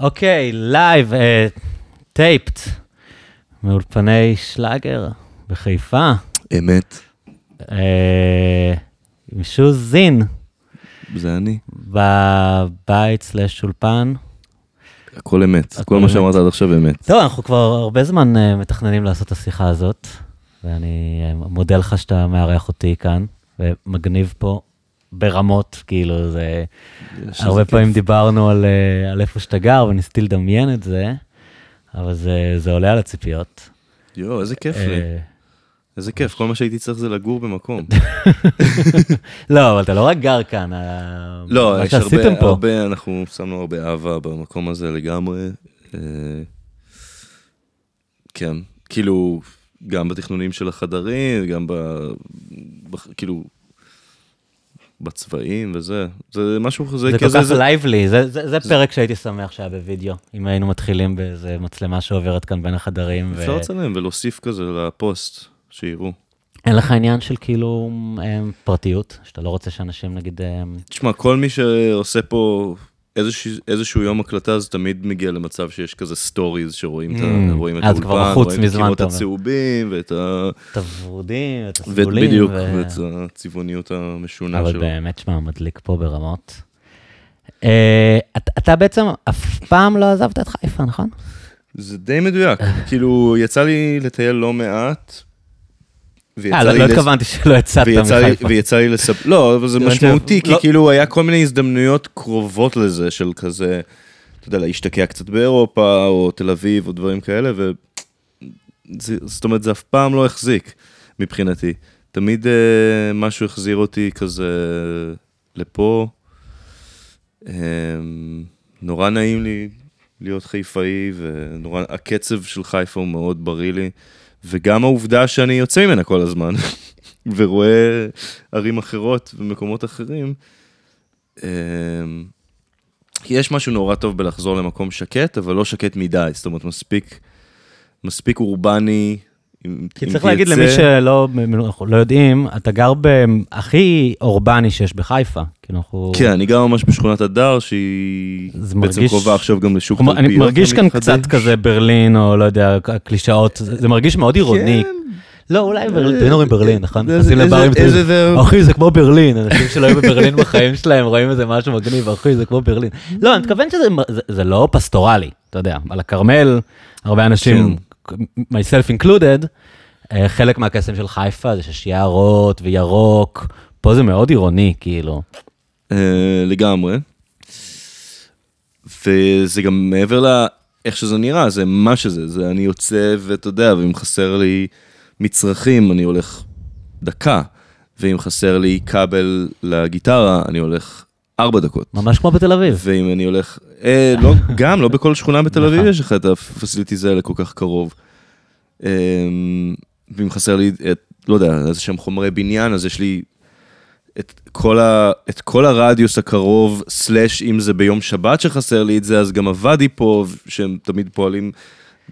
אוקיי, live, taped, מאולפני שלאגר בחיפה, אמת, אה, עם שוזין, זה אני. בבית סלאש אולפן. הכל אמת. הכל כל מה. שאמרת עד עכשיו אמת. טוב, אנחנו כבר הרבה זמן אה, מתכננים לעשות את השיחה הזאת, ואני אה, מודה לך שאתה מארח אותי כאן, ומגניב פה ברמות, כאילו, זה... הרבה פעמים כיף. דיברנו על, אה, על איפה שאתה גר, וניסיתי לדמיין את זה, אבל זה, זה עולה על הציפיות. יואו, איזה כיף לי. אה, איזה כיף, כל מה שהייתי צריך זה לגור במקום. לא, אבל אתה לא רק גר כאן, אה, לא, יש הרבה. הרבה, אנחנו שמנו הרבה אהבה במקום הזה לגמרי. כן, כאילו, גם בתכנונים של החדרים, גם. ב- כאילו, בצבעים וזה. זה משהו, זה זה כל כך זה- lively, זה, זה, זה פרק שהייתי שמח שהיה בווידאו, אם היינו מתחילים באיזה מצלמה שעוברת כאן בין החדרים. ו... אפשר לצלם ולהוסיף כזה לפוסט, שיראו. אין לך עניין של כאילו אה, פרטיות, שאתה לא רוצה שאנשים נגיד... אה, תשמע, כל מי שעושה פה איזשהו, איזשהו יום הקלטה, זה תמיד מגיע למצב שיש כזה סטוריז שרואים Mm, את האולפן, רואים את הקירות. הצהובים, ואת ה... את הוורודים, את הסגולים. בדיוק, ו- ואת הצבעוניות המשונה אבל שלו. באמת, שמע, מדליק פה ברמות. אה, אתה- אתה בעצם אף פעם לא עזבת את חיפה, נכון? זה די מדויק, כאילו, יצא לי לטייל לא מעט, לא לי לא לס- התכוונתי שלא יצאת מחיפה. ויצא לי לספר, לא, אבל זה משמעותי, כי לא- כאילו היה כל מיני הזדמנויות קרובות לזה, של כזה, אתה יודע, להשתקע קצת באירופה, או תל אביב, או דברים כאלה, ו... זאת אומרת, זה אף פעם לא החזיק, מבחינתי. תמיד אה, משהו החזיר אותי כזה לפה. אה, נורא נעים לי להיות חיפאי, ונורא, הקצב של חיפה הוא מאוד בריא לי, וגם העובדה שאני יוצא ממנה כל הזמן, ורואה ערים אחרות ומקומות אחרים. אה, יש משהו נורא טוב בלחזור למקום שקט, אבל לא שקט מדי, זאת אומרת, מספיק, מספיק אורבני. אם- כי צריך להגיד. למי שלא לא יודעים, אתה גר בהכי אורבני שיש בחיפה. כאילו אנחנו... כן, אני גר ממש בשכונת הדר, שהיא זה בעצם מרגיש- קרובה עכשיו גם לשוק כמו- אני תלפיות מרגיש כאן. קצת כזה ברלין, או לא יודע, קלישאות, זה מרגיש מאוד עירוני. כן. לא, אולי ברלין, תמיד אומרים ברלין, נכון? נכנסים לברים. אחי, זה כמו ברלין, אנשים שלא היו בברלין בחיים שלהם, רואים איזה משהו מגניב, אחי, זה כמו ברלין. לא, אני מתכוון שזה זה- זה לא פסטורלי, אתה יודע, על הכרמל, הרבה אנשים, myself included, אה, חלק מהקסם של חיפה זה שיש יערות וירוק, פה זה מאוד עירוני, כאילו. אה, לגמרי. וזה גם מעבר ל... איך שזה נראה, זה מה שזה, זה אני יוצא ואתה יודע, ואם חסר לי מצרכים, אני הולך דקה, ואם חסר לי כבל לגיטרה, אני הולך ארבע דקות. ממש כמו בתל אביב. ואם אני הולך, אה, לא, גם לא בכל שכונה בתל אביב. יש לך את הפסיליטיז האלה כל כך קרוב. אה, ואם חסר לי, את, לא יודע, איזה שהם חומרי בניין, אז יש לי את כל, ה, את כל הרדיוס הקרוב, סלאש אם זה ביום שבת שחסר לי את זה, אז גם הוואדי פה, שהם תמיד פועלים.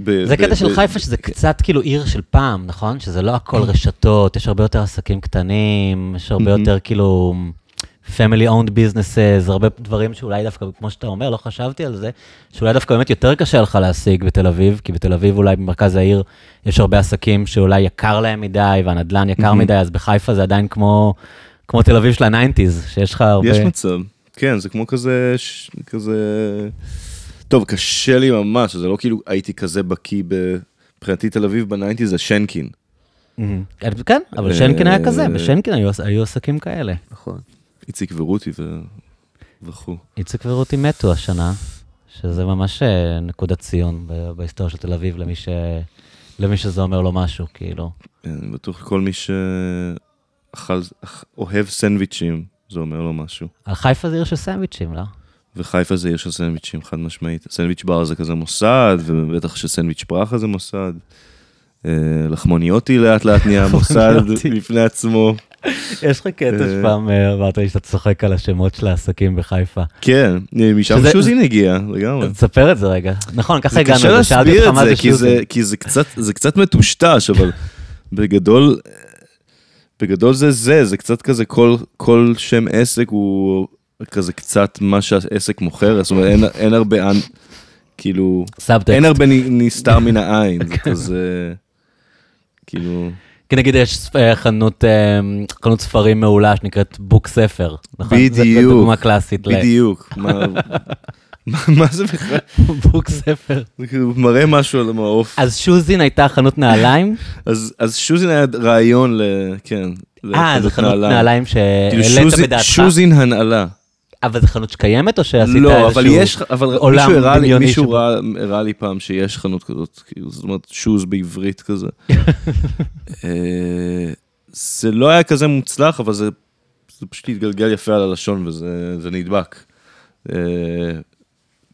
ב, זה ב- קטע של ב- חיפה שזה קצת כאילו עיר של פעם, נכון? שזה לא הכל רשתות, יש הרבה יותר עסקים קטנים, יש הרבה. יותר כאילו family owned businesses, הרבה דברים שאולי דווקא, כמו שאתה אומר, לא חשבתי על זה, שאולי דווקא באמת יותר קשה לך להשיג בתל אביב, כי בתל אביב אולי במרכז העיר יש הרבה עסקים שאולי יקר להם מדי, והנדלן יקר Mm. מדי, אז בחיפה זה עדיין כמו, כמו תל אביב של ה nineties, שיש לך הרבה... יש מצב, כן, זה כמו כזה, ש- כזה... טוב, קשה לי ממש, זה לא כאילו הייתי כזה בקיא ב... מבחינתי תל אביב ב nineties זה שנקין. כן, אבל שנקין היה כזה, בשנקין היו עסקים כאלה. נכון. איציק ורותי ו... וכו'. איציק ורותי מתו השנה, שזה ממש אה, נקודת ציון בהיסטוריה של תל אביב, למי, ש... למי שזה אומר לו משהו, כאילו. אני בטוח כל מי שאכל, אח- אוהב סנדוויצ'ים, זה אומר לו משהו. על חיפה זה עיר של סנדוויצ'ים, לא? וחיפה זה עיר של סנדוויצ'ים, חד משמעית. סנדוויץ' בר זה כזה מוסד, ובטח שסנדוויץ' פרחה זה מוסד. אה, לחמוניוטי לאט לאט נהיה מוסד. בפני עצמו. יש לך קטע אה. שפעם אה, אמרת לי שאתה צוחק על השמות של העסקים בחיפה. כן, משם שזה- שוזין הגיע, לגמרי. תספר את זה רגע. נכון, ככה הגענו, קשה שאלתי להסביר אותך את מה זה, זה כי זה, שוזין. כי זה קצת, זה קצת מטושטש, אבל בגדול, בגדול זה זה, זה קצת כזה, כל, שם עסק הוא כזה קצת מה שהעסק מוכר, זאת אומרת, אין, הרבה, כאילו. אין הרבה נסתר מן העין, זה כזה, כאילו, כי נגיד יש אה, חנות, אה, חנות ספרים מעולה שנקראת בוק ספר. נכון? זו- זו בדיוק, דוגמה קלאסית. ל- בדיוק, מה- מה מה זה בכלל? בוק ספר. זה כאילו מראה משהו על המעוף. אז שוזין הייתה חנות נעליים? אז אז שוזין היה רעיון ל... כן. אה, זו חנות נעליים כאילו שהעלית שוזין- בדעתך? שוזין הנעלה. אבל זו חנות שקיימת או שעשית איזשהו... לא, אבל יש, אבל עולם מישהו הראה לי, דמיוני מישהו הראה לי פעם שיש חנות כזאת, כאילו, זאת אומרת, שוז בעברית כזה. אה, זה לא היה כזה מוצלח, אבל זה זה פשוט התגלגל יפה על הלשון וזה זה נדבק. אה,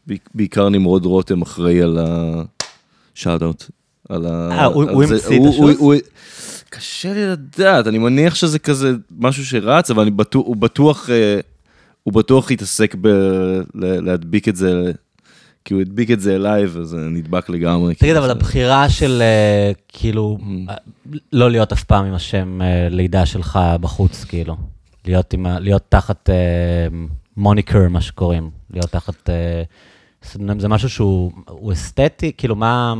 בעיק- בעיקר נמרוד רותם אחראי על השאט-אוט. על ה... אה, הוא- המציא את השוז? קשה לי לדעת, אני מניח שזה כזה משהו שרץ, אבל אני בטוח, הוא בטוח, אה, הוא בטוח התעסק בלהדביק את זה, כי הוא הדביק את זה אליי וזה נדבק לגמרי. תגיד, כאילו, אבל זה- הבחירה של אה, כאילו, Mm. אה, לא להיות אף פעם עם השם אה, לידה שלך בחוץ, כאילו. להיות תחת מוניקר, מה שקוראים. להיות תחת... זה משהו שהוא הוא אסתטי, כאילו מה...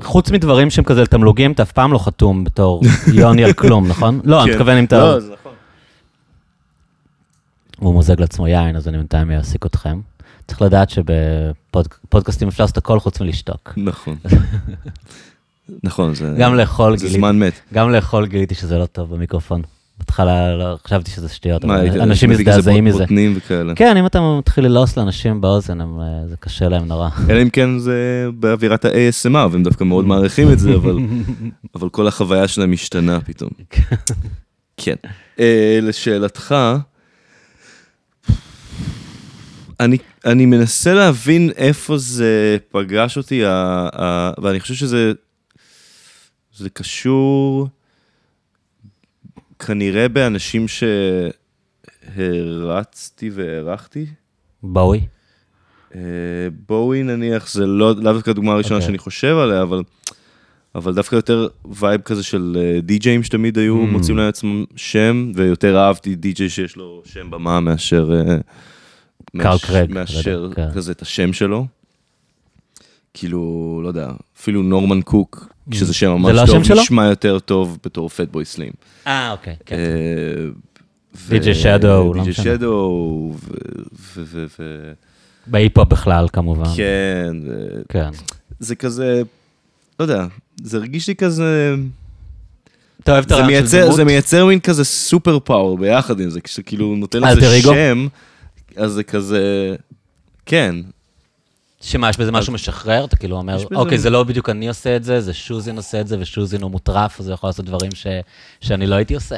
חוץ מדברים שהם כזה תמלוגים, אתה אף פעם לא חתום בתור יוני על כלום, נכון? לא, אני כן. מתכוון אם אתה... לא, זה נכון. הוא מוזג לעצמו יין, אז אני בינתיים אעסיק אתכם. צריך לדעת שבפודקאסטים אפשר לעשות הכל חוץ מלשתוק. נכון. נכון, זה... גם לאכול זה גיליתי, זמן מת. גם לאכול גיליתי שזה לא טוב במיקרופון. בהתחלה לא, חשבתי שזה שטויות, אבל אנשים מזדעזעים מזה. בוטנים וכאלה. כן, אם אתה מתחיל ללעוס לאנשים באוזן, הם, אה, זה קשה להם נורא. אלא אם כן זה באווירת ה-ASMR, והם דווקא מאוד מעריכים את זה, אבל, אבל כל החוויה שלהם משתנה פתאום. כן. אה, לשאלתך, אני, אני מנסה להבין איפה זה פגש אותי, ה, ה, ואני חושב שזה זה קשור כנראה באנשים שהרצתי והערכתי. בואי. אה, בואי נניח, זה לא, לאו דווקא הדוגמה הראשונה אוקיי. שאני חושב עליה, אבל, אבל דווקא יותר וייב כזה של אה, די-ג'אים שתמיד היו Mm. מוצאים לעצמם שם, ויותר אהבתי די-ג'יי שיש לו שם במה מאשר, אה, מאש- קרג, מאשר לא יודע, כן. כזה את השם שלו. כאילו, לא יודע, אפילו נורמן קוק, שזה שם ממש. לא טוב? נשמע יותר טוב בתור פטבוי סלים. אה, אוקיי, כן. אה, DJ Shadow, לא משנה. Shadow, ו... בהיפ-הופ בכלל, כמובן. כן, כן. זה כזה, לא יודע, זה הרגיש לי כזה, אתה אוהב את הרעיון של דמות? זה מייצר מין כזה super power ביחד עם זה, כשכאילו נותן alter לזה? שם, אז זה כזה, כן, שמה, יש בזה משהו משחרר? אתה כאילו אומר, אוקיי, זה לא בדיוק אני עושה את זה, זה שוזין עושה את זה, ושוזין הוא מוטרף, אז הוא יכול לעשות דברים ש- שאני לא הייתי עושה.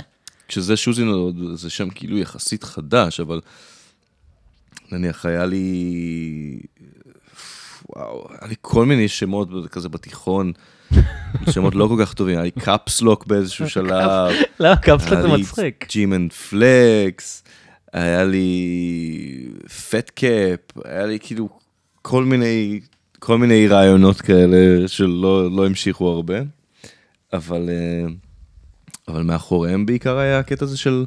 כשזה שוזין זה שם כאילו יחסית חדש, אבל נניח היה לי, וואו, היה לי כל מיני שמות כזה בתיכון, שמות לא כל כך טובים, היה לי Caps Lock באיזשהו שלב. לא, Caps Lock זה היה לי מצחיק. ג'ימן פלקס, היה לי Fat Cap, היה לי כאילו כל מיני, כל מיני רעיונות כאלה שלא לא המשיכו הרבה, אבל, אה, אבל מאחוריהם בעיקר היה הקטע הזה של...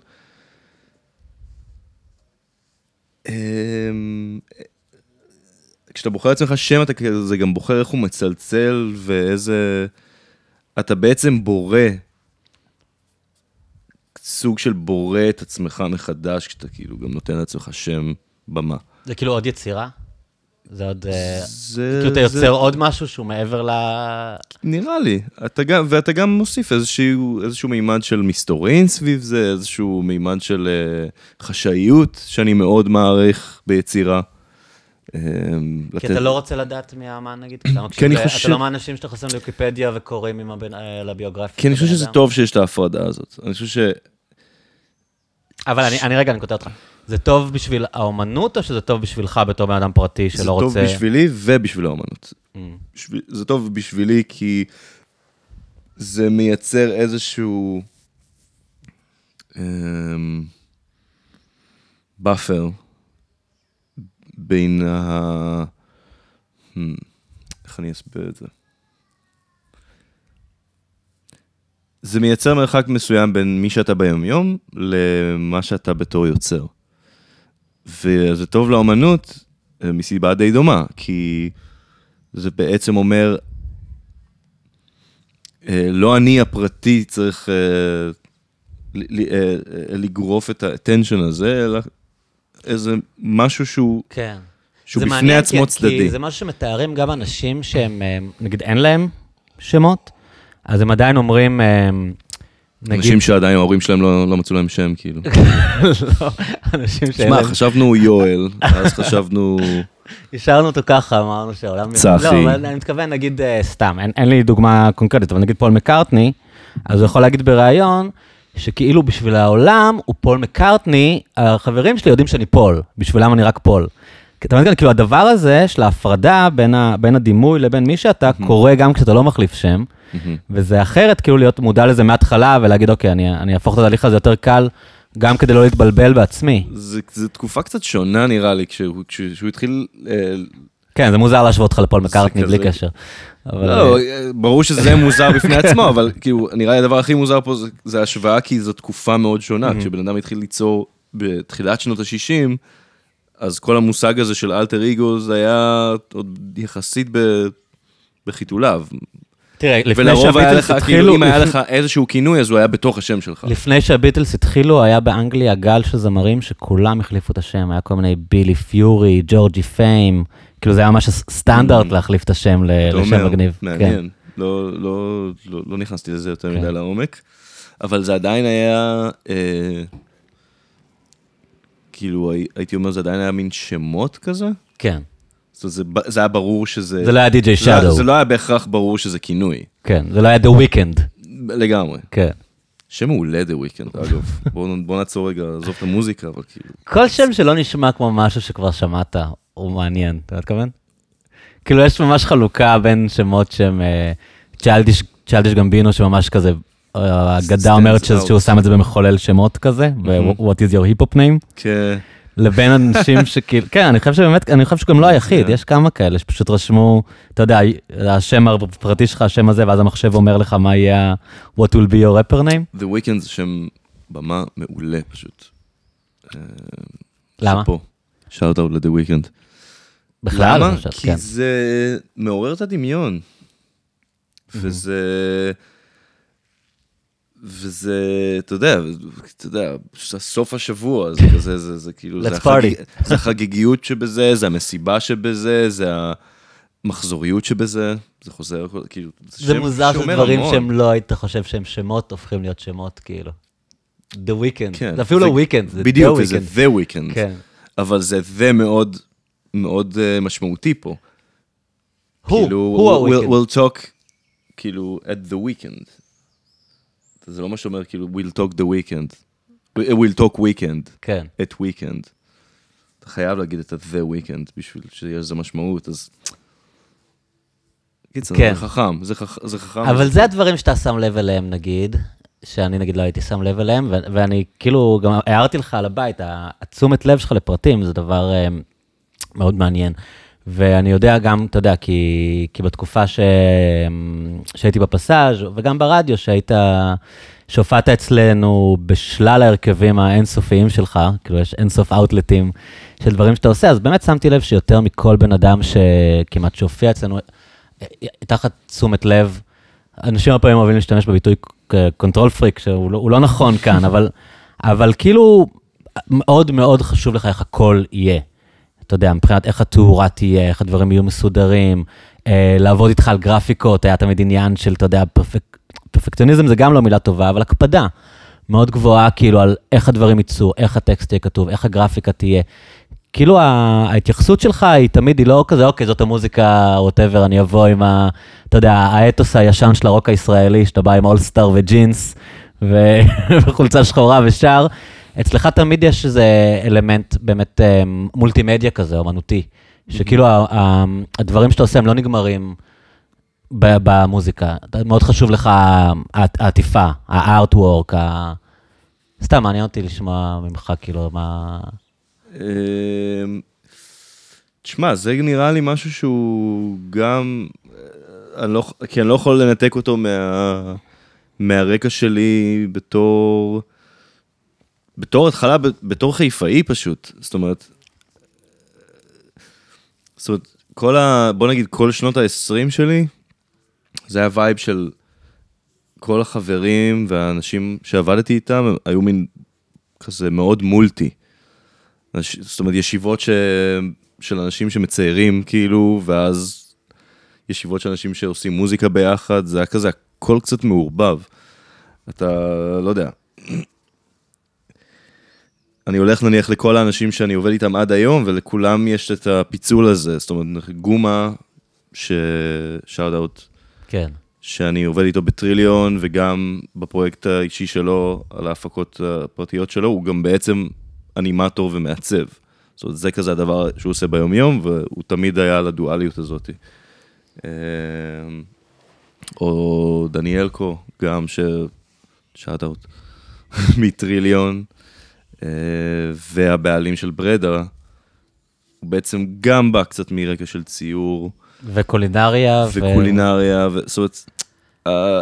אמ, כשאתה בוחר לעצמך שם, אתה כזה גם בוחר איך הוא מצלצל ואיזה... אתה בעצם בורא סוג של בורא את עצמך מחדש, כשאתה כאילו גם נותן לעצמך שם במה. זה כאילו עוד יצירה? זה עוד... אה, זה... כאילו אתה זה- יוצר עוד משהו שהוא מעבר ל... נראה לי. אתה גם, ואתה גם מוסיף איזשהו, איזשהו מימד של מסתורין סביב זה, איזשהו מימד של uh, חשאיות, שאני מאוד מעריך ביצירה. Um, כי אתה לא רוצה לדעת מי האמן, נגיד? כי כי אני חושב- אתה לא מהאנשים שנכנסים לוויקיפדיה וקוראים עם הבן- אה, על הביוגרפיה. כי אני חושב שזה. טוב שיש את ההפרדה הזאת. אני חושב ש... אבל אני, רגע, אני קוטע אותך. זה טוב בשביל האומנות, או שזה טוב בשבילך בתור בן אדם פרטי זה שלא טוב רוצה... בשבילי ובשביל האומנות. Mm. זה טוב בשבילי כי זה מייצר איזשהו אמ, buffer בין ה... Hmm, איך אני אסביר את זה? זה מייצר מרחק מסוים בין מי שאתה ביומיום למה שאתה בתור יוצר. וזה טוב לאמנות, אה, מסיבה די דומה, כי זה בעצם אומר, אה, לא אני הפרטי צריך אה, לגרוף את האטנשן הזה, אלא איזה משהו שהוא, כן. שהוא בפני מעניין, עצמו כי, צדדי. כי זה משהו שמתארים גם אנשים שהם, אה, נגיד, אין להם שמות, אז הם עדיין אומרים, אה, נגיד... אנשים שעדיין ההורים שלהם לא, לא מצאו להם שם, כאילו. לא, אנשים שאין שמע, להם... חשבנו יואל, אז חשבנו... השארנו אותו ככה, אמרנו שהעולם... צחי. לא, אבל אני מתכוון, נגיד, אה, סתם, אין, אין לי דוגמה קונקרטית, אבל נגיד פול מקארטני, אז הוא יכול להגיד בריאיון, שכאילו בשביל העולם הוא פול מקארטני, החברים שלי יודעים שאני פול, בשבילם אני רק פול. כי אתה מבין, כאילו הדבר הזה של ההפרדה בין, ה, בין הדימוי לבין מי שאתה, קורה גם כשאתה לא מחליף שם, וזה אחרת כאילו להיות מודע לזה מההתחלה ולהגיד, אוקיי, אני, אני אהפוך את התהליך הזה יותר קל, גם כדי לא להתבלבל בעצמי. זה תקופה קצת שונה נראה לי, כשהוא, כשהוא התחיל... אה, כן, זה מוזר להשוות אותך לפול מקארטני בלי. קשר. אבל, לא, אה, אה, ברור שזה מוזר בפני עצמו, אבל כאילו, נראה לי הדבר הכי מוזר פה זה, זה השוואה, כי זו תקופה מאוד שונה. כשבן אדם התחיל ליצור בתחילת שנות ה-60, אז כל המושג הזה של אלטר אגו זה היה עוד יחסית ב, בחיתוליו. תראה, לפני ולרוב היה שהביטלס לך, כאילו, התחילו, אם היה לך איזשהו כינוי, אז הוא היה בתוך השם שלך. לפני שהביטלס התחילו, היה באנגליה גל של זמרים שכולם החליפו את השם, היה כל מיני בילי פיורי, ג'ורג'י פיים, כאילו זה היה ממש סטנדרט להחליף את השם לשם מגניב. כן. מעניין. לא, לא, לא, לא נכנסתי לזה יותר כן. מדי לעומק, אבל זה עדיין היה, אה, כאילו, הי- הייתי אומר, זה עדיין היה מין שמות כזה? כן, זה, היה ברור שזה... זה לא היה די.ג'יי שדו, זה לא היה בהכרח ברור שזה כינוי, כן, זה לא היה The Weeknd, לגמרי. כן. שם מעולה The Weeknd, אגב. בואו בוא נעצור רגע, עזוב את המוזיקה, אבל כאילו... כל שם שלא נשמע כמו משהו שכבר שמעת, הוא מעניין, אתה מתכוון? כאילו יש ממש חלוקה בין שמות שהם צ'יילדיש גמבינו, שממש כזה, אה, האגדה אומרת שזה- out. שהוא שם את זה במחולל שמות כזה, ו-What is your hip-hop name? כן, לבין אנשים שכאילו, כן, אני חושב שבאמת, אני חושב שגם לא היחיד, כן. יש כמה כאלה שפשוט רשמו, אתה יודע, השם הפרטי שלך, השם הזה, ואז המחשב אומר לך מה יהיה ה- What will be your rapper name? The Weeknd זה שם במה מעולה פשוט. אה, למה? שאוט אאוט ל-The Weeknd. בכלל, למה? חושב, כי כן. זה מעורר את הדמיון. וזה... וזה, אתה יודע, אתה יודע, סוף השבוע, זה כזה, זה, זה כאילו, זה, party. זה החגיגיות שבזה, זה המסיבה שבזה, זה המחזוריות שבזה, זה חוזר, כאילו, זה שם מוזר שדברים. שהם לא היית חושב שהם שמות, הופכים להיות שמות, כאילו. The Weeknd, כן, זה אפילו זה- לא Weeknd, זה בדיוק, The זה Weeknd. The Weeknd. כן. אבל זה The מאוד, מאוד אה, משמעותי פה. הוא, כאילו, הוא we'll, ה-Weeknd. we'll talk, כאילו, at the weekend. זה לא מה שאומר, כאילו, we'll talk the weekend. we'll talk weekend, כן. at weekend. אתה חייב להגיד את ה-the weekend בשביל שיהיה לזה משמעות, אז... קיצר, כן. זה חכם, זה, חכ... זה חכם. אבל זה הדברים שאתה שם לב אליהם, נגיד, שאני נגיד לא הייתי שם לב אליהם, ו- ואני כאילו גם הערתי לך על הבית, התשומת לב שלך לפרטים זה דבר אה, מאוד מעניין. ואני יודע גם, אתה יודע, כי, כי בתקופה ש... שהייתי בפסאז' וגם ברדיו, שהיית, שהופעת אצלנו בשלל ההרכבים האינסופיים שלך, כאילו יש אינסוף אאוטלטים של דברים שאתה עושה, אז באמת שמתי לב שיותר מכל בן אדם שכמעט שהופיע אצלנו, תחת תשומת לב, אנשים הרבה פעמים אוהבים להשתמש בביטוי control freak, שהוא לא, לא נכון כאן, אבל, אבל כאילו מאוד מאוד חשוב לך איך הכל יהיה. אתה יודע, מבחינת איך התאורה תהיה, איך הדברים יהיו מסודרים, אה, לעבוד איתך על גרפיקות, היה תמיד עניין של, אתה יודע, פרפק, פרפקציוניזם זה גם לא מילה טובה, אבל הקפדה מאוד גבוהה, כאילו, על איך הדברים יצאו, איך הטקסט יהיה כתוב, איך הגרפיקה תהיה. כאילו ההתייחסות שלך היא תמיד, היא לא כזה, אוקיי, זאת המוזיקה, ווטאבר, אני אבוא עם ה... אתה יודע, האתוס הישן של הרוק הישראלי, שאתה בא עם אולסטאר וג'ינס ו- וחולצה שחורה ושר. אצלך תמיד יש איזה אלמנט באמת אה, מולטימדיה כזה, אומנותי, שכאילו ה- ה- הדברים שאתה עושה הם לא נגמרים במוזיקה. מאוד חשוב לך העטיפה, הארטוורק, ה... סתם מעניין אותי לשמוע ממך, כאילו, מה... אמ, תשמע, זה נראה לי משהו שהוא גם, אה, אני לא, כי אני לא יכול לנתק אותו מה, מהרקע שלי בתור, בתור התחלה, בתור חיפאי פשוט. זאת אומרת, זאת אומרת, כל ה... בוא נגיד, כל שנות ה-20 שלי, זה היה וייב של כל החברים והאנשים שעבדתי איתם, הם היו מין כזה מאוד מולטי. זאת אומרת, ישיבות ש... של אנשים שמציירים, כאילו, ואז ישיבות של אנשים שעושים מוזיקה ביחד, זה היה כזה הכל קצת מעורבב. אתה, לא יודע. אני הולך נניח לכל האנשים שאני עובד איתם עד היום, ולכולם יש את הפיצול הזה. זאת אומרת, גומה, ש... שאוט אאוט, כן. שאני עובד איתו בטריליון, וגם בפרויקט האישי שלו, על ההפקות הפרטיות שלו, הוא גם בעצם אנימטור ומעצב. זאת אומרת, זה כזה הדבר שהוא עושה ביום-יום, והוא תמיד היה על הדואליות הזאת. אה, או דניאלקו, גם ש... שאט אאוט, מטריליון, והבעלים של ברדה, הוא בעצם גם בא קצת מרקע של ציור. וקולינריה. ו- וקולינריה, ו... זאת אומרת, אה,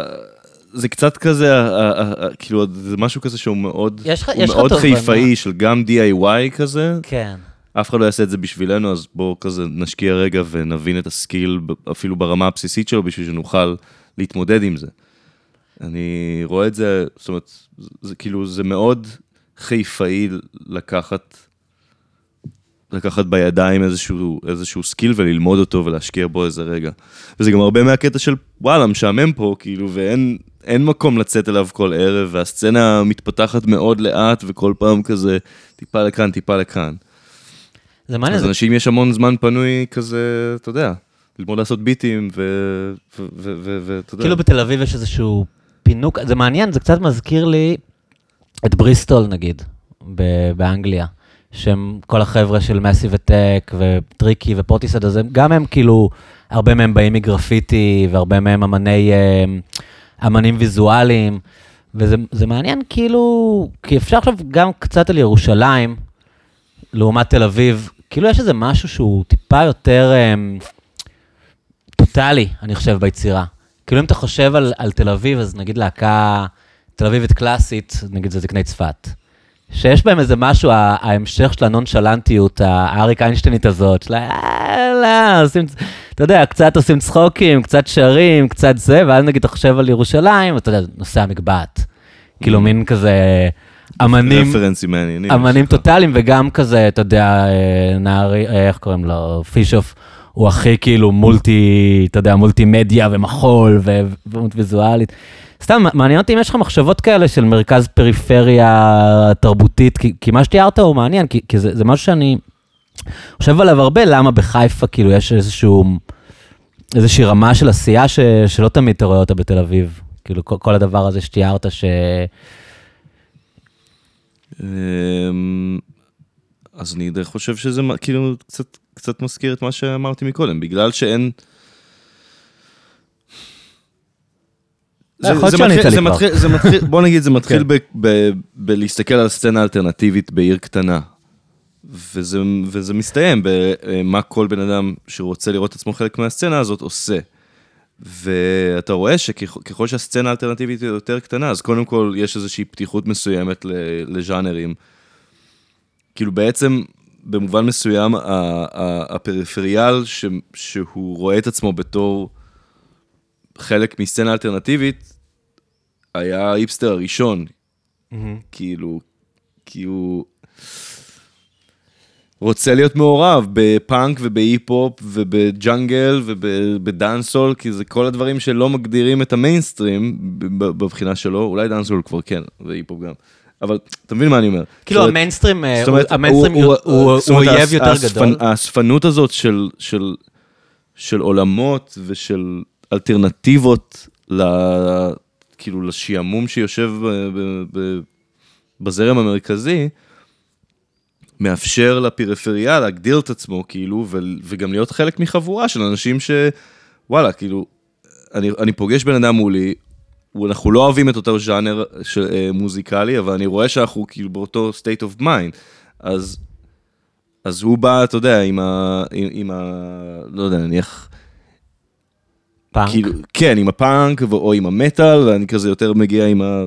זה קצת כזה, אה, אה, אה, כאילו, זה משהו כזה שהוא מאוד, יש הוא יש מאוד. חיפאי של גם DIY כזה, כן. אף אחד לא יעשה את זה בשבילנו, אז בואו כזה נשקיע רגע ונבין את הסקיל, אפילו ברמה הבסיסית שלו, בשביל שנוכל להתמודד עם זה. אני רואה את זה, זאת אומרת, זה, זה כאילו, זה מאוד חיפאי לקחת, לקחת בידיים איזשהו, איזשהו skill וללמוד אותו ולהשקיע בו איזה רגע. וזה גם הרבה מהקטע של, וואלה, משעמם פה, כאילו, ואין אין מקום לצאת אליו כל ערב, והסצנה מתפתחת מאוד לאט, וכל פעם כזה, טיפה לכאן, טיפה לכאן. זה מעניין, אז זה- אנשים יש המון זמן פנוי כזה, אתה יודע, ללמוד לעשות ביטים, ואתה יודע. כאילו בתל אביב יש איזשהו פינוק, זה מעניין, זה קצת מזכיר לי את בריסטול נגיד, באנגליה, שהם כל החבר'ה של מסי וטק וטריקי ופורטיסד, אז גם הם כאילו, הרבה מהם באים מגרפיטי והרבה מהם אמני, אה, אמנים ויזואליים, וזה זה מעניין כאילו, כי אפשר עכשיו גם קצת על ירושלים, לעומת תל אביב, כאילו יש איזה משהו שהוא טיפה יותר... אה, טוטאלי, אני חושב, ביצירה. כאילו אם אתה חושב על, על תל אביב, אז נגיד להקה תל אביבית קלאסית, נגיד זה זקני צפת. שיש בהם איזה משהו, ההמשך של הנונשלנטיות, האריק איינשטיינית הזאת, של יאללה, עושים, אתה יודע, קצת עושים צחוקים, קצת שרים, קצת זה, ואז נגיד אתה חושב על ירושלים, אתה יודע, נושא המקבעת. כאילו מין כזה אמנים, רפרנסים מעניינים. אמנים. טוטאליים, וגם כזה, אתה יודע, אה, נערי, אה, איך קוראים לו, פישוף, הוא הכי כאילו מולטי, אתה יודע, מולטי מדיה ומחול ודמות ויזואלית. סתם, מעניין אותי אם יש לך מחשבות כאלה של מרכז פריפריה תרבותית, כי, כי מה שתיארת הוא מעניין, כי, כי זה, זה משהו שאני חושב עליו הרבה, למה בחיפה כאילו יש איזשהו, איזושהי רמה של עשייה ש, שלא תמיד אתה רואה אותה בתל אביב. כאילו כל, כל הדבר הזה שתיארת, ש... אמ, אז אני חושב שזה כאילו קצת, קצת מזכיר את מה שאמרתי מקודם, בגלל שאין... לא, זה מתחיל- לי זה כבר. מתחיל, זה מתחיל, בוא נגיד, זה מתחיל כן. ב- ב- בלהסתכל על סצנה אלטרנטיבית בעיר קטנה. וזה, וזה מסתיים במה כל בן אדם שרוצה לראות את עצמו חלק מהסצנה הזאת עושה. ואתה רואה שככל שהסצנה האלטרנטיבית היא יותר קטנה, אז קודם כל יש איזושהי פתיחות מסוימת לז'אנרים. כאילו בעצם, במובן מסוים, הפריפריאל ש- שהוא רואה את עצמו בתור חלק מסצנה אלטרנטיבית, היה ההיפסטר הראשון, כאילו, כי הוא רוצה להיות מעורב בפאנק ובהיפ-הופ ובג'אנגל ובדאנסהול, כי זה כל הדברים שלא מגדירים את המיינסטרים בבחינה שללו, אולי דאנסול כבר כן, והיפ-הופ גם. אבל אתה מבין מה אני אומר? כאילו המיינסטרים, אה, המיינסטרים הוא- אומרת, אויב יותר גדול. האספנות הזאת של, עולמות ושל אלטרנטיבות כאילו לשעמום שיושב ב, בזרם המרכזי, מאפשר לפריפריה להגדיר את עצמו, כאילו, ו, וגם להיות חלק מחבורה של אנשים שוואלה, כאילו, אני, אני פוגש בן אדם מולי, אנחנו לא אוהבים את אותו ז'אנר של, אה, מוזיקלי, אבל אני רואה שאנחנו כאילו באותו state of mind. אז, אז הוא בא, אתה יודע, עם ה... עם, עם ה... לא יודע, נניח... פאנק. כאילו, כן, עם הפאנק או עם המטאל, ואני כזה יותר מגיע עם ה...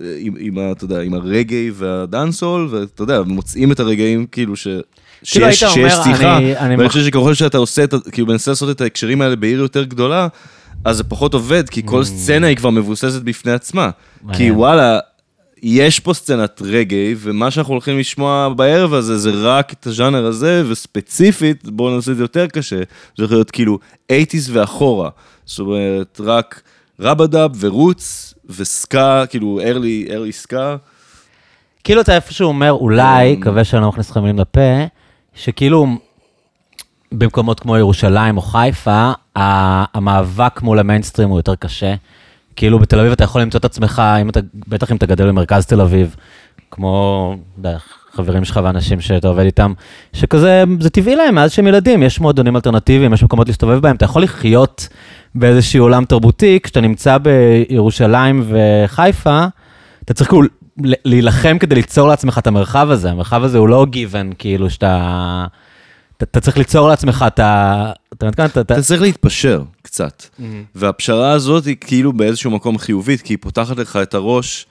עם, עם ה... אתה יודע, עם הרגעי והדאנסול, ואתה יודע, מוצאים את הרגעים כאילו ש... כאילו שיש, היית שיש שיחה, אני- אני ואני חושב שככל שאתה עושה, כאילו מנסה לעשות את ההקשרים האלה בעיר יותר גדולה, אז זה פחות עובד, כי כל סצנה היא כבר מבוססת בפני עצמה. כי Mm. וואלה, יש פה סצנת רגעי, ומה שאנחנו הולכים לשמוע בערב הזה זה רק את הז'אנר הזה, וספציפית, בואו נעשה את זה יותר קשה, זה יכול להיות כאילו 80's ואחורה. זאת אומרת, רק רבדאב ורוץ וסקה, כאילו early, early סקה. כאילו אתה איפשהו אומר, אולי, מקווה שאני לא מכניס לך מילים לפה, שכאילו במקומות כמו ירושלים או חיפה, המאבק מול המיינסטרים הוא יותר קשה. כאילו בתל אביב אתה יכול למצוא את עצמך, אם אתה, בטח אם אתה גדל במרכז תל אביב, כמו, יודע, חברים שלך ואנשים שאתה עובד איתם, שכזה, זה טבעי להם מאז שהם ילדים, יש מועדונים אלטרנטיביים, יש מקומות להסתובב בהם, אתה יכול לחיות באיזשהו עולם תרבותי, כשאתה נמצא בירושלים וחיפה, אתה צריך כאילו להילחם כדי ליצור לעצמך את המרחב הזה, המרחב הזה הוא לא גיוון, כאילו שאתה... אתה, אתה צריך ליצור לעצמך את ה... אתה אתה... אתה- צריך להתפשר קצת. והפשרה הזאת היא כאילו באיזשהו מקום חיובית, כי היא פותחת לך את הראש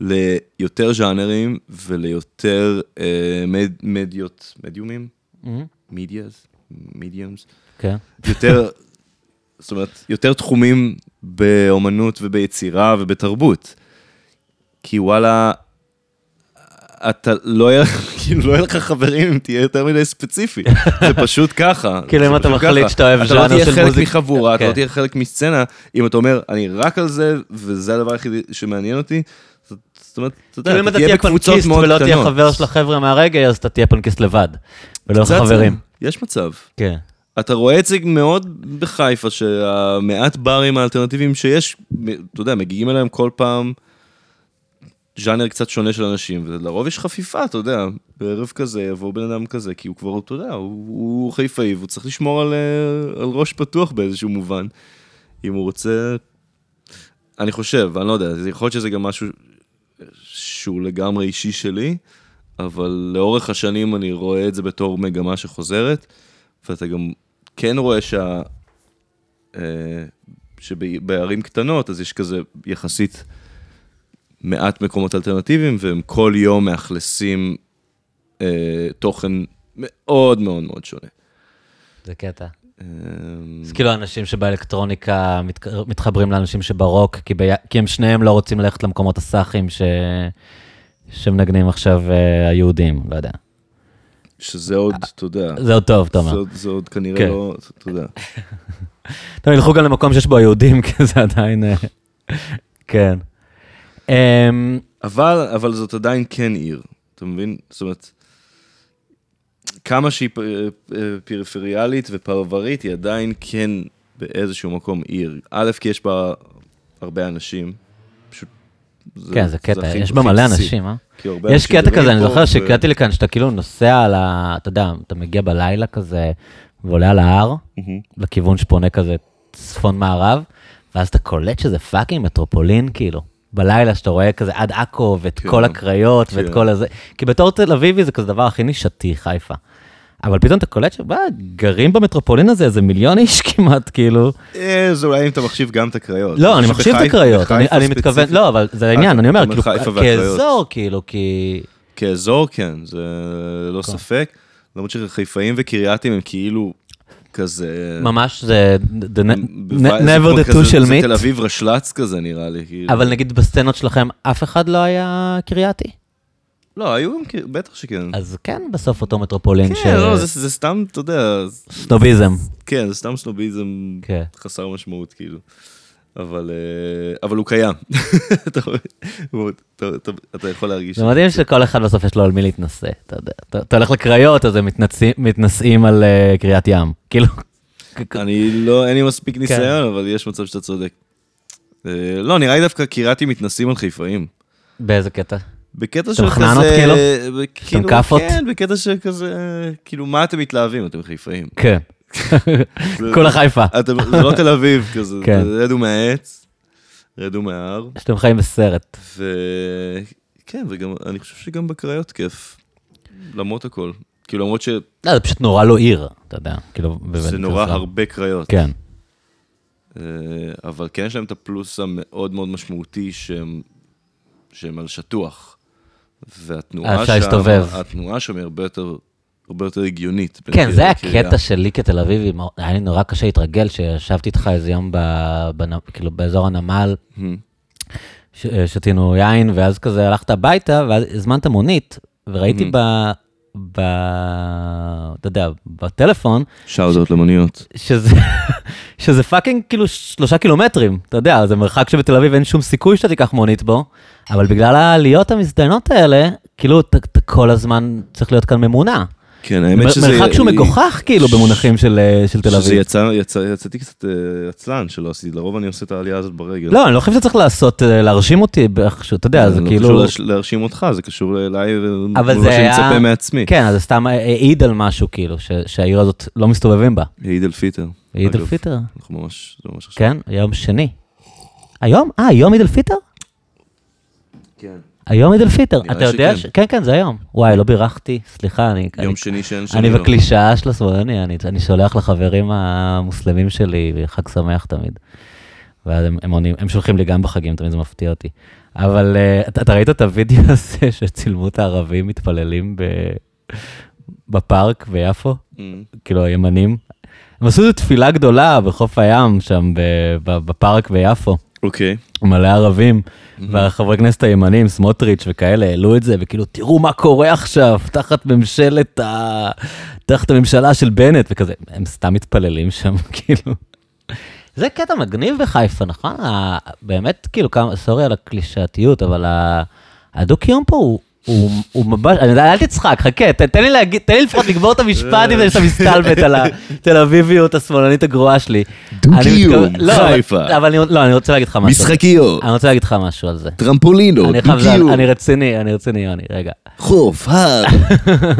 ליותר ז'אנרים וליותר אה, מד, מדיות, מדיומים? מידיאס? מידיומס? כן. יותר, זאת אומרת, יותר תחומים באומנות וביצירה ובתרבות. כי וואלה, אתה לא יהיה, כאילו לא לך חברים אם תהיה יותר מדי ספציפי. זה פשוט ככה. כאילו, אם אתה מחליט. שאתה אוהב אתה ז'אנר לא תהיה של חלק מחבורה, אתה כן. לא תהיה חלק מסצנה, אם אתה אומר, אני רק על זה, וזה הדבר היחידי שמעניין אותי. זאת אומרת, אתה יודע, כאילו אם אתה אתה תהיה בקבוצות פנקיסט מאוד ולא תהיה קטנות. חבר של החבר'ה מהרגע, אז אתה תהיה פנקיסט לבד. ולא לך חברים. יש מצב. כן. אתה רואה את זה מאוד בחיפה, שהמעט ברים האלטרנטיביים שיש, אתה יודע, מגיעים אליהם כל פעם ז'אנר קצת שונה של אנשים, ולרוב יש חפיפה, אתה יודע, בערב כזה יבוא בן אדם כזה, כי הוא כבר, אתה יודע, הוא, הוא חיפאי, והוא צריך לשמור על, אה, על ראש פתוח באיזשהו מובן. אם הוא רוצה, אני חושב, אני לא יודע, יכול להיות שזה גם משהו שהוא לגמרי אישי שלי, אבל לאורך השנים אני רואה את זה בתור מגמה שחוזרת, ואתה גם כן רואה שה... אה, שבערים קטנות, אז יש כזה יחסית מעט מקומות אלטרנטיביים, והם כל יום מאכלסים אה, תוכן מאוד מאוד מאוד שונה. זה קטע. אה, אז כאילו האנשים שבאלקטרוניקה מת, מתחברים לאנשים שברוק, כי, בי, כי הם שניהם לא רוצים ללכת למקומות הסאחים ש, שמנגנים עכשיו אה, היהודים, לא יודע. שזה עוד, אתה יודע, זה עוד טוב, אתה אומר. זה עוד- זה עוד כנראה כן. לא, אתה יודע. טוב, ילכו גם למקום שיש בו יהודים, כי זה עדיין... אה, כן. אמ, אבל, אבל זאת עדיין כן עיר, אתה מבין? זאת אומרת, כמה שהיא פ- אה, פריפריאלית ופרברית, היא עדיין כן באיזשהו מקום עיר. א', כי יש בה הרבה אנשים. פשוט... כן, זה קטע, הכי- יש בה מלא. אנשים, אה? יש קטע כזה, אני זוכר שהקראתי לי כאן, שאתה כאילו נוסע על ה... אתה יודע, אתה מגיע בלילה כזה, ועולה על ההר, Mm. לכיוון שפונה כזה צפון מערב, ואז אתה קולט שזה fucking מטרופולין, כאילו. בלילה שאתה רואה כזה עד עכו, ואת כן, כל הקריות, ואת כן. כל הזה. כי בתור תל אביבי זה כזה דבר הכי נישתי, חיפה. אבל פתאום אתה קולט שגרים במטרופולין הזה איזה מיליון איש כמעט, כאילו. אה, זה אולי אם אתה מחשיב גם את הקריות. לא, אני מחשיב את הקריות, אני- מתכוון, לא, אבל זה העניין, אני אומר, כאילו. כאזור, כאילו, כי... כאזור כן, זה לא כן. ספק. למרות שחיפאים וקרייתים הם כאילו כזה... ממש זה the never the two של זה תל. אביב רשל"צ כזה נראה לי. כאילו. אבל נגיד בסצנות שלכם אף אחד לא היה קרייתי? לא, היו גם, בטח שכן. אז כן, בסוף אותו מטרופולין ש... כן, לא, זה, זה סתם, אתה יודע, סנוביזם. כן, זה סתם סנוביזם כן. חסר משמעות, כאילו. אבל, אה, אבל הוא קיים. אתה יכול להרגיש. זה מדהים שכל אחד בסוף יש לו על מי להתנשא, אתה יודע. אתה- הולך לקריות, אז הם מתנשאים- מתנשאים על אה, קריית ים. כאילו, אני לא, אין לי מספיק כן. ניסיון, אבל יש מצב שאתה צודק. אה, לא, נראה לי דווקא קרייתים מתנסים על חיפאים. באיזה קטע? בקטע אתם של כזה... כאילו? ב- כאילו, כאפות? כן, בקטע של כזה... כאילו, מה אתם מתלהבים? אתם חיפאים. כן. זה- כולה חיפה. אתם, זה לא תל אביב כזה, כן. זה רדו מהעץ, רדו מההר, שאתם חיים בסרט. וכן, וגם, אני חושב שגם בקריות כיף, למרות הכל. כאילו, למרות שזה לא, זה פשוט נורא לא עיר, אתה יודע. כאילו, בבית נורא. הרבה קריות. כן. אה, אבל כן יש להם את הפלוס המאוד מאוד משמעותי שהם, שהם על שטוח. אה, והתנועה אפשר שם. התנועה שם היא הרבה יותר הרבה יותר הגיונית. כן, זה. הקטע שלי כתל אביבי, היה לי נורא קשה להתרגל, שישבתי איתך איזה יום ב- בנ- כאילו באזור הנמל. ש- שתינו יין, ואז כזה הלכת הביתה, ואז הזמנת מונית, וראיתי. ב... ב... אתה יודע, בטלפון, shout למוניות. שזה, שזה fucking כאילו שלושה קילומטרים, אתה יודע, זה מרחק שבתל אביב אין שום סיכוי שאתה תיקח מונית בו, אבל בגלל העליות המזדיינות האלה, כאילו אתה כל הזמן צריך להיות כאן ממונע. כן, האמת שזה... מרחק שהוא מגוחך כאילו במונחים של, אה, תל שזה אביב. יצא, יצא, יצאתי קצת אה, עצלן שלא עשיתי, לרוב אני עושה את העלייה הזאת ברגל. לא, אני לא חושב שצריך לעשות, אה, להרשים אותי באיכשהו, אתה יודע, זה לא קשור כאילו... להש- להרשים אותך, זה קשור אליי אבל ומול זה מה שאני מצפה מעצמי. כן, אז זה סתם העיד על משהו כאילו, שהעיר הזאת לא מסתובבים בה. עיד אל פיטר. עיד אל אגב. פיטר, אנחנו ממש, זה ממש עכשיו. כן, יום שני. היום? אה, היום עיד אל פיטר? כן. היום עיד אל פיטר, אתה יודע? ש- כן, כן, זה היום. וואי, לא בירכתי, סליחה, אני... אני- יום שני שאין שני אני לא. בקלישאה של השמאלני, אני, אני שולח לחברים המוסלמים שלי, חג שמח תמיד. ואז הם, הם, עונים, הם שולחים לי גם בחגים, תמיד זה מפתיע אותי. אבל uh, אתה, אתה ראית את הוידאו הזה שצילמו את הערבים מתפללים ב, בפארק ביפו? אמ, כאילו הימנים? הם עשו איזו תפילה גדולה בחוף הים, שם ב, ב, בפארק ביפו. אוקיי. מלא ערבים, והחברי כנסת הימנים, סמוטריץ' וכאלה, העלו את זה, וכאילו, תראו מה קורה עכשיו, תחת ממשלת ה... תחת הממשלה של בנט, וכזה, הם סתם מתפללים שם, כאילו. זה קטע מגניב בחיפה, נכון? באמת, כאילו, כמה, סורי על הקלישאתיות, אבל הדו-קיום פה הוא... הוא, הוא ממש, אני אל תצחק, חכה, ת, תן לי להגיד, תן לי לפחות לגמור את המשפט עם זה שאתה מסתלבט על התל אביביות השמאלנית הגרועה שלי. דו-קיום, לא, אבל- חיפה. אבל אני, לא, אני רוצה להגיד לך משהו. משחקיות, אני רוצה להגיד לך משהו על זה. טרמפולינות, חייב, דו-קיום, אני רציני, אני רציני, יוני, רגע. חוף, הר,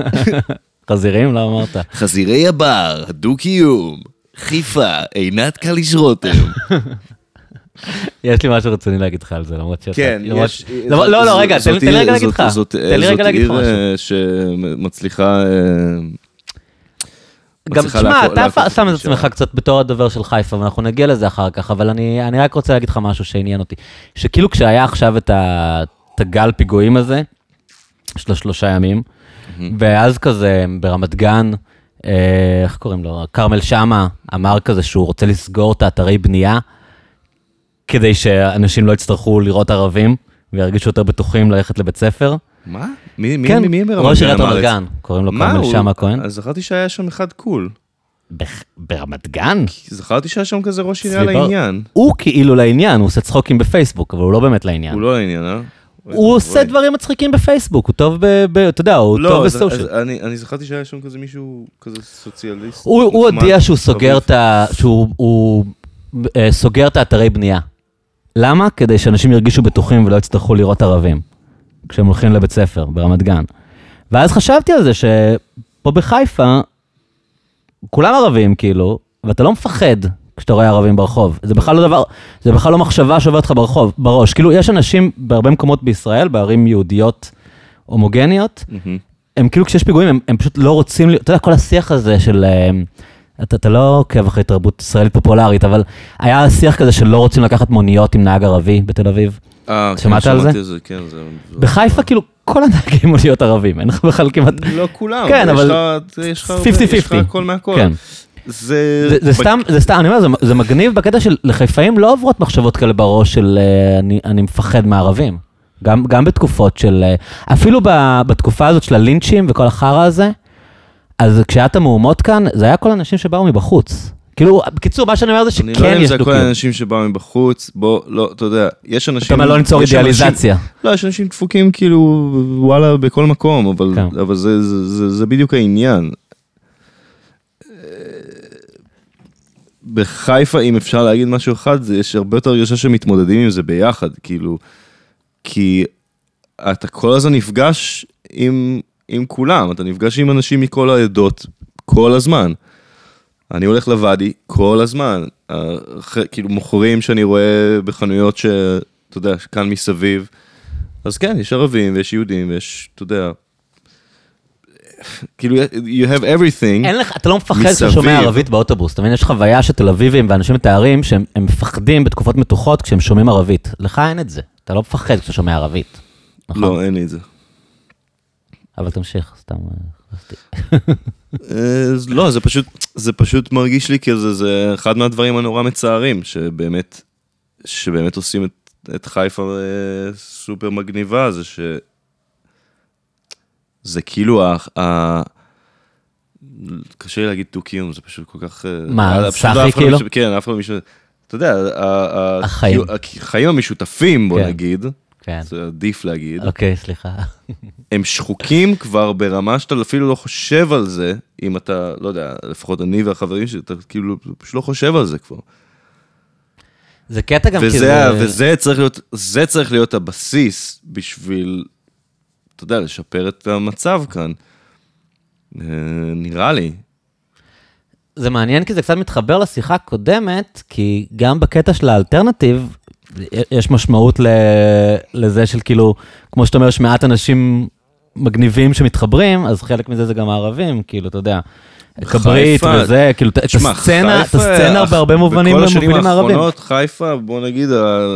חזירים? לא אמרת. חזירי הבר, דו-קיום, חיפה, עינת קליש רותם. יש לי משהו רציני להגיד לך על זה, למרות שאתה... כן, יש... לא, לא, לא, רגע, תן לי רגע להגיד לך. זאת- עיר. אה, שמצליחה... אה, גם, תשמע, אתה שם את. עצמך קצת בתור הדובר של חיפה, ואנחנו נגיע לזה אחר כך, אבל אני, אני רק רוצה להגיד לך משהו שעניין אותי. שכאילו כשהיה עכשיו את, ה, את הגל פיגועים הזה, של השלושה ימים, ואז כזה ברמת גן, אה, איך קוראים לו? כרמל שאמה אמר כזה שהוא רוצה לסגור את האתרי בנייה, כדי שאנשים לא יצטרכו לראות ערבים, וירגישו יותר בטוחים ללכת לבית ספר. מה? מי מי- כן, מי ברמת ראש גן עיריית אמר את רמת? גן, קוראים לו כרמל שאמה כהן. אז זכרתי שהיה שם אחד קול. ברמת גן? זכרתי שהיה שם כזה ראש עירייה לעניין. הוא כאילו לעניין, הוא עושה צחוקים בפייסבוק, אבל הוא לא באמת לעניין. הוא לא לעניין, אה? הוא עושה דברים מצחיקים בפייסבוק, הוא טוב ב... ב- אתה יודע, הוא לא, טוב בסושיאל. אז אני זכרתי שהיה שם כזה מישהו, כזה סוציאליסט. הוא הודיע שהוא סוגר. את ה... שהוא הוא, אה, סוגר את האתרי בנייה. למה? כדי שאנשים ירגישו בטוחים ולא יצטרכו לראות ערבים, כשהם הולכים לבית ספר ברמת גן. ואז חשבתי על זה שפה בחיפה, כולם ערבים כאילו, ואתה לא מפחד כשאתה רואה ערבים ברחוב. זה בכלל לא דבר, זה בכלל לא מחשבה שעוברת לך ברחוב, בראש. כאילו, יש אנשים בהרבה מקומות בישראל, בערים יהודיות הומוגניות, מהמם. הם כאילו כשיש פיגועים, הם, הם פשוט לא רוצים, אתה יודע, כל השיח הזה של, אה, אתה, אתה לא עוקב אחרי תרבות ישראלית פופולרית, אבל היה שיח כזה של לא רוצים לקחת מוניות עם נהג ערבי בתל אביב. אה, כן, שמעת על שמעתי זה? כן, זה... בחיפה כאילו כל הנהגים להיות ערבים, אין לך בכלל כמעט... לא כולם, כן, אבל- יש לך- יש לך הרבה- 50-50. יש לך הכל מהכל. כן. זה... זה, זה סתם, זה סתם, אני אומר, זה, זה מגניב בקטע של לחיפאים לא עוברות מחשבות כאלה בראש של אה, אני, אני מפחד מערבים. גם, גם בתקופות של, אה, אפילו ב, בתקופה הזאת של הלינצ'ים וכל החרא הזה, אז כשהיה את המהומות כאן, זה היה כל האנשים שבאו מבחוץ. כאילו, בקיצור, מה שאני אומר זה אני שכן לא יודע אם יש זה כל דו-קיום. האנשים שבאו מבחוץ, בוא, לא, אתה יודע, יש אנשים... אתה אומר לא ליצור יש אידיאליזציה. לא, יש אנשים דפוקים כאילו, וואלה, בכל מקום, אבל, כן. אבל זה, זה, זה, זה בדיוק העניין. בחיפה, אם אפשר להגיד משהו אחד, זה יש הרבה יותר הרגשה שמתמודדים עם זה ביחד, כאילו, כי אתה כל הזמן נפגש עם, עם כולם, אתה נפגש עם אנשים מכל העדות כל הזמן. אני הולך לוואדי כל הזמן, כאילו מוכרים שאני רואה בחנויות שאתה יודע, כאן מסביב, אז כן, יש ערבים ויש יהודים ויש, אתה יודע, כאילו, you have everything. אין לך, אתה לא מפחד. כשאתה שומע ערבית באוטובוס, אתה מבין? יש חוויה של תל אביבים ואנשים מתארים שהם הם מפחדים בתקופות מתוחות כשהם שומעים ערבית. לך אין את זה, אתה לא מפחד כשאתה שומע ערבית. נכון? לא, אין לי את זה. אבל תמשיך, סתם. אה, אה, לא, זה פשוט, זה פשוט מרגיש לי כזה, זה אחד מהדברים הנורא מצערים, שבאמת, שבאמת עושים את, את חיפה אה, סופר מגניבה, זה ש... זה כאילו ה... ה... קשה לי להגיד דו-קיום, זה פשוט כל כך... מה, אף אחד לא כאילו? כן, אף אחד לא מישהו... אתה יודע, החיים. החיים המשותפים, בוא כן. נגיד, כן. זה עדיף להגיד, אוקיי, סליחה. הם שחוקים כבר ברמה שאתה אפילו לא חושב על זה, אם אתה, לא יודע, לפחות אני והחברים שלי, אתה כאילו פשוט לא חושב על זה כבר. זה קטע גם וזה, זה... וזה צריך להיות, זה צריך להיות הבסיס בשביל, אתה יודע, לשפר את המצב כאן. אה, נראה לי. זה מעניין כי זה קצת מתחבר לשיחה הקודמת, כי גם בקטע של האלטרנטיב, יש משמעות ל... לזה של כאילו, כמו שאתה אומר, יש מעט אנשים מגניבים שמתחברים, אז חלק מזה זה גם הערבים, כאילו, אתה יודע, כברית וזה, כאילו, את הסצנה, את הסצנה בהרבה מובנים בכל השנים מובילים הערבים. האחרונות, חיפה, בוא נגיד,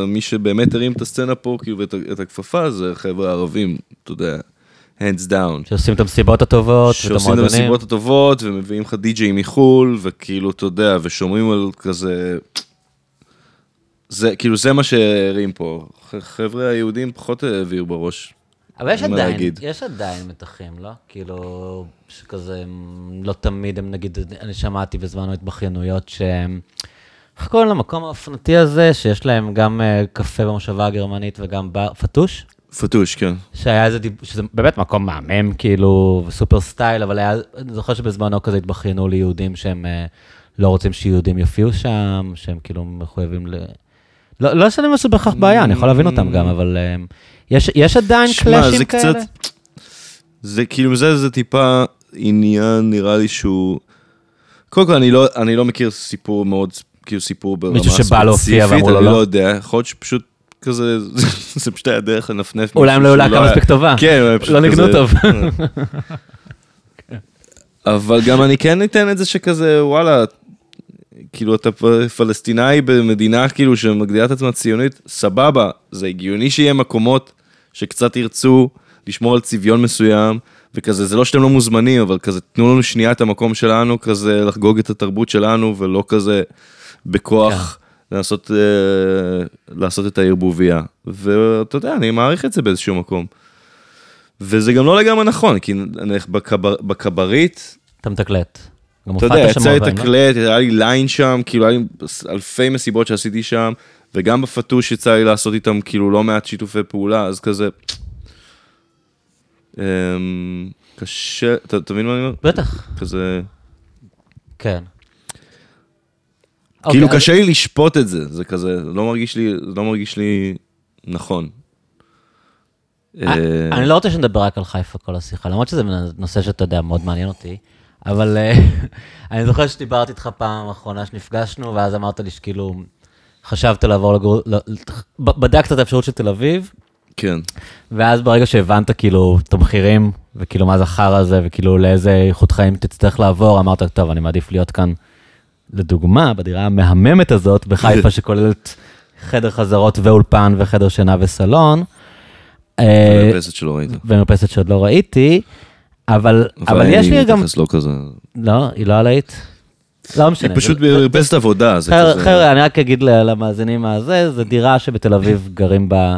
מי שבאמת הרים את הסצנה פה, כאילו, ואת הכפפה, זה חבר'ה ערבים, אתה יודע, hands down. שעושים את המסיבות הטובות, ואת שעושים את המועדונים. המסיבות הטובות, ומביאים לך די-ג'יי מחו"ל, וכאילו, אתה יודע, ושומרים על כזה... זה, כאילו, זה מה שהרים פה. חבר'ה היהודים פחות העבירו בראש. אבל יש עדיין, להגיד. יש עדיין מתחים, לא? כאילו, שכזה, לא תמיד הם, נגיד, אני שמעתי בזמנו התבכיינויות שהם, איך קוראים למקום האופנתי הזה, שיש להם גם אה, קפה במושבה הגרמנית וגם בר, פטוש? פטוש, כן. שהיה איזה דיב... שזה באמת מקום מהמם, כאילו, וסופר סטייל, אבל היה, אני זוכר שבזמנו כזה התבכיינו ליהודים שהם אה, לא רוצים שיהודים יופיעו שם, שהם כאילו מחויבים ל... לא, לא שאני שזה בהכרח בעיה, אני יכול להבין אותם גם, אבל אה, יש, יש עדיין קלאשים כאלה? זה כאילו, זה, זה טיפה עניין, נראה לי שהוא... קודם כל, אני לא, אני לא מכיר סיפור מאוד, כאילו סיפור ברמה מישהו ספציפית. שבא להופיע ואמרו לו אני לא? לא יודע, יכול להיות שפשוט כזה, זה פשוט היה דרך לנפנף. אולי הם לא מישהו היו להקה היה- מספיק טובה. כן, אולי פשוט לא ניגנו כזה- טוב. אבל גם אני כן אתן את זה שכזה, וואלה, כאילו אתה פלסטינאי במדינה כאילו שמגדירה את עצמה ציונית, סבבה, זה הגיוני שיהיה מקומות שקצת ירצו לשמור על צביון מסוים, וכזה, זה לא שאתם לא מוזמנים, אבל כזה, תנו לנו שנייה את המקום שלנו, כזה לחגוג את התרבות שלנו, ולא כזה בכוח לנסות אה, לעשות את הערבוביה. ואתה יודע, אני מעריך את זה באיזשהו מקום. וזה גם לא לגמרי נכון, כי בקבר, בקברית, אתה מתקלט. גם אתה יודע, יצא הרבה, לא? לתקלט, היה לי ליין שם, כאילו היה לי אלפי מסיבות שעשיתי שם, וגם בפטוש יצא לי לעשות איתם כאילו לא מעט שיתופי פעולה, אז כזה... אמ, קשה, אתה מבין מה אני אומר? בטח, כזה... כן. כאילו אוקיי, קשה לי לשפוט את זה, זה כזה, לא מרגיש לי, לא מרגיש לי נכון. אה, אה, אני לא רוצה שנדבר רק על חיפה כל השיחה, למרות שזה נושא שאתה יודע, מאוד מעניין אותי, אבל אה, אני זוכר שדיברתי איתך פעם האחרונה שנפגשנו, ואז אמרת לי שכאילו, חשבת לעבור לגור, לא, בדקת את האפשרות של תל אביב, כן. ואז ברגע שהבנת כאילו את המחירים, וכאילו מה זה החרא הזה, וכאילו לאיזה איכות חיים תצטרך לעבור, אמרת, טוב, אני מעדיף להיות כאן, לדוגמה, בדירה המהממת הזאת בחיפה, שכוללת חדר חזרות ואולפן וחדר שינה וסלון. אה, המרפסת שלא ראית. ומרפסת שעוד לא ראיתי, אבל, אבל יש לי גם... לא כזה. לא, היא לא עלית? לא משנה. היא פשוט במרפסת עבודה, חבר'ה, אני רק אגיד למאזינים מה זה, זה דירה שבתל אביב גרים בה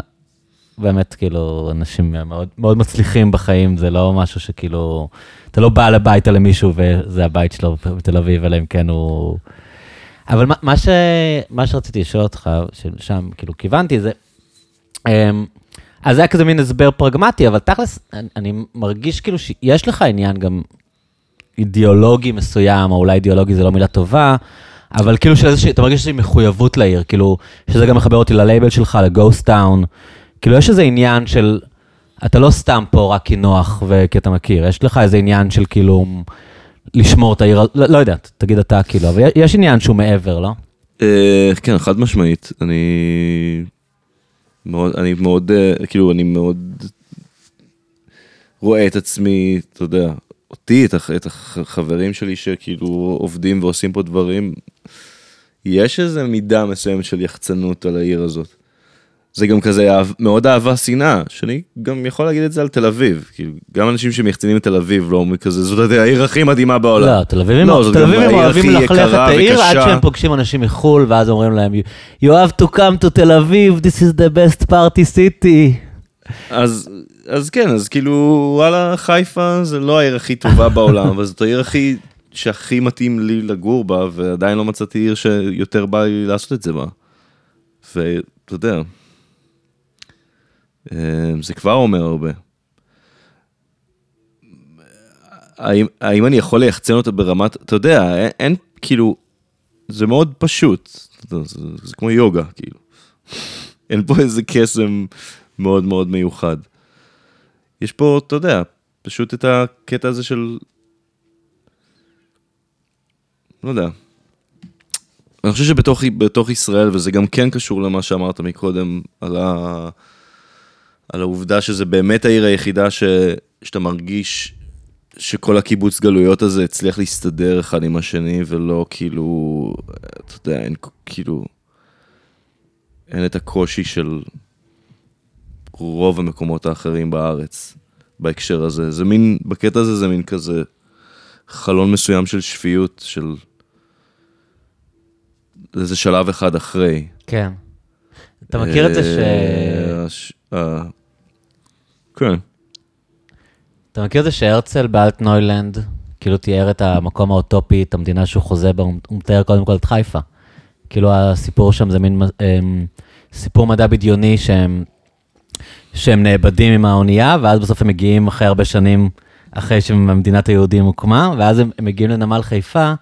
באמת כאילו אנשים מאוד, מאוד מצליחים בחיים, זה לא משהו שכאילו, אתה לא בא הביתה למישהו וזה הבית שלו בתל אביב, אלא אם כן הוא... אבל מה, מה, ש, מה שרציתי לשאול אותך, ששם כאילו כיוונתי, זה, אמ, אז זה היה כזה מין הסבר פרגמטי, אבל תכלס, אני, אני מרגיש כאילו שיש לך עניין גם אידיאולוגי מסוים, או אולי אידיאולוגי זה לא מילה טובה, אבל כאילו שאיזושהי, אתה מרגיש איזושהי מחויבות לעיר, כאילו, שזה גם מחבר אותי ללייבל שלך, לגוסט טאון, כאילו יש איזה עניין של, אתה לא סתם פה רק כי נוח וכי אתה מכיר, יש לך איזה עניין של כאילו, לשמור את העיר, לא, לא יודע, תגיד אתה כאילו, אבל יש עניין שהוא מעבר, לא? אה, כן, חד משמעית. אני מאוד, אני מאוד, אה, כאילו, אני מאוד רואה את עצמי, אתה יודע, אותי, את, הח- את החברים שלי שכאילו עובדים ועושים פה דברים. יש איזו מידה מסוימת של יחצנות על העיר הזאת. זה גם כזה מאוד אהבה שנאה, שאני גם יכול להגיד את זה על תל אביב. כאילו, גם אנשים שמחצינים את תל אביב לא אומרים כזה, זאת העיר הכי מדהימה בעולם. לא, תל אביבים לא, תל אביבים אוהבים ללכלך את העיר עד. שהם פוגשים אנשים מחו"ל, ואז אומרים להם, You have to come to תל אביב, this is the best party city. אז, אז כן, אז כאילו, וואלה, חיפה זה לא העיר הכי טובה בעולם, אבל זאת העיר הכי, שהכי מתאים לי לגור בה, ועדיין לא מצאתי עיר שיותר בא לי לעשות את זה בה. ואתה יודע, זה כבר אומר הרבה. האם, האם אני יכול ליחצן אותה ברמת, אתה יודע, אין, אין כאילו, זה מאוד פשוט, יודע, זה, זה כמו יוגה, כאילו. אין פה איזה קסם מאוד מאוד מיוחד. יש פה, אתה יודע, פשוט את הקטע הזה של... לא יודע. אני חושב שבתוך בתוך ישראל, וזה גם כן קשור למה שאמרת מקודם, על, ה, על העובדה שזה באמת העיר היחידה ש, שאתה מרגיש שכל הקיבוץ גלויות הזה הצליח להסתדר אחד עם השני, ולא כאילו, אתה יודע, אין כאילו, אין את הקושי של רוב המקומות האחרים בארץ בהקשר הזה. זה מין, בקטע הזה זה מין כזה חלון מסוים של שפיות, של איזה שלב אחד אחרי. כן. אתה מכיר את זה ש... אה, אה, כן. אתה מכיר את זה שהרצל באלטנוילנד, כאילו תיאר את המקום האוטופי, את המדינה שהוא חוזה בה, הוא הוא מתאר קודם כל את חיפה. כאילו הסיפור שם זה מין אמ, סיפור מדע בדיוני שהם, שהם נאבדים עם האונייה, ואז בסוף הם מגיעים אחרי הרבה שנים, אחרי שמדינת היהודים הוקמה, ואז הם, הם מגיעים לנמל חיפה,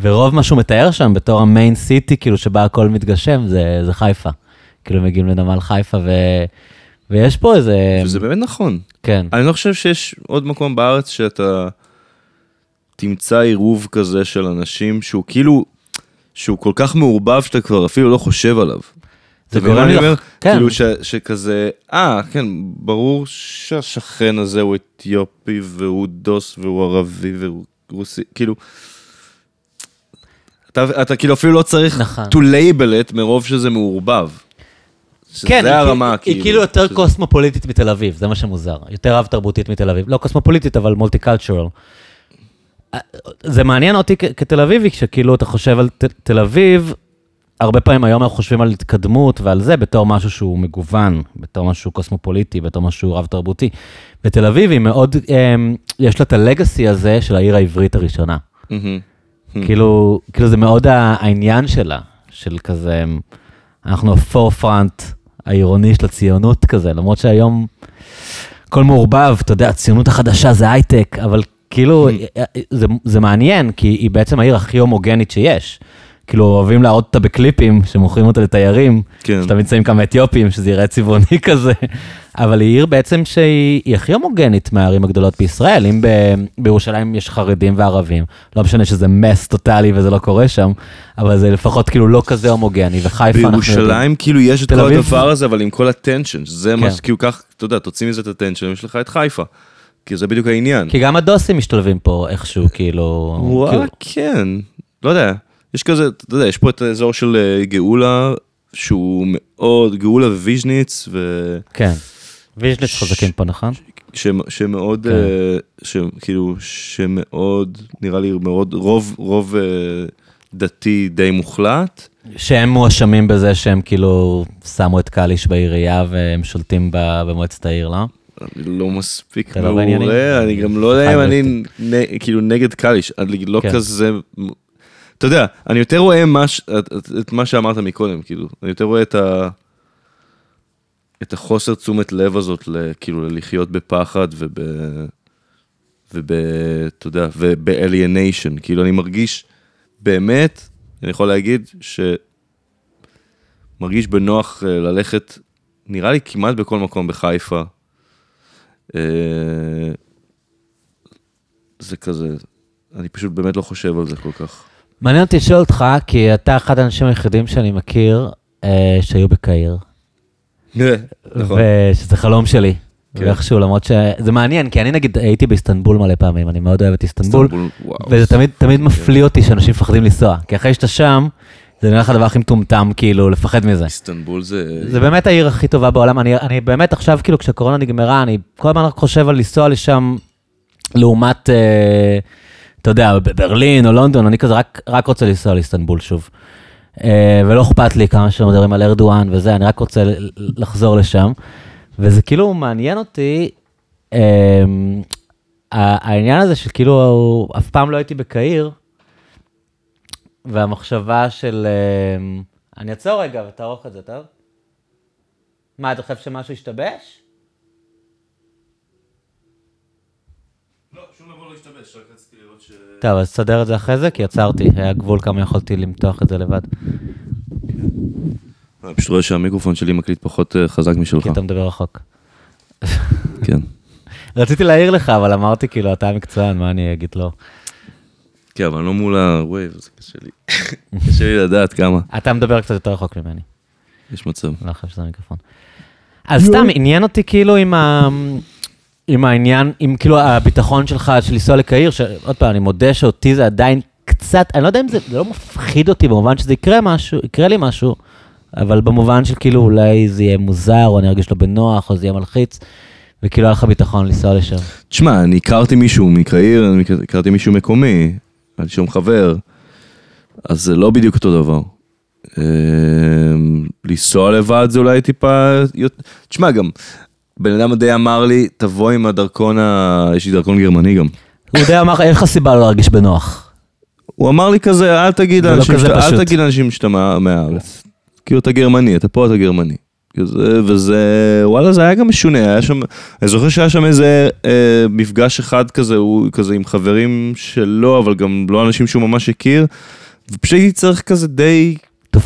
ורוב מה שהוא מתאר שם בתור המיין סיטי, כאילו שבה הכל מתגשם, זה, זה חיפה. כאילו מגיעים לנמל חיפה, ו, ויש פה איזה... וזה באמת נכון. כן. אני לא חושב שיש עוד מקום בארץ שאתה תמצא עירוב כזה של אנשים שהוא כאילו, שהוא כל כך מעורבב שאתה כבר אפילו לא חושב עליו. זה גורם לי אומר? כן. כאילו ש, שכזה, אה, כן, ברור שהשכן הזה הוא אתיופי והוא דוס והוא ערבי והוא רוסי, כאילו... אתה, אתה כאילו אפילו לא צריך נכון. to label it מרוב שזה מעורבב. שזה כן, הרמה, היא, היא כאילו יותר שזה- קוסמופוליטית מתל אביב, זה מה שמוזר. יותר רב-תרבותית מתל אביב. לא קוסמופוליטית, אבל מולטי-קלטורל. זה מעניין אותי כ- כתל אביבי, כשכאילו אתה חושב על ת, תל אביב, הרבה פעמים היום אנחנו חושבים על התקדמות ועל זה בתור משהו שהוא מגוון, בתור משהו קוסמופוליטי, בתור משהו רב-תרבותי. ותל אביב היא מאוד, אמ, יש לה את הלגאסי הזה של העיר העברית הראשונה. מהמם. כאילו, כאילו זה מאוד העניין שלה, של כזה, אנחנו הפורפרנט העירוני של הציונות כזה, למרות שהיום הכל מעורבב, אתה יודע, הציונות החדשה זה הייטק, אבל כאילו, זה, זה מעניין, כי היא בעצם העיר הכי הומוגנית שיש. כאילו, אוהבים להראות אותה בקליפים שמוכרים אותה לתיירים, כן. שאתה נמצאים כמה אתיופים, שזה יראה צבעוני כזה, אבל היא עיר בעצם שהיא היא הכי הומוגנית מהערים הגדולות בישראל. אם ב, בירושלים יש חרדים וערבים, לא משנה שזה מס טוטאלי וזה לא קורה שם, אבל זה לפחות כאילו לא כזה הומוגני, וחיפה אנחנו יודעים. בירושלים כאילו יש את כל הדבר הזה, אבל עם כל הטנשן, זה מה כן. שכאילו כך, אתה יודע, תוציא מזה את הטנשן, יש לך את חיפה. כי זה בדיוק העניין. כי גם הדוסים משתלבים פה איכשהו, כאילו... וואלה, כאילו- כן, לא יודע, יש כזה, אתה יודע, יש פה את האזור של אה, גאולה, שהוא מאוד, גאולה וויז'ניץ, ו... כן. ויז'ניץ חזקים פה, נכון? ש- שמאוד, כן. אה, שכאילו, שמאוד, נראה לי מאוד, רוב, רוב אה, דתי די מוחלט. שהם מואשמים בזה שהם כאילו שמו את קליש בעירייה והם שולטים במועצת העיר, לא? אני לא מספיק לא? מעורה, אני גם לא יודע אם אני כאילו נגד קליש, אני לא כן. כזה, אתה יודע, אני יותר רואה מה את- את- מה שאמרת מקודם, כאילו, אני יותר רואה את ה... את החוסר תשומת לב הזאת, כאילו, לחיות בפחד וב... וב... אתה יודע, ובאלייניישן, כאילו, אני מרגיש, באמת, אני יכול להגיד ש... מרגיש בנוח אה, ללכת, נראה לי כמעט בכל מקום בחיפה. אה, זה כזה, אני פשוט באמת לא חושב על זה כל כך. מעניין אותי לשאול אותך, כי אתה אחד האנשים היחידים שאני מכיר אה, שהיו בקהיר. נכון. ושזה חלום שלי. כן. ואיכשהו, למרות שזה מעניין, כי אני נגיד הייתי באיסטנבול מלא פעמים, אני מאוד אוהב את איסטנבול. וזה תמיד, תמיד מפליא אותי שאנשים מפחדים לנסוע, כי אחרי שאתה שם, זה נראה לך הדבר הכי מטומטם, כאילו, לפחד מזה. איסטנבול זה... זה באמת העיר הכי טובה בעולם. אני, אני באמת עכשיו, כאילו, כשהקורונה נגמרה, אני כל הזמן רק חושב על לנסוע לשם, לעומת, אה, אתה יודע, בברלין או לונדון, אני כזה רק, רק רוצה לנסוע לאיסטנבול שוב. אה, ולא אכפת לי כמה שמדברים על ארדואן וזה, אני רק רוצה לחזור לשם. וזה כאילו מעניין אותי, ה- העניין הזה של כאילו, אף פעם לא הייתי בקהיר, והמחשבה של... אה, אני אעצור רגע ותערוך את זה, טוב? מה, אתה חושב שמשהו השתבש? טוב, אז תסדר את זה אחרי זה, כי עצרתי, היה גבול כמה יכולתי למתוח את זה לבד. אני פשוט רואה שהמיקרופון שלי מקליט פחות אה, חזק משלך. כי אתה מדבר רחוק. כן. רציתי להעיר לך, אבל אמרתי, כאילו, אתה מקצוען, מה אני אגיד לו? כן, אבל לא מול ה wave, זה קשה לי. קשה לי לדעת כמה. אתה מדבר קצת יותר רחוק ממני, יש מצב. לא חושב שזה המיקרופון. אז סתם, עניין אותי כאילו עם ה... עם העניין, עם כאילו הביטחון שלך של לנסוע לקהיר, שעוד פעם, אני מודה שאותי זה עדיין קצת, אני לא יודע אם זה, זה לא מפחיד אותי במובן שזה יקרה משהו, יקרה לי משהו, אבל במובן של כאילו אולי זה יהיה מוזר, או אני ארגיש לא בנוח, או זה יהיה מלחיץ, וכאילו היה לך ביטחון לנסוע לשם. תשמע, אני הכרתי מישהו מקהיר, אני הכ- הכרתי מישהו מקומי, על שם חבר, אז זה לא בדיוק אותו דבר. אמ, לנסוע לבד זה אולי טיפה... תשמע, גם, בן אדם די אמר לי, תבוא עם הדרכון ה... יש לי דרכון גרמני גם. הוא די אמר אין לך סיבה לא להרגיש בנוח. הוא אמר לי כזה, אל תגיד לא לאנשים שאתה- תגיד לאנשים שאתה מה- מהארץ. כאילו, אתה גרמני, אתה פה, אתה גרמני. כזה, וזה, וואלה, זה היה גם משונה, היה שם, אני זוכר שהיה שם איזה אה, מפגש אחד כזה, הוא כזה עם חברים שלו, אבל גם לא אנשים שהוא ממש הכיר, ופשוט הייתי צריך כזה די.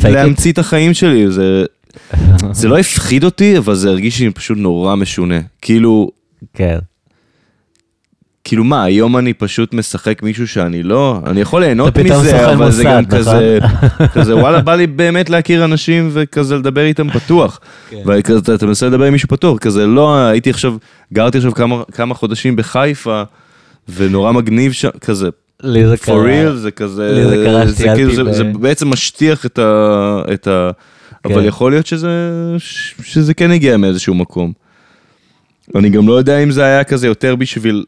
להמציא את החיים שלי, זה, זה לא הפחיד אותי, אבל זה הרגיש לי פשוט נורא משונה. כאילו, כן. כאילו מה, היום אני פשוט משחק מישהו שאני לא? אני יכול ליהנות מזה, אבל זה גם מוסד, כזה, כזה וואלה, בא לי באמת להכיר אנשים וכזה לדבר איתם פתוח. כן. וכזה, אתה- אתה מנסה לדבר עם מישהו פתוח, כזה לא, הייתי עכשיו, גרתי עכשיו כמה, כמה חודשים בחיפה, ונורא מגניב שם, כזה, לי זה for קרה. real, זה כזה, לי זה קרה זה כאילו, זה- זה בעצם משטיח את ה... את ה אבל כן. יכול להיות שזה, שזה כן הגיע מאיזשהו מקום. אני גם לא יודע אם זה היה כזה יותר בשביל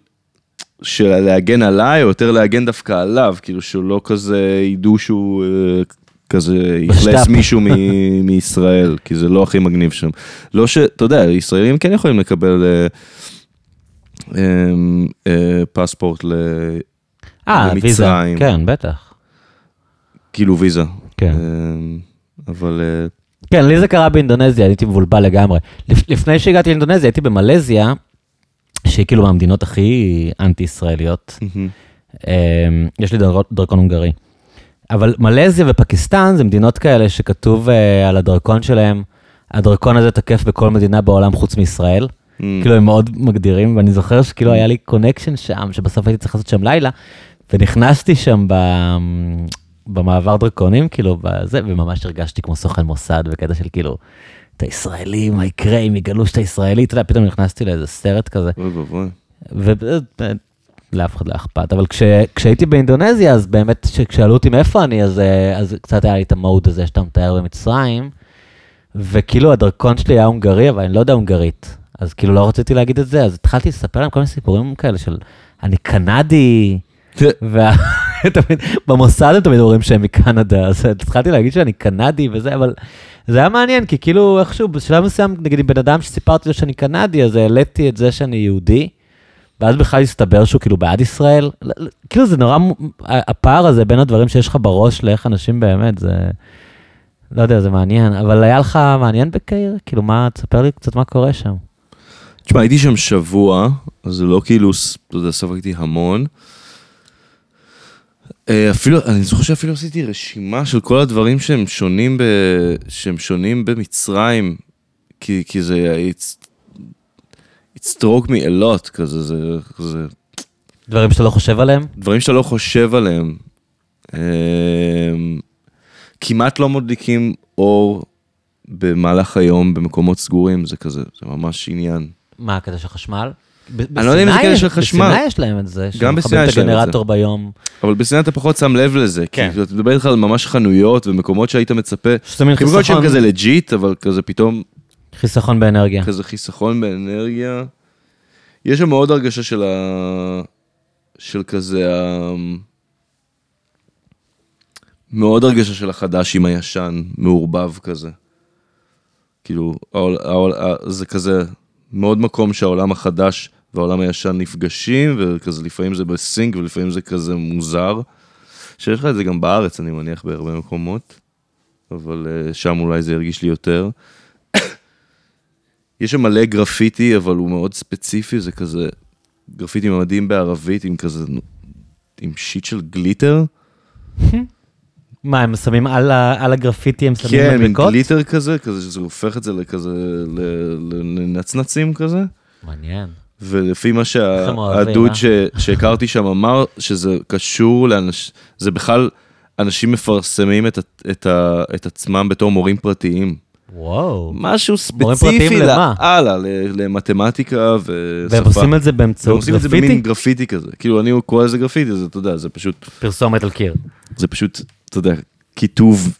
של להגן עליי, או יותר להגן דווקא עליו, כאילו שהוא לא כזה ידעו שהוא אה, כזה. יאכלס מישהו מ- מישראל, כי זה לא הכי מגניב שם. לא ש... אתה יודע, ישראלים כן יכולים לקבל אה, אה, אה, פספורט ל... אה, ויזה. כן, בטח. כאילו ויזה. כן. אה, אבל... כן, לי זה קרה באינדונזיה, הייתי מבולבל לגמרי. לפ, לפני שהגעתי לאינדונזיה, הייתי במלזיה, שהיא כאילו מהמדינות הכי אנטי-ישראליות. אמ, יש לי דרכון, דרכון הונגרי. אבל מלזיה ופקיסטן זה מדינות כאלה שכתוב אה, על הדרכון שלהם, הדרכון הזה תקף בכל מדינה בעולם חוץ מישראל. Mm. כאילו הם מאוד מגדירים, ואני זוכר שכאילו היה לי קונקשן שם, שבסוף הייתי צריך לעשות שם לילה, ונכנסתי שם ב... במעבר דרקונים, כאילו, בזה, וממש הרגשתי כמו סוכן מוסד, בקטע של כאילו, אתה ישראלי, מה יקרה אם יגלו שאתה ישראלי, אתה יודע, פתאום נכנסתי לאיזה סרט כזה, אוי ואבוי. ולאף אחד לא אכפת, אבל כש... כשהייתי באינדונזיה, אז באמת, כששאלו אותי מאיפה אני, אז, אה, אז קצת היה לי את המהות הזה שאתה מתאר במצרים, וכאילו הדרכון שלי היה הונגרי, אבל אני לא יודע הונגרית, אז כאילו לא רציתי להגיד את זה, אז התחלתי לספר להם כל מיני סיפורים כאלה של, אני קנדי, וה... תמיד, במוסד הם תמיד אומרים שהם מקנדה, אז התחלתי להגיד שאני קנדי וזה, אבל זה היה מעניין, כי כאילו איכשהו בשלב מסוים, נגיד עם בן אדם שסיפרתי לו שאני קנדי, אז העליתי את זה שאני יהודי, ואז בכלל הסתבר שהוא כאילו בעד ישראל. כאילו זה נורא, הפער הזה בין הדברים שיש לך בראש לאיך אנשים באמת, זה... לא יודע, זה מעניין, אבל היה לך מעניין בקהיר? כאילו מה, תספר לי קצת מה קורה שם. תשמע, הייתי שם שבוע, אז לא כאילו, אתה יודע, ספגתי המון. אה, אפילו, אני זוכר שאפילו עשיתי רשימה של כל הדברים שהם שונים, ב, שהם שונים במצרים, כי, כי זה, it's, it struck me a lot, כזה, זה, זה דברים שאתה לא חושב עליהם? דברים שאתה לא חושב עליהם. אה, כמעט לא מדליקים אור במהלך היום במקומות סגורים, זה כזה, זה ממש עניין. מה, הקטע של חשמל? אני לא יודע אם זה כאלה של יש- חשמל. בסיני יש להם את זה, גם שמכבים בסיני את יש להם את זה. הגנרטור ביום. אבל בסיני אתה פחות שם לב לזה, כן. כי אתה מדבר איתך על ממש חנויות ומקומות שהיית מצפה, שזה מין חנויות שהן חיסכון- כזה לג'יט, אבל כזה פתאום חיסכון באנרגיה. כזה חיסכון באנרגיה. יש שם מאוד הרגשה של ה... של כזה ה... מאוד הרגשה של החדש עם הישן, מעורבב כזה. כאילו, העול, העול, ה- זה כזה מאוד מקום שהעולם החדש והעולם הישן נפגשים, וכזה לפעמים זה בסינק ולפעמים זה כזה מוזר. שיש לך את זה גם בארץ, אני מניח, בהרבה מקומות, אבל אה, שם אולי זה ירגיש לי יותר. יש שם מלא גרפיטי, אבל הוא מאוד ספציפי, זה כזה גרפיטי ממדים בערבית עם כזה, עם שיט של גליטר. מה, הם שמים על ה- על הגרפיטי, הם שמים כן, מדבקות? גליטר כזה, כזה שזה הופך את זה לכזה, לנצנצים כזה. מעניין. ולפי מה הם שהדוד אה? ש- שהכרתי שם אמר, שזה קשור לאנשים, זה בכלל, אנשים מפרסמים את, את, ה- את עצמם בתור מורים פרטיים. וואו. משהו ספציפי? לאללה, ל- למתמטיקה ושפה. והם עושים את זה והם באמצעות עושים את זה גרפיטי? במין גרפיטי כזה. כאילו, אני קורא לזה גרפיטי, זה, אתה יודע, זה פשוט, פרסומת על קיר. זה פשוט, אתה יודע, כיתוב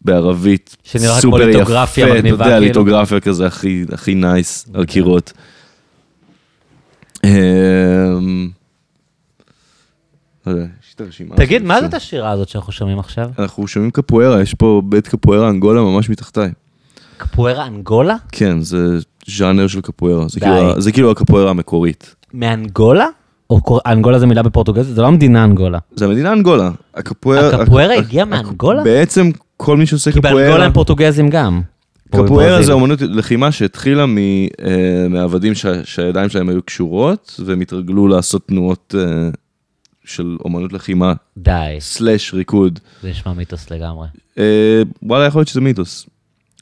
בערבית, סופר יפה, אתה יודע, כאילו. קליגרפיה כזה הכי, הכי nice על קירות. אמ, לא יודע, יש את הרשימה. תגיד, של- מה של- זאת השירה הזאת שאנחנו שומעים עכשיו? אנחנו שומעים קפוארה, יש פה בית קפוארה אנגולה ממש מתחתיי. קפוארה אנגולה? כן, זה ז'אנר של קפוארה. זה. כאילו זה כאילו הקפוארה המקורית. מאנגולה? או אנגולה זה מילה בפורטוגזית? זה לא המדינה אנגולה. זה המדינה אנגולה. הקפוארה... הקפוארה הק- הגיעה מאנגולה? בעצם כל מי שעושה כי באנגולה קפוארה... הם פורטוגזים גם. קפוארה. זה אומנות לחימה שהתחילה מ- אה, מעבדים שה- שהידיים שלהם היו קשורות, והם התרגלו לעשות תנועות אה, של אומנות לחימה, די, סלאש ריקוד. זה נשמע מיתוס לגמרי. אה, וואלה, יכול להיות שזה מיתוס.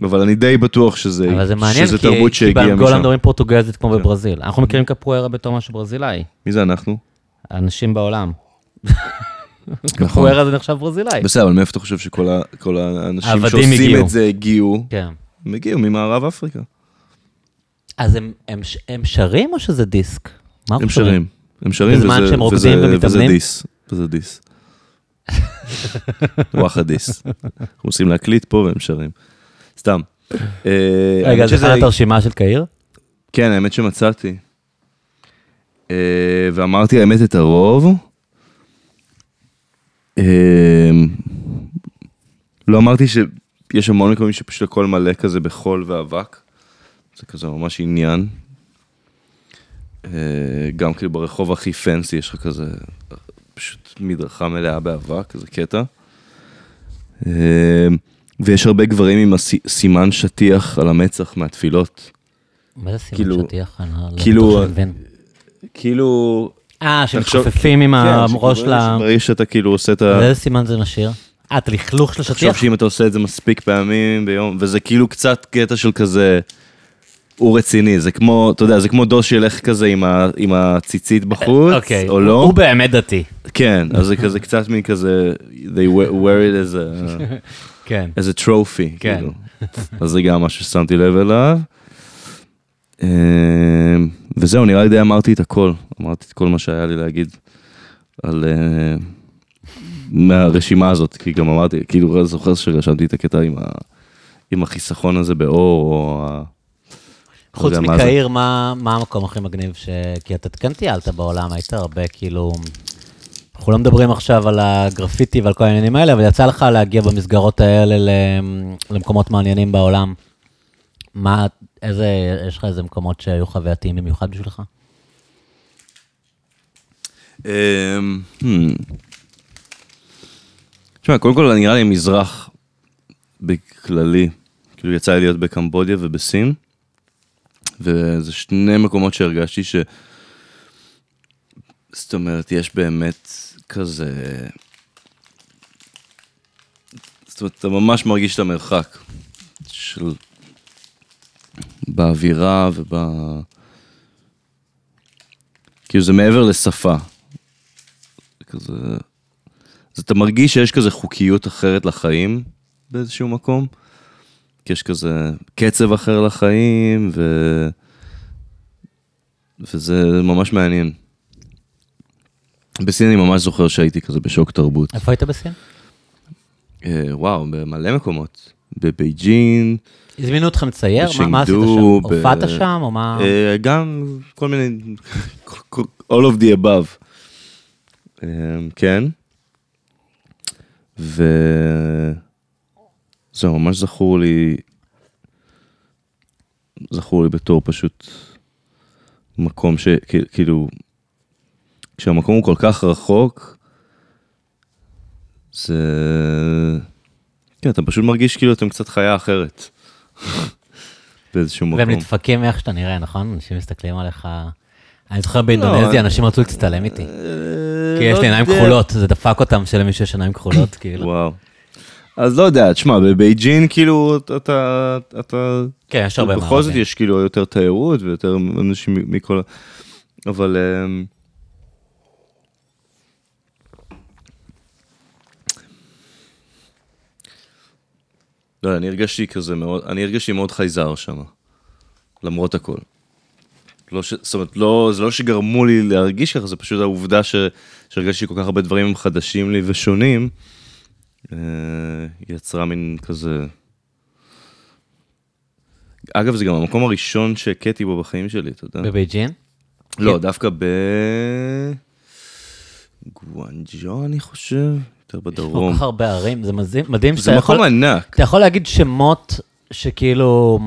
אבל אני די בטוח שזה, אבל זה מעניין, שזה כי תרבות כי שהגיעה באנגולה משם. מדברים פורטוגזית כמו כן. בברזיל. אנחנו מכירים קפוארה בתור משהו ברזילאי. מי זה אנחנו? אנשים בעולם. נכון. קפוארה זה נחשב ברזילאי. בסדר, אבל מאיפה אתה חושב שכל האנשים שעושים הגיעו. את זה הגיעו? כן. הם הגיעו ממערב אפריקה. אז הם- הם ש- הם שרים או שזה דיסק? מה הם שרים. הם שרים בזמן וזה- שהם רוקדים וזה- וזה ומתאמנים? דיס. וזה דיס. וואחד דיס. אנחנו עושים להקליט פה והם שרים. סתם. אה, רגע, זה חלת הרשימה של קהיר? כן, האמת שמצאתי. אה, ואמרתי האמת את הרוב. אה, לא אמרתי שיש המון מקומות שפשוט הכל מלא כזה בחול ואבק. זה כזה ממש עניין. אה, גם כאילו ברחוב הכי פנסי יש לך כזה פשוט מדרכה מלאה באבק, זה קטע. אה, ויש הרבה גברים עם סימן שטיח על המצח מהתפילות. מה זה סימן כאילו- שטיח? לא- כאילו-. כאילו... אה, שמתכופפים עם כן, הראש ל... ברגע שאתה כאילו עושה את ה... איזה סימן זה משאיר? את הלכלוך של תחשוב השטיח? שאם אתה עושה את זה מספיק פעמים ביום, וזה כאילו קצת קטע של כזה, הוא רציני, זה כמו, אתה יודע, זה כמו דוס שילך כזה עם, ה, עם הציצית בחוץ, אוקיי, או לא, הוא באמת דתי. כן, אז זה כזה קצת מכזה, they wear it as a, כן. as a trophy, כן. כאילו. אז זה גם משהו ששמתי לב אליו. אה, וזהו, נראה לי די אמרתי את הכל, אמרתי את כל מה שהיה לי להגיד על... אה, מהרשימה הזאת, כי גם אמרתי, כאילו, זוכר שרשמתי את הקטע עם, ה, עם החיסכון הזה באור, או ה... לא חוץ. מקהיר, מה מה המקום הכי מגניב ש... כי אתה כן טיילת בעולם, היית הרבה כאילו... אנחנו לא מדברים עכשיו על הגרפיטי ועל כל העניינים האלה, אבל יצא לך להגיע במסגרות האלה למקומות מעניינים בעולם. מה, איזה, יש לך איזה מקומות שהיו חווייתיים במיוחד בשבילך? תשמע, קודם כל נראה לי מזרח בכללי, כאילו יצא לי להיות בקמבודיה ובסין, וזה שני מקומות שהרגשתי ש... זאת אומרת, יש באמת כזה... זאת אומרת, אתה ממש מרגיש את המרחק של... באווירה וב... כאילו זה מעבר לשפה. זה כזה... אז אתה מרגיש שיש כזה חוקיות אחרת לחיים באיזשהו מקום. כי יש כזה קצב אחר לחיים, ו... וזה ממש מעניין. בסין אני ממש זוכר שהייתי כזה בשוק תרבות. איפה היית בסין? אה, וואו, במלא מקומות. בבייג'ין, הזמינו אותך לצייר? מה- מה עשית שם? ב- הופעת שם או מה? אה, גם כל מיני, all of the above. אה, כן. וזהו, ממש זכור לי, זכור לי בתור פשוט מקום שכאילו, כשהמקום הוא כל כך רחוק, זה... כן, אתה פשוט מרגיש כאילו אתם קצת חיה אחרת. באיזשהו מקום. והם נדפקים מאיך שאתה נראה, נכון? אנשים מסתכלים עליך... אני זוכר באינדונזיה, לא, אנשים רצו להצטלם איתי. אה, כי יש לי לא עיניים יודע. כחולות, זה דפק אותם שלמישהו יש עיניים כחולות, כאילו. וואו. אז לא יודע, תשמע, בבייג'ין כאילו אתה, אתה, כן, יש הרבה בכל זאת מערבים. יש כאילו יותר תיירות ויותר אנשים מכל, אבל אמ, לא, אני הרגשתי כזה מאוד, אני הרגשתי מאוד חייזר שם, למרות הכל. לא ש... זאת אומרת, לא, זה לא שגרמו לי להרגיש ככה, זה פשוט העובדה ש... שהרגשתי כל כך הרבה דברים חדשים לי ושונים, אה, יצרה מין כזה... אגב, זה גם המקום הראשון שהכיתי בו בחיים שלי, אתה יודע? בבייג'ין? לא, דווקא ב... גואנג'ו, אני חושב, יותר יש כל בדרום. כך הרבה ערים, זה מדהים- מדהים זה שאתה יכול... מקום ענק. אתה יכול להגיד שמות שכאילו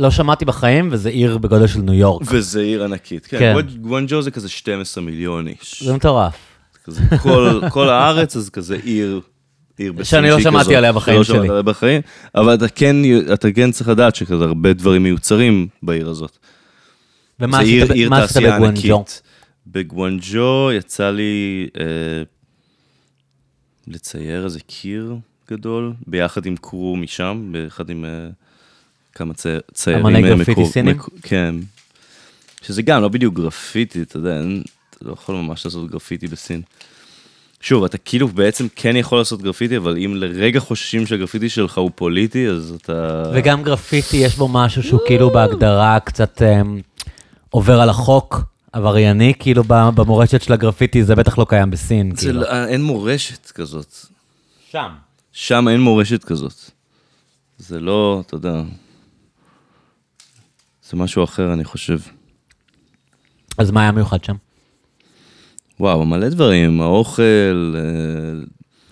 לא שמעתי בחיים, וזה עיר בגודל של ניו יורק. וזה עיר ענקית. כן. כן, גואנ- גואנג'ו זה כזה 12 מיליון איש. זה מטורף. כזה כל, כל הארץ, אז כזה עיר, עיר בסין שאני לא שמעתי עליה בחיים שלא שמעת שלי. עליה בחיים, אבל אתה כן, אתה כן צריך לדעת שכזה הרבה דברים מיוצרים בעיר הזאת. ומה זה עשית עיר, ב- עיר מה עשית תעשייה בגואנג'ו? ענקית. בגואנג'ו יצא לי אה, לצייר איזה קיר גדול, ביחד עם crew משם, ביחד עם אה, כמה צי, ציירים. אמני אה, גרפיטי סינים? מקור- כן. שזה גם לא בדיוק גרפיטי, אתה יודע, אתה לא יכול ממש לעשות גרפיטי בסין. שוב, אתה כאילו בעצם כן יכול לעשות גרפיטי, אבל אם לרגע חוששים שהגרפיטי שלך הוא פוליטי, אז אתה... וגם גרפיטי, יש בו משהו שהוא כאילו בהגדרה קצת אמ, עובר על החוק, עברייני, כאילו ב- במורשת של הגרפיטי, זה בטח לא קיים בסין. זה כאילו. לא, אין מורשת כזאת. שם. שם אין מורשת כזאת. זה לא, אתה יודע, זה משהו אחר, אני חושב. אז מה היה מיוחד שם? וואו, מלא דברים, האוכל,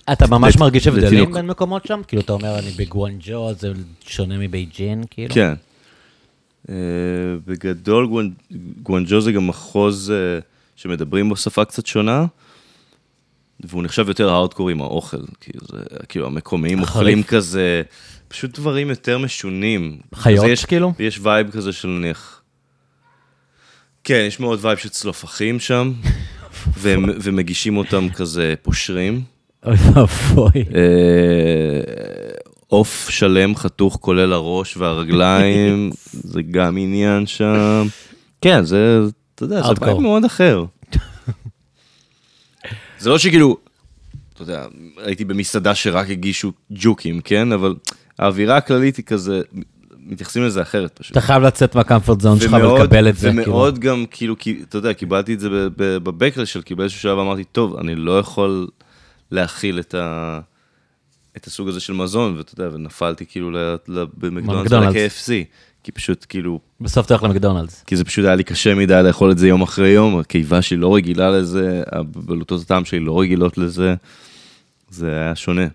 אה, אתה ממש לת- מרגיש הבדלים לתינוק. בין מקומות שם? כאילו, אתה אומר, אני בגואנג'ו, זה שונה מבייג'ין, כאילו? כן. אה, בגדול, גואנ- גואנג'ו זה גם מחוז אה, שמדברים בו שפה קצת שונה, והוא נחשב יותר הארדקור עם האוכל. כאילו, זה, כאילו המקומיים. אוכלים כזה, פשוט דברים יותר משונים. חיות, יש, כאילו? יש vibe כזה של נניח... כן, יש מאוד vibe של צלופחים שם, והם, ומגישים אותם כזה פושרים. אוי ואבוי. אה, עוף שלם חתוך כולל הראש והרגליים, זה גם עניין שם. כן, זה, אתה יודע, זה. vibe מאוד אחר. זה לא שכאילו, אתה יודע, הייתי במסעדה שרק הגישו ג'וקים, כן? אבל האווירה הכללית היא כזה, מתייחסים לזה אחרת פשוט. אתה חייב לצאת מה comfort zone שלך ולקבל את זה, כאילו. ומאוד גם, כאילו, כי, אתה יודע, קיבלתי את זה בבקלש כי באיזשהו שלב אמרתי, טוב, אני לא יכול להכיל את, ה, את הסוג הזה של מזון, ואתה יודע, ונפלתי כאילו במקדונלדס במקדונלדס. ול-KFC, כי פשוט, כאילו, בסוף אתה הולך למקדונלדס. כי זה פשוט היה לי קשה מדי לאכול את זה יום אחרי יום, הקיבה שלי לא רגילה לזה, הבלוטות הטעם שלי לא רגילות לזה, זה היה שונה.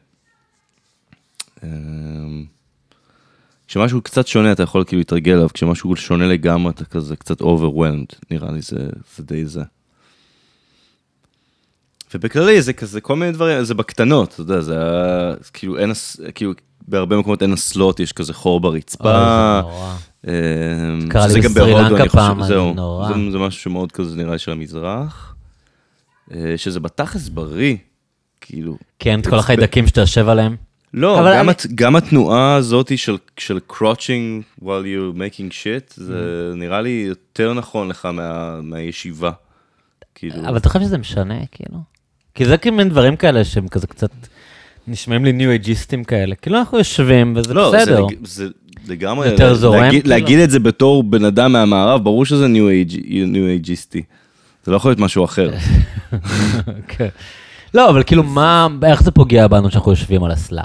אמ, כשמשהו קצת שונה אתה יכול כאילו להתרגל אליו, כשמשהו שונה לגמרי אתה כזה קצת overwhelmed, נראה לי זה, זה די זה. ובכללי זה כזה כל מיני דברים, זה בקטנות, אתה יודע, זה היה, כאילו אין, כאילו בהרבה מקומות אין אסלות, יש כזה חור ברצפה. אוי, זה נורא. אמ, קרה לי שזה גם בסרי בהודו, לנקה אני חושב, פעם, זהו, נורא. זה, זה משהו שמאוד כזה נראה של המזרח, אה, שזה בתכלס בריא, כאילו. כן, את כל החיידקים שאתה יושב עליהם. לא, גם, אני- הת, גם התנועה הזאת של, של crouching while you're making shit, זה Mm-hmm. נראה לי יותר נכון לך מה, מהישיבה. כאילו, אבל אתה חושב שזה משנה, כאילו? כי זה כאילו מין דברים כאלה שהם כזה קצת נשמעים לי ניו אייג'יסטים כאלה. כאילו אנחנו יושבים וזה לא, בסדר. זה, זה, לגמרי, יותר זורם, להגיד, כאילו? להגיד את זה בתור בן אדם מהמערב, ברור שזה ניו אייג'יסטי. זה לא יכול להיות משהו אחר. כן. לא, אבל כאילו, מה, איך זה פוגע בנו שאנחנו יושבים על אסלה?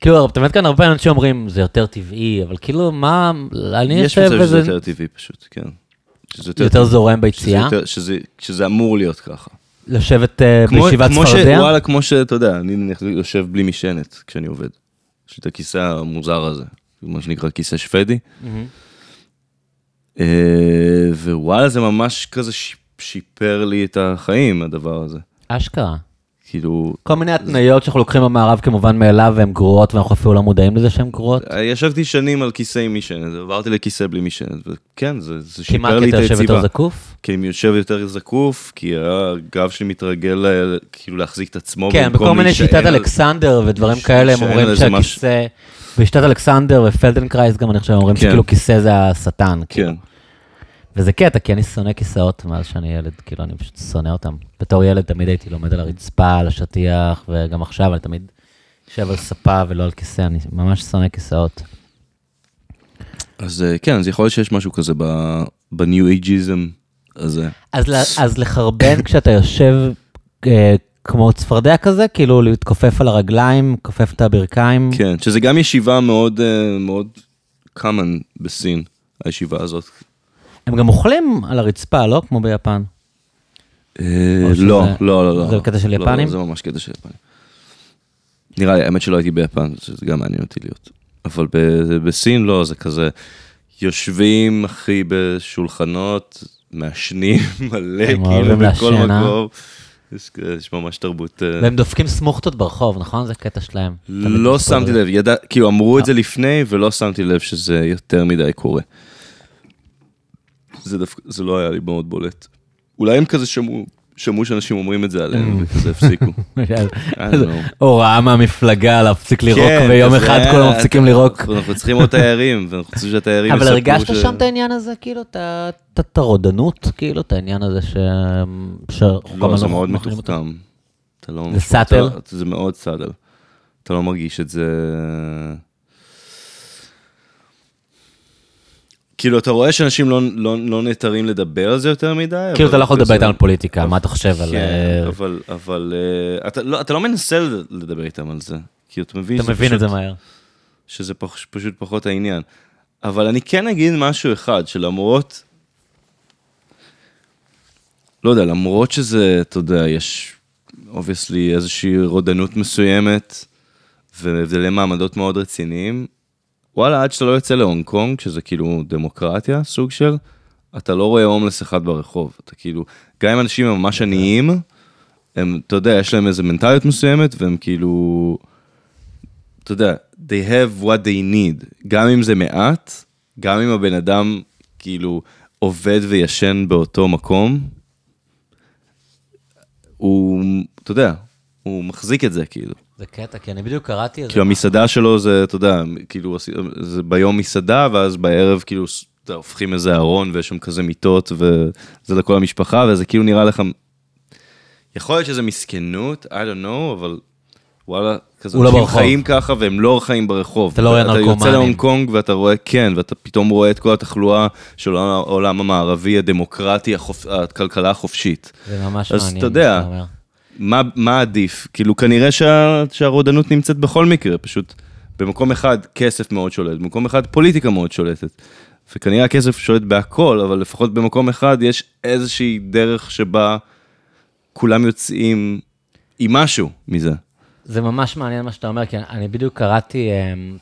כאילו, אתה מבין כאן הרבה אנשים אומרים, זה יותר טבעי, אבל כאילו, מה, אני יש יושב מצב שזה וזה יותר טבעי פשוט, כן. שזה יותר זורם שזה, ביציאה, יותר, שזה, שזה אמור להיות ככה. לשבת אה, כמו, בישיבת כמו ש, צפרדע? וואלה, כמו שאתה יודע, אני נניח יושב בלי משענת כשאני עובד. יש לי את הכיסא המוזר הזה, מה שנקרא כיסא שוודי. מהמם. אה, ווואלה, זה ממש כזה שיפ- שיפר לי את החיים, הדבר הזה. אשכרה. כאילו, כל מיני התניות שאנחנו לוקחים במערב כמובן מאליו והן גרועות, ואנחנו אפילו לא מודעים לזה שהן גרועות. ישבתי שנים על כיסא עם משענת, עברתי לכיסא בלי משענת, וכן, זה, זה כי מה, שיפר כי לי את אתה יושב יותר היציבה. זקוף? כי אני יושב יותר זקוף, כי הגב שלי מתרגל אה, כאילו להחזיק את עצמו כן, בכל מיני שיטת אלכסנדר ודברים כאלה, הם אומרים. שהכיסא, בשיטת אלכסנדר ופלדנקרייס גם אני חושב, אומרים כן. שכאילו כיסא זה השטן. כאילו. כן, וזה קטע, כי אני שונא כיסאות מאז שאני ילד, כאילו, אני פשוט שונא אותם. בתור ילד תמיד הייתי לומד על הרצפה, על השטיח, וגם עכשיו אני תמיד יושב על ספה ולא על כיסא, אני ממש שונא כיסאות. אז אה, כן, אז יכול להיות שיש משהו כזה בניו אייג'יזם הזה. אז, אז לחרבן כשאתה יושב אה, כמו צפרדע כזה, כאילו להתכופף על הרגליים, כופף את הברכיים. כן, שזה גם ישיבה מאוד, אה, מאוד common בסין, הישיבה הזאת. הם גם אוכלים על הרצפה, לא? כמו ביפן. אה, לא, לא, לא, לא. זה קטע של לא, יפנים? לא, זה ממש קטע של יפנים. נראה לי, האמת שלא הייתי ביפן, שזה גם מעניין אותי להיות. אבל בסין לא, זה כזה, יושבים, אחי, בשולחנות, מעשנים מלא, כאילו, בכל אה? מקום. יש, יש ממש תרבות... אה, והם דופקים סמוכתות ברחוב, נכון? זה קטע שלהם. לא. שמתי לב, ידע, כאילו אמרו את זה לפני ולא שמתי לב שזה יותר מדי קורה. זה דווקא, זה לא היה לי מאוד בולט. אולי הם כזה שמעו, שמעו שאנשים אומרים את זה עליהם וכזה הפסיקו. הוראה מהמפלגה להפסיק לירוק, כן, ויום כזה, אחד כולם מפסיקים לירוק. אנחנו צריכים עוד תיירים, ואנחנו רוצים שהתיירים אבל יספרו הרגשת ש- שם את העניין הזה, כאילו, את הרודנות, כאילו, את העניין הזה ש... לא, זה מאוד? מתוחכם. אתה לא... זה סאטל? אתה- זה מאוד סאטל. אתה לא מרגיש את זה... כאילו, אתה רואה שאנשים לא, לא, לא נעתרים לדבר על זה יותר מדי. כאילו, אתה לא יכול לדבר איתם על פוליטיקה, מה אתה חושב על... כן, אה, אבל, אבל אה, אתה, לא, אתה לא מנסה לדבר איתם על זה. כי אתה מבין, אתה מבין את פשוט- זה מהר. שזה פח, פשוט פחות העניין. אבל אני כן אגיד משהו אחד, שלמרות, לא יודע, למרות שזה, אתה יודע, יש obviously איזושהי רודנות מסוימת, והבדלי מעמדות מאוד רציניים, וואלה, עד שאתה לא יוצא להונג קונג, שזה כאילו דמוקרטיה, סוג של, אתה לא רואה הומלס אחד ברחוב. אתה כאילו, גם אם אנשים הם ממש עניים, הם, אתה יודע, יש להם איזו מנטליות מסוימת, והם כאילו, אתה יודע, they have what they need, גם אם זה מעט, גם אם הבן אדם כאילו עובד וישן באותו מקום, הוא, אתה יודע, הוא מחזיק את זה כאילו. זה קטע, כי אני בדיוק קראתי את זה. כאילו המסעדה שלו זה, אתה יודע, כאילו, זה ביום מסעדה, ואז בערב כאילו, הופכים איזה ארון ויש שם כזה מיטות, וזה לכל המשפחה, וזה כאילו נראה לך, יכול להיות שזה מסכנות, I don't know, אבל וואלה, כזה לא אנשים ברחוב. חיים ככה והם לא חיים ברחוב. אתה לא רואה אתה יוצא נרקומנים. להונג קונג ואתה רואה, כן, ואתה פתאום רואה את כל התחלואה של העולם המערבי, הדמוקרטי, החופ... הכלכלה החופשית. זה ממש אז מעניין. אתה יודע, מה מה עדיף? כאילו, כנראה שה, שהרודנות נמצאת בכל מקרה, פשוט במקום אחד כסף מאוד שולט, במקום אחד פוליטיקה מאוד שולטת. וכנראה הכסף שולט בהכל, אבל לפחות במקום אחד יש איזושהי דרך שבה כולם יוצאים עם משהו מזה. זה ממש מעניין מה שאתה אומר, כי אני בדיוק קראתי um,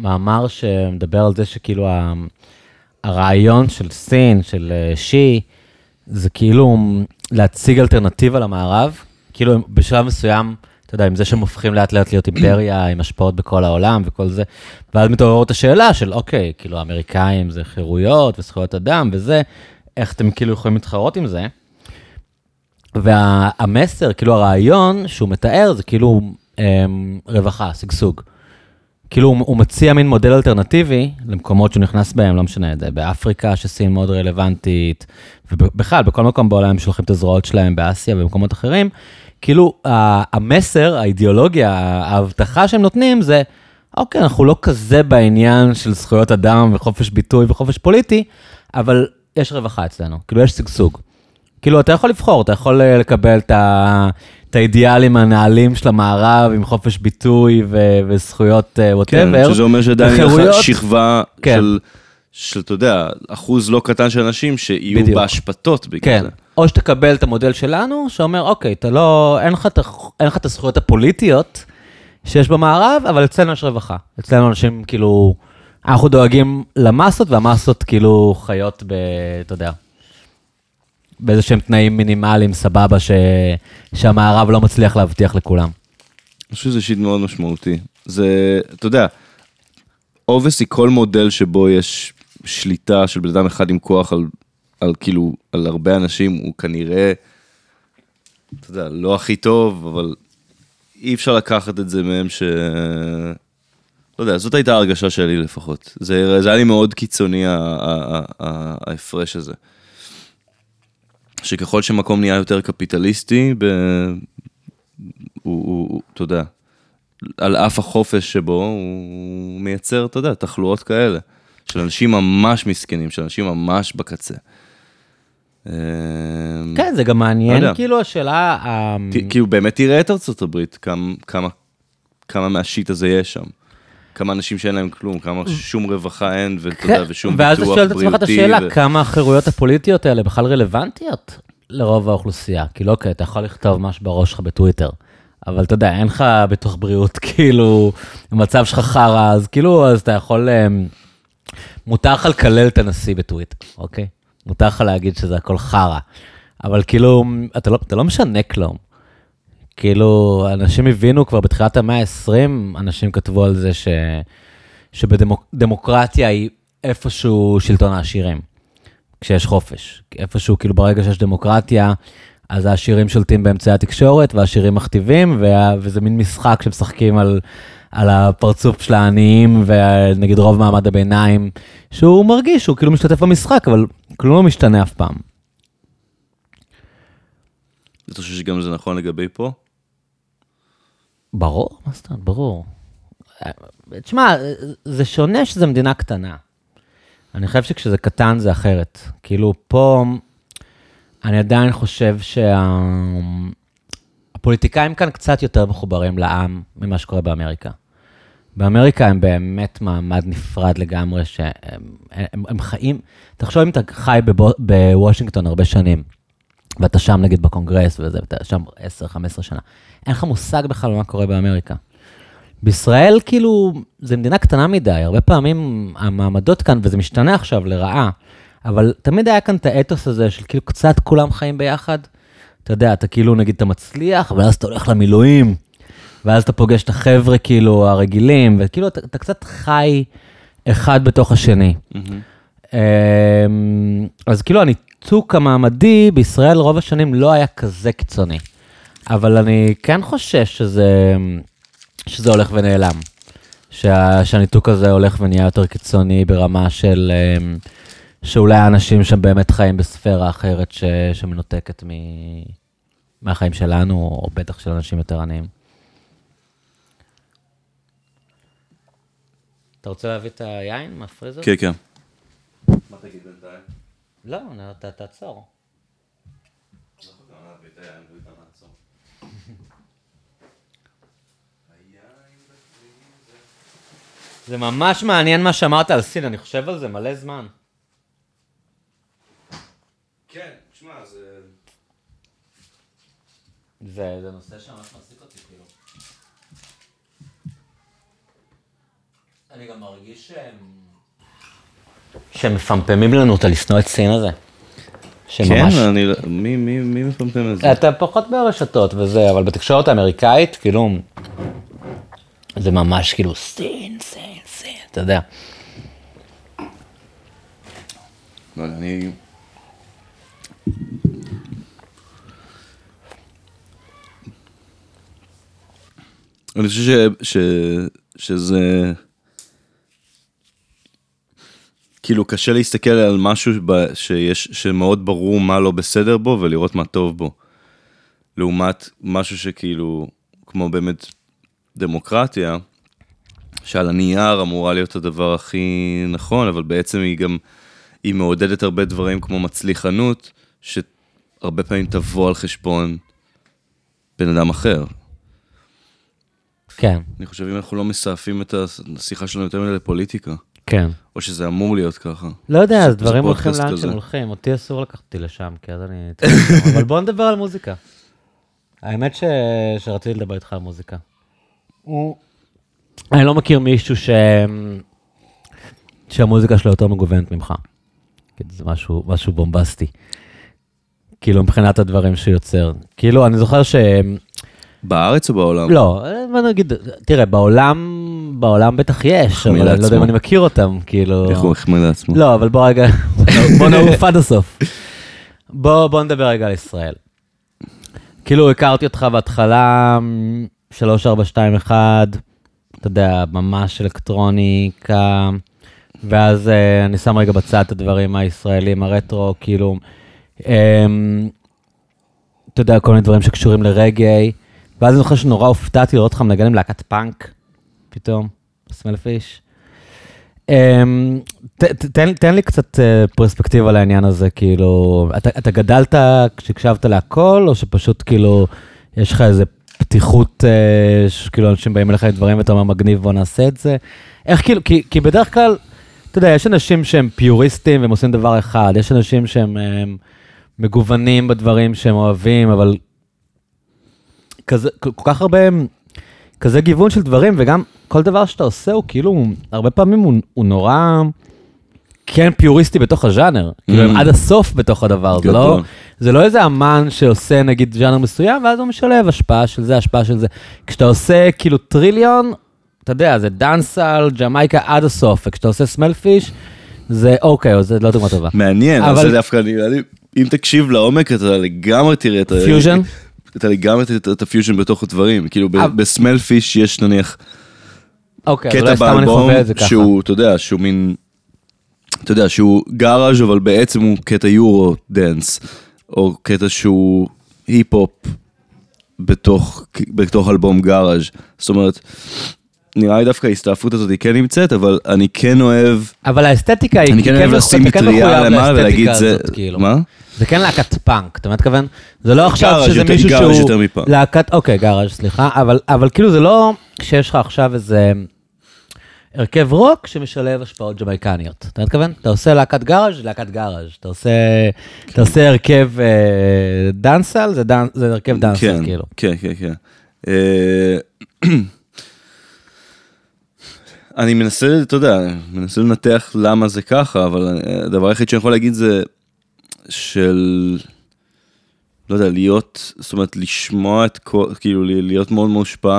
מאמר שמדבר על זה שכאילו ה- הרעיון של סין, של uh, שי, זה כאילו להציג אלטרנטיבה למערב, כאילו בשלב מסוים, אתה יודע, עם זה שהם הופכים לאט לאט להיות אימפריה עם השפעות בכל העולם וכל זה, ואז מתעוררות השאלה של אוקיי, כאילו האמריקאים זה חירויות וזכויות אדם וזה, איך אתם כאילו יכולים להתחרות עם זה? והמסר, כאילו הרעיון שהוא מתאר זה כאילו אמ, רווחה, שגשוג. כאילו הוא, מציע מין מודל אלטרנטיבי למקומות שהוא נכנס בהם, לא משנה, זה באפריקה שסין מאוד רלוונטית, ובכלל, בכל מקום בעולם הם שולחים את הזרועות שלהם באסיה ובמקומות אחרים. כאילו המסר, האידיאולוגיה, ההבטחה שהם נותנים זה, אוקיי, אנחנו לא כזה בעניין של זכויות אדם וחופש ביטוי וחופש פוליטי, אבל יש רווחה אצלנו, כאילו יש שגשוג. כאילו, אתה יכול לבחור, אתה יכול אה, לקבל את, ה... את האידיאלים הנעלים של המערב עם חופש ביטוי ו... וזכויות וואטאבר. כן, שזה אומר שעדיין וחירויות. לך שכבה כן. של, של, אתה יודע, אחוז לא קטן של אנשים שיהיו בדיוק. בהשפתות בגלל כן, זה. או שתקבל את המודל שלנו, שאומר, אוקיי, אתה לא, אין לך, אין לך את הזכויות הפוליטיות שיש במערב, אבל אצלנו יש רווחה. אצלנו אנשים כאילו, אנחנו דואגים למסות, והמסות כאילו חיות ב... אתה יודע, באיזה שהם תנאים מינימליים, סבבה, ש... שהמערב לא מצליח להבטיח לכולם. אני חושב שזה שיט מאוד משמעותי. זה, אתה יודע, אובייסי כל מודל שבו יש שליטה של בן אדם אחד עם כוח על, על כאילו, על הרבה אנשים, הוא כנראה, אתה יודע, לא הכי טוב, אבל אי אפשר לקחת את זה מהם ש... לא יודע, זאת הייתה ההרגשה שלי לפחות. זה, זה היה לי מאוד קיצוני, ההפרש הזה. שככל שמקום נהיה יותר קפיטליסטי, ב... הוא, הוא, הוא, אתה יודע, על אף החופש שבו, הוא מייצר, אתה יודע, תחלואות כאלה. של אנשים ממש מסכנים, של אנשים ממש בקצה. אמ, כן, זה גם לא מעניין, יודע. כאילו, השאלה... ה- ת- כאילו, באמת תראה את ארצות הברית, כמה, כמה, כמה מהשיט הזה יש שם. כמה אנשים שאין להם כלום, כמה שום רווחה אין, ואתה יודע, ושום כן, ואז אתה ביטוח שואל את עצמך את בריאותי. השאלה, ו- כמה החירויות הפוליטיות האלה בכלל רלוונטיות לרוב האוכלוסייה? כאילו, אוקיי, אתה יכול לכתוב משהו בראש שלך בטוויטר, אבל אתה יודע, אין לך ביטוח בריאות, כאילו, המצב שלך חרא, אז כאילו, אז אתה יכול... אמ, מותר לך לקלל את הנשיא בטוויטר, אוקיי? מותר לך להגיד שזה הכל חרא, אבל כאילו, אתה לא, אתה לא משנה כלום. כאילו, אנשים הבינו כבר בתחילת המאה ה-20, אנשים כתבו על זה ש... שבדמוקרטיה היא איפשהו שלטון העשירים, כשיש חופש. איפשהו, כאילו, ברגע שיש דמוקרטיה, אז העשירים שולטים באמצעי התקשורת, והעשירים מכתיבים, וה... וזה מין משחק שמשחקים על, על הפרצוף של העניים, ונגיד רוב מעמד הביניים, שהוא מרגיש שהוא כאילו משתתף במשחק, אבל כלום לא משתנה אף פעם. אתה חושב שגם זה נכון לגבי פה? ברור, מה זאת אומרת? ברור. אה, תשמע, זה שונה שזה מדינה קטנה. אני חושב שכשזה קטן זה אחרת. כאילו, פה אני עדיין חושב שהפוליטיקאים כאן קצת יותר מחוברים לעם ממה שקורה באמריקה. באמריקה הם באמת מעמד נפרד לגמרי, שהם הם, הם חיים, תחשוב אם אתה חי בוושינגטון הרבה שנים, ואתה שם נגיד בקונגרס וזה, ואתה שם 10-15 שנה, אין לך מושג בכלל מה קורה באמריקה. בישראל כאילו, זו מדינה קטנה מדי, הרבה פעמים המעמדות כאן, וזה משתנה עכשיו לרעה, אבל תמיד היה כאן את האתוס הזה של כאילו קצת כולם חיים ביחד. אתה יודע, אתה כאילו נגיד אתה מצליח, אבל אז אתה הולך למילואים, ואז אתה פוגש את החבר'ה כאילו הרגילים, וכאילו אתה, אתה קצת חי אחד בתוך השני. אמ, אז כאילו הניתוק המעמדי בישראל רוב השנים לא היה כזה קיצוני. אבל אני כן חושש שזה, שזה הולך ונעלם. שה, שהניתוק הזה הולך ונהיה יותר קיצוני ברמה של אמ, שאולי האנשים שם באמת חיים בספירה אחרת ש, שמנותקת מ, מהחיים שלנו, או בטח של אנשים יותר עניים. אתה רוצה להביא את היין מהפריזר? כן, כן. מה תגיד בינתיים? לא, ת- תעצור. זה ממש מעניין מה שאמרת על סין, אני חושב על זה מלא זמן. כן, תשמע, זה... זה, זה נושא שממש מעסיק אותי, כאילו. אני גם מרגיש שהם... שהם מפמפמים לנו את הלשנוא את סין הזה. שממש... כן, אני... לא- מי, מי, מי מפמפם את זה? אתה פחות ברשתות וזה, אבל בתקשורת האמריקאית, כאילו, זה ממש כאילו סין, סין, אתה יודע. לא אני... אני חושב ש... ש... שזה... כאילו קשה להסתכל על משהו ב... שיש... שמאוד ברור מה לא בסדר בו ולראות מה טוב בו. לעומת משהו שכאילו, כמו באמת דמוקרטיה, שעל הנייר אמורה להיות הדבר הכי נכון, אבל בעצם היא גם, היא מעודדת הרבה דברים כמו מצליחנות, שהרבה פעמים תבוא על חשבון בן אדם אחר. כן, אני חושב אם אנחנו לא מסעפים את השיחה שלנו יותר מדי לפוליטיקה, כן. או שזה אמור להיות ככה. לא יודע, אז דברים הולכים לאן. שהם הולכים. אותי אסור לקחת אותי לשם, כי אז אני... אבל בוא נדבר על מוזיקה. האמת ש... שרציתי לדבר איתך על מוזיקה. אני לא מכיר מישהו ש... שהמוזיקה שלו יותר מגוונת ממך. כאילו, זה משהו, משהו בומבסטי. כאילו, מבחינת הדברים שהוא יוצר. כאילו, אני זוכר ש... בארץ או בעולם? לא, בוא נגיד, תראה, בעולם, בעולם בטח יש, אבל אני לא יודע אם לעצמו. אני מכיר אותם, כאילו... איך הוא החמיא לעצמו? לא, אבל בוא רגע, בוא נעוף עד הסוף. בוא, בוא נדבר רגע על ישראל. כאילו, הכרתי אותך בהתחלה, 3421, אתה יודע, ממש אלקטרוניקה, ואז אה, אני שם רגע בצד את הדברים הישראלים, הרטרו, כאילו, אמ, אתה יודע, כל מיני דברים שקשורים לרגעי, ואז אני זוכר שנורא הופתעתי לראות אותך מנגן עם להקת פאנק, פתאום, סמלפיש. אמ, ת- ת- תן, לי קצת אה, פרספקטיבה לעניין הזה, כאילו, אתה גדלת כשהקשבת להכל, או שפשוט כאילו, יש לך איזה פתיחות, אה, שכאילו אנשים באים אליך עם דברים ואתה אומר, מגניב, בוא נעשה את זה? איך כאילו, כי, כי בדרך כלל, אתה יודע, יש אנשים שהם פיוריסטים והם עושים דבר אחד, יש אנשים שהם אה, מגוונים בדברים שהם אוהבים, אבל כזה, כל כך הרבה, כזה גיוון של דברים, וגם כל דבר שאתה עושה הוא כאילו, הרבה פעמים הוא, הוא נורא כן פיוריסטי בתוך הז'אנר. כאילו, הם Mm. עד הסוף בתוך הדבר, זה לא. זה לא איזה אמן שעושה נגיד ז'אנר מסוים, ואז הוא משלב השפעה של זה, השפעה של זה. כשאתה עושה כאילו טריליון, אתה יודע, זה dancehall, ג'מייקה עד הסוף, וכשאתה עושה Small Fish, זה אוקיי, זה לא דוגמה טובה. מעניין, אבל- זה דווקא, אני- אני- אם תקשיב לעומק, אתה לגמרי תראה את ה... פיוז'ן? אתה לגמרי תראה את הפיוז'ן בתוך הדברים. כאילו, ב- אבל- ב Small Fish יש נניח אוקיי, קטע באלבום. שהוא, אתה יודע, שהוא מין, אתה יודע, שהוא גאראז' אבל בעצם הוא קטע Eurodance, או קטע שהוא היפ-הופ בתוך, בתוך אלבום גאראז'. זאת אומרת, נראה לי דווקא ההסתעפות הזאת היא כן נמצאת, אבל אני כן אוהב, אבל האסתטיקה היא, אני כן אוהב מחו- לשים כן מטריה למעלה ולהגיד זה, כאילו. מה? זה כן להקת פאנק, אתה מתכוון? זה לא עכשיו גאראז' שזה יותר- מישהו גאראז' שהוא... יותר מפאנק. להקת, אוקיי, גאראז', סליחה, אבל, אבל כאילו זה לא שיש לך עכשיו איזה הרכב רוק שמשלב השפעות ג'מייקניות. אתה מתכוון? אתה עושה להקת גאראז', להקת גאראז'. אתה עושה, אתה עושה הרכב אה, dancehall, זה, דאנ, זה הרכב dancehall, כן, כאילו. כן, כן, כן. אה, אני מנסה, אתה יודע, מנסה לנתח למה זה ככה, אבל אה, הדבר היחיד שאני יכול להגיד זה של, לא יודע, להיות, זאת אומרת, לשמוע את כל, כאילו, להיות מאוד מושפע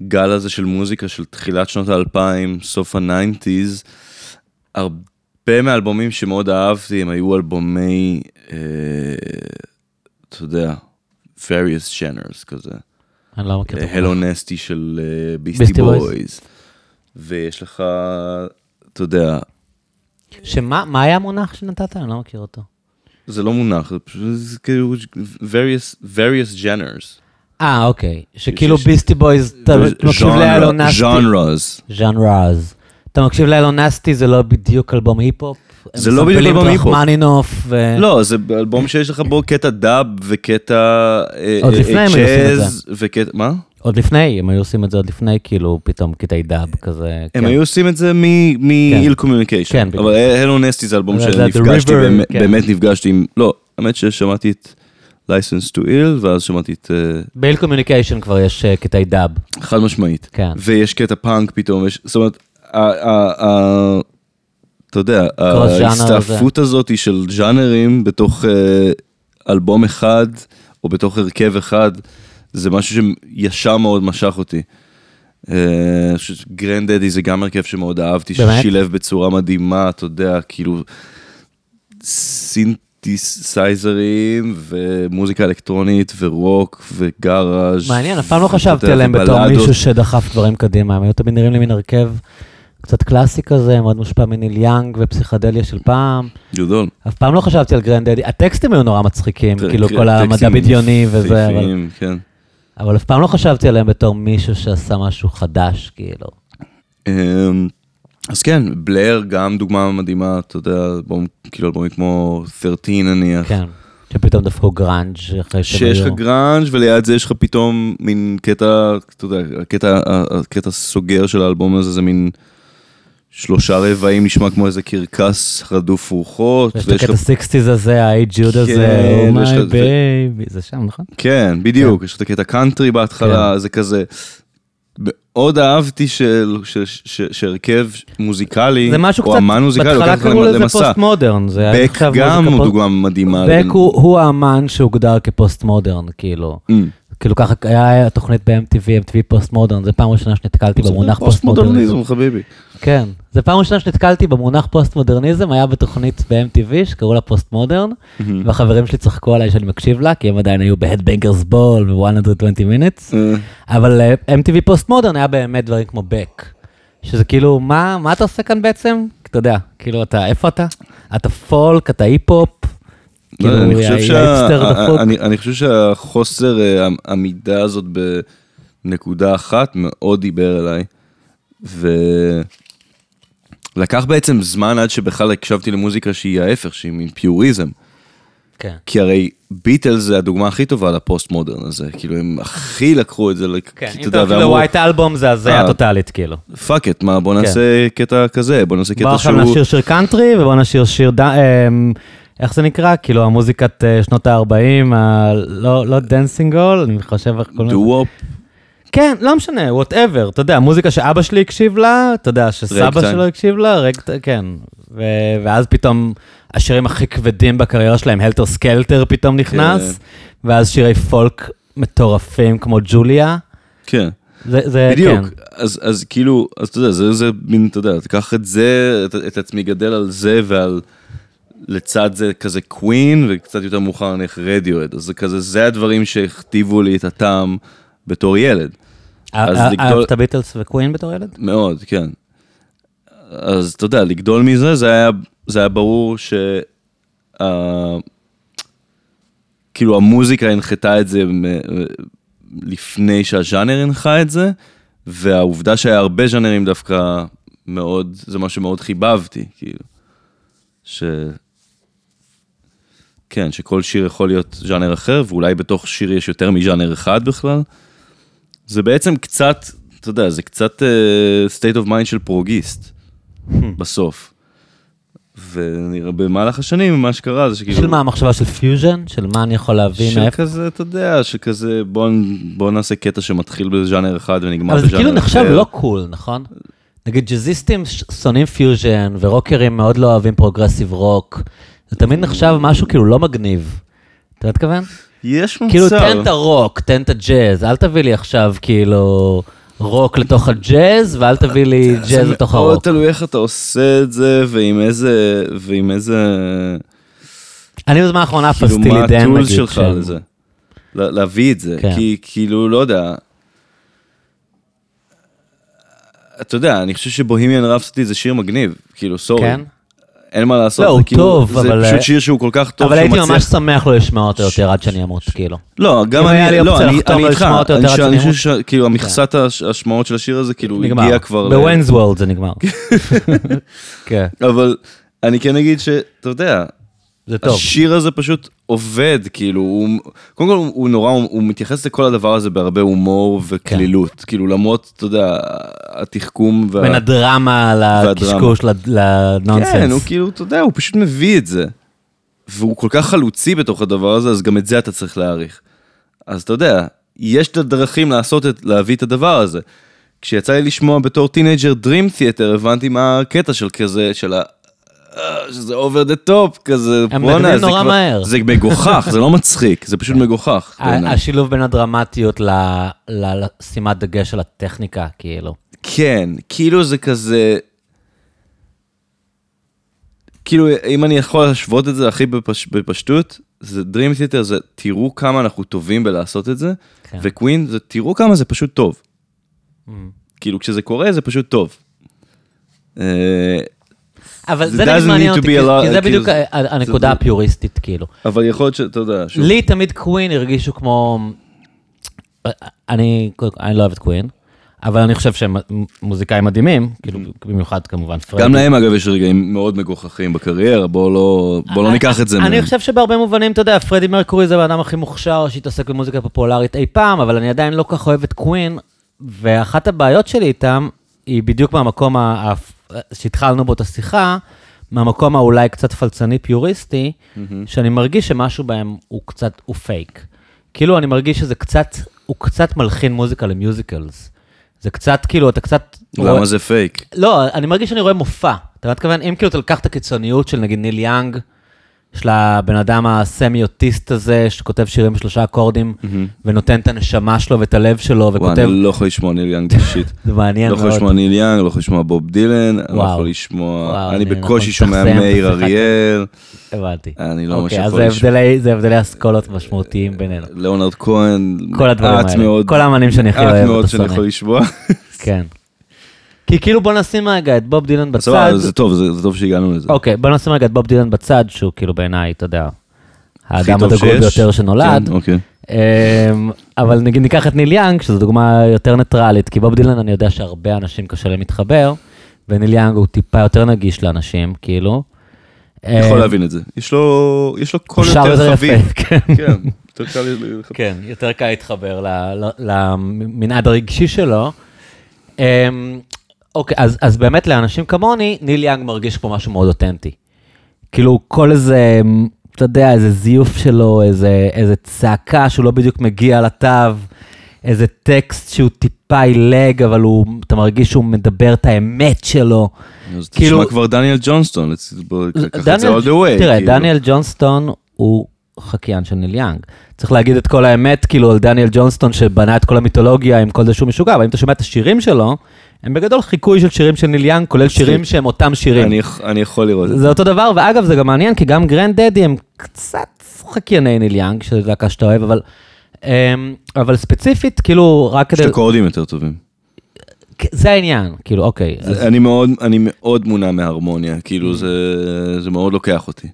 מהגל הזה של מוזיקה של תחילת שנות האלפיים, סוף הניינטיז. הרבה מהאלבומים שמאוד אהבתי הם היו אלבומי, אה, אתה יודע, various genres כזה. אני לא מכיר את הלו המונח. Nasty של Beastie Beastie Boys. Boys. ויש לך, אתה יודע, שמה מה היה המונח שנתת? אני לא מכיר אותו. זה לא מונח, זה פשוט זה כאילו various, various genres. אה, אוקיי. שכאילו Beastie Boys, אתה מקשיב לאלון נסטי. ז'אנרס. ז'אנרז. אתה מקשיב לאלון נסטי, זה לא בדיוק אלבום היפ-הופ? זה לא בדיוק אלבום היפ-הופ. רחמנינוף ו... לא, זה אלבום שיש לך בו קטע דאב וקטע אה, עוד אה, לפני הם היו עושים את צ'אז וקטע, מה? עוד לפני, הם היו עושים את זה עוד לפני, כאילו, פתאום קטעי דאב כזה. הם כן. היו עושים את זה מ-ill communication. כן, בדיוק. אבל הלו נסטי זה אלבום זה- זה שנפגשתי, כן. באמת נפגשתי עם, לא, האמת ששמעתי את license to ill, ואז שמעתי את, אה, ב Ill Communication כבר יש אה, קטעי דאב. חד משמעית. כן. ויש קטע פאנק פתאום, יש, זאת אומרת, אתה יודע, ההסתעפות הזאת היא של ז'אנרים בתוך אה, אלבום אחד, או בתוך הרכב אחד, זה משהו שישר מאוד משך אותי. אני חושב שגרנד דדי זה גם הרכב שמאוד אהבתי? ששילב בצורה מדהימה, אתה יודע, כאילו, סינתסייזרים, ומוזיקה אלקטרונית, ורוק, וגאראז'. מעניין, אף פעם לא חשבתי עליהם בתור. מישהו שדחף דברים קדימה, הם היו תמיד נראים לי מין הרכב קצת קלאסי כזה, מאוד מושפע מניל יאנג ופסיכדליה של פעם. גדול. אף פעם לא חשבתי על גרנד דדי, הטקסטים היו נורא מצחיקים, כאילו כן, כל המדע בדיוני וזה, אבל... כן. אבל אף פעם לא חשבתי עליהם בתור מישהו שעשה משהו חדש, כאילו. אז כן, בלר גם דוגמה מדהימה, אתה יודע, אלבום, כאילו אלבומים כמו 13 נניח. כן. שפתאום דפקו גראנג' אחרי שהם שיש לך היו. גראנג' וליד זה יש לך פתאום מין קטע, אתה יודע, הקטע, הקטע סוגר של האלבום הזה זה מין שלושה רבעים נשמע כמו איזה קרקס רדוף רוחות. יש את ויש הקטע לך- סיקסטיז הזה, ה-Hey Jude כן, הזה, Oh my לך- ו- baby, זה שם, נכון? כן, בדיוק, יש לך את הקטע קאנטרי בהתחלה, זה כזה. מאוד אהבתי שהרכב מוזיקלי, או אמן מוזיקלי, בהתחלה קראו לזה. post modern, זה היה בק גם הוא דוגמה מדהימה. בק הוא הוא האמן שהוגדר כ post modern, כאילו. כאילו ככה היה התוכנית ב-MTV, MTV Post Modern, זה פעם ראשונה שנתקלתי במונח פוסט מודרניזם. חביבי. כן, זה פעם ראשונה שנתקלתי במונח פוסט מודרניזם, היה בתוכנית ב-MTV שקראו לה Post Modern, והחברים שלי צחקו עליי שאני מקשיב לה, כי הם עדיין היו ב-Headbangers Ball ו-120 minutes, אה, אבל אה, MTV Post Modern היה באמת דברים כמו בק, שזה כאילו, מה, אתה עושה כאן בעצם? אתה יודע, כאילו אתה, איפה אתה? אתה פולק, אתה היפ-הופ, אני חושב ההיפסטר דפוק. אני- חושב שהחוסר אה, עמידה הזאת בנקודה אחת מאוד דיבר אליי. ולקח בעצם זמן עד שבכלל הקשבתי למוזיקה שהיא ההפך, שהיא מין פיוריזם. כן. כי הרי ביטלס זה הדוגמה הכי טובה ל post modern הזה, כאילו הם הכי לקחו את זה, כן, כי אם אתה יודע, הולך ל White Album זה הזיה אה. טוטאלית, כאילו. fuck it, מה, בוא נעשה קטע כזה, בוא נעשה כן. בוא קטע עכשיו שהוא... נשיר שיר קאנטרי ובוא נשיר שיר, ד... איך זה נקרא? כאילו המוזיקת אה, שנות ה-40, לא, לא dancehall, אני חושב איך קוראים לזה. doo-wop, כן, לא משנה, whatever, אתה יודע, מוזיקה שאבא שלי הקשיב לה, אתה יודע, שסבא. שלו הקשיב לה, רג... כן. ו... ואז פתאום השירים הכי כבדים בקריירה שלהם, Helter Skelter פתאום נכנס, ואז שירי פולק מטורפים כמו ג'וליה. כן. זה, זה, בדיוק, כן. אז, אז כאילו, אז אתה יודע, זה, זה מין, אתה יודע, תיקח את זה, את, את עצמי גדל על זה ועל, לצד זה כזה קווין, וקצת יותר מאוחר נניח רדיואד, אז זה כזה, זה הדברים שהכתיבו לי את הטעם בתור ילד. אז אה- לגדול- אהבת ביטלס וקווין בתור ילד? מאוד, כן. אז אתה יודע, לגדול מזה, זה היה, זה היה ברור ש... Uh, כאילו המוזיקה הנחתה את זה לפני שהז'אנר הנחה את זה, והעובדה שהיה הרבה ז'אנרים דווקא מאוד, זה מה שמאוד חיבבתי, כאילו. ש... כן, שכל שיר יכול להיות ז'אנר אחר, ואולי בתוך שיר יש יותר מז'אנר אחד בכלל. זה בעצם קצת, אתה יודע, זה קצת uh, state of mind של פרוגיסט, בסוף. ונראה במהלך השנים, מה שקרה זה שכאילו... של מה, המחשבה של פיוז'ן? של מה אני יכול להביא של מאיפה? כזה, אתה יודע, שכזה, בוא, בוא נעשה קטע שמתחיל בז'אנר אחד ונגמר אבל בז'אנר זה אחר. כאילו נחשב לא cool, נכון? נגיד ג'אזיסטים שונאים פיוז'ן, ורוקרים מאוד לא אוהבים progressive rock. זה תמיד נחשב משהו כאילו לא מגניב. אתה מתכוון? יש מצב. כאילו תן את הרוק, תן את הג'אז, אל תביא לי עכשיו כאילו רוק לתוך הג'אז, ואל תביא לי ג'אז לתוך זה מאוד הרוק. תלוי איך אתה עושה את זה, ועם איזה, ועם איזה, אני בזמן האחרון אף כאילו, עשיתי מה לי דן הטול נגיד. שלך לזה. לה- להביא את זה, כן. כי כאילו, לא יודע. אתה יודע, אני חושב שבוהמיאן רפסטי זה שיר מגניב, כאילו, סורי. כן? אין מה לעשות. לא, הוא כאילו- טוב, אבל- זה פשוט שיר שהוא כל כך טוב, אבל הייתי מצליח- ממש שמח לא לשמוע אותו יותר עד שאני אמות, כאילו. לא, גם אני, לא, אני לא איתך, אני חושב- שכאילו המכסת הש- השמעות של השיר הזה, כאילו, נגמר. הגיע כבר... ל- בווינס וורלד זה נגמר. כן, אבל אני כן אגיד שאתה יודע, זה טוב. השיר הזה פשוט עובד, כאילו, הוא, קודם כל הוא, נורא, הוא, הוא מתייחס לכל הדבר הזה בהרבה הומור וקלילות, כאילו למרות, אתה יודע, התחכום וה... בין הדרמה לקשקוש, לנונסנס. כן, הוא כאילו, אתה יודע, הוא פשוט מביא את זה. והוא כל כך חלוצי בתוך הדבר הזה, אז גם את זה אתה צריך להעריך. אז אתה יודע, יש את הדרכים לעשות את, להביא את הדבר הזה. כשיצא לי לשמוע בתור טינאייג'ר Dream Theater, הבנתי מה הקטע של כזה, של שזה over the top כזה, הם בואנה, זה נורא כבר- מהר. זה מגוחך, זה לא מצחיק, זה פשוט מגוחך. ה- בעיניי. השילוב בין הדרמטיות ל- ל- לשימת דגש על הטכניקה, כאילו. כן, כאילו זה כזה... כאילו, אם אני יכול להשוות את זה הכי בפש... בפשטות, זה Dream Theater זה תראו כמה אנחנו טובים בלעשות את זה, כן. וקווין זה תראו כמה זה פשוט טוב. Mm. כאילו, כשזה קורה זה פשוט טוב. אה, אבל זה נגיד מעניין אותי, כי זה בדיוק הנקודה הפיוריסטית, כאילו. אבל יכול להיות שאתה יודע, לי תמיד קווין הרגישו כמו אני, אני לא אוהב את קווין, אבל אני חושב שהם מוזיקאים מדהימים, כאילו, במיוחד כמובן פרדי. גם להם אגב יש רגעים מאוד מגוחכים בקריירה, בוא לא, בוא לא ניקח את זה אני. חושב שבהרבה מובנים, אתה יודע, פרדי מרקורי זה האדם הכי מוכשר שהתעסק במוזיקה פופולרית אי פעם, אבל אני עדיין לא כך אוהב את קווין, ואחת הבעיות שלי איתם, היא בדיוק מהמקום שהתחלנו בו את השיחה, מהמקום האולי קצת פלצני פיוריסטי, שאני מרגיש שמשהו בהם הוא קצת, הוא פייק. כאילו, אני מרגיש שזה קצת, הוא קצת מלחין מוזיקה ל musicals. זה קצת, כאילו, אתה קצת... רואה- למה זה פייק? לא, אני מרגיש שאני רואה מופע. אתה מתכוון, אם כאילו אתה לקח את הקיצוניות של נגיד ניל יאנג, של הבן אדם ה semi-אוטיסט הזה, שכותב שירים בשלושה אקורדים, ונותן את הנשמה שלו ואת הלב שלו, וואי, וכותב... אני לא יכול לשמוע ניל יאנג בשיט. זה מעניין לא יכול מאוד. לשמוע ניל יאנג, לא יכול לשמוע בוב דילן, אני לא. יכול לשמוע... אני אני- בקושי שומע מאיר. אריאל, הבנתי. אני לא ממש אוקיי, אז יכול לשמוע. הבדלי- זה הבדלי אסכולות משמעותיים בינינו. ליאונרד כהן, כל הדברים מעט האלה. מאוד- כל האמנים שאני הכי מעט אוהב, מאוד אתה שאני שונא. יכול לשמוע. כן. כי כאילו בוא נשים רגע את בוב דילן בצד. סבבה, זה טוב, זה זה טוב שהגענו לזה. אוקיי, בוא נשים רגע את בוב דילן בצד, שהוא כאילו בעיניי, אתה יודע, האדם הדגול. ביותר שנולד. כן, אוקיי. אמ, אבל נגיד ניקח את ניל יאנג, שזו דוגמה יותר ניטרלית, כי בוב דילן אני יודע שהרבה אנשים קשה להם להתחבר, וניל יאנג הוא טיפה יותר נגיש לאנשים, כאילו. יכול אמ, להבין את זה. יש לו יש לו קול יותר חביב. כן. כן, יותר קל. כן, יותר קל להתחבר למנעד הרגשי שלו. אוקיי, אז, אז באמת לאנשים כמוני, ניל יאנג מרגיש פה משהו מאוד אותנטי. כאילו, כל איזה, אתה יודע, איזה זיוף שלו, איזה, איזה צעקה שהוא לא בדיוק מגיע לתו, איזה טקסט שהוא טיפה עילג, אבל הוא, אתה מרגיש שהוא מדבר את האמת שלו. אז כאילו- תשמע כבר דניאל ג'ונסטון, קח את זה all the way. תראה, כאילו. דניאל ג'ונסטון הוא חקיין של ניל יאנג. צריך להגיד את כל האמת, כאילו, על דניאל ג'ונסטון שבנה את כל המיתולוגיה עם כל זה שהוא משוגע, אבל אם אתה שומע את השירים שלו, הם בגדול חיקוי של שירים של ניל יאנג, כולל שירים שהם אותם שירים. אני אני יכול לראות את זה. זה אותו דבר, ואגב, זה גם מעניין, כי גם Grandaddy הם קצת חקייני ניל יאנג, שזו להקה שאתה אוהב, אבל... אמ, אבל ספציפית, כאילו, רק יש כדי... את אקורדים יותר טובים. זה העניין, כאילו, אוקיי. אז- זה- אני מאוד, אני מאוד מונע מהרמוניה, כאילו זה, זה מאוד לוקח אותי.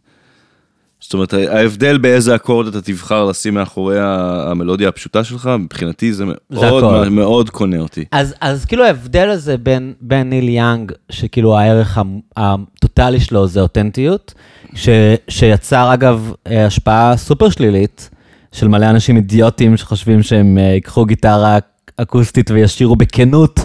זאת אומרת, ההבדל באיזה אקורד אתה תבחר לשים מאחורי המלודיה הפשוטה שלך, מבחינתי זה מאוד, הכל. מאוד קונה אותי. אז, אז כאילו ההבדל הזה בין, בין ניל יאנג, שכאילו הערך הטוטלי שלו זה אותנטיות, ש, שיצר אגב השפעה סופר שלילית של מלא אנשים אידיוטים שחושבים שהם אה, ייקחו גיטרה אקוסטית וישירו בכנות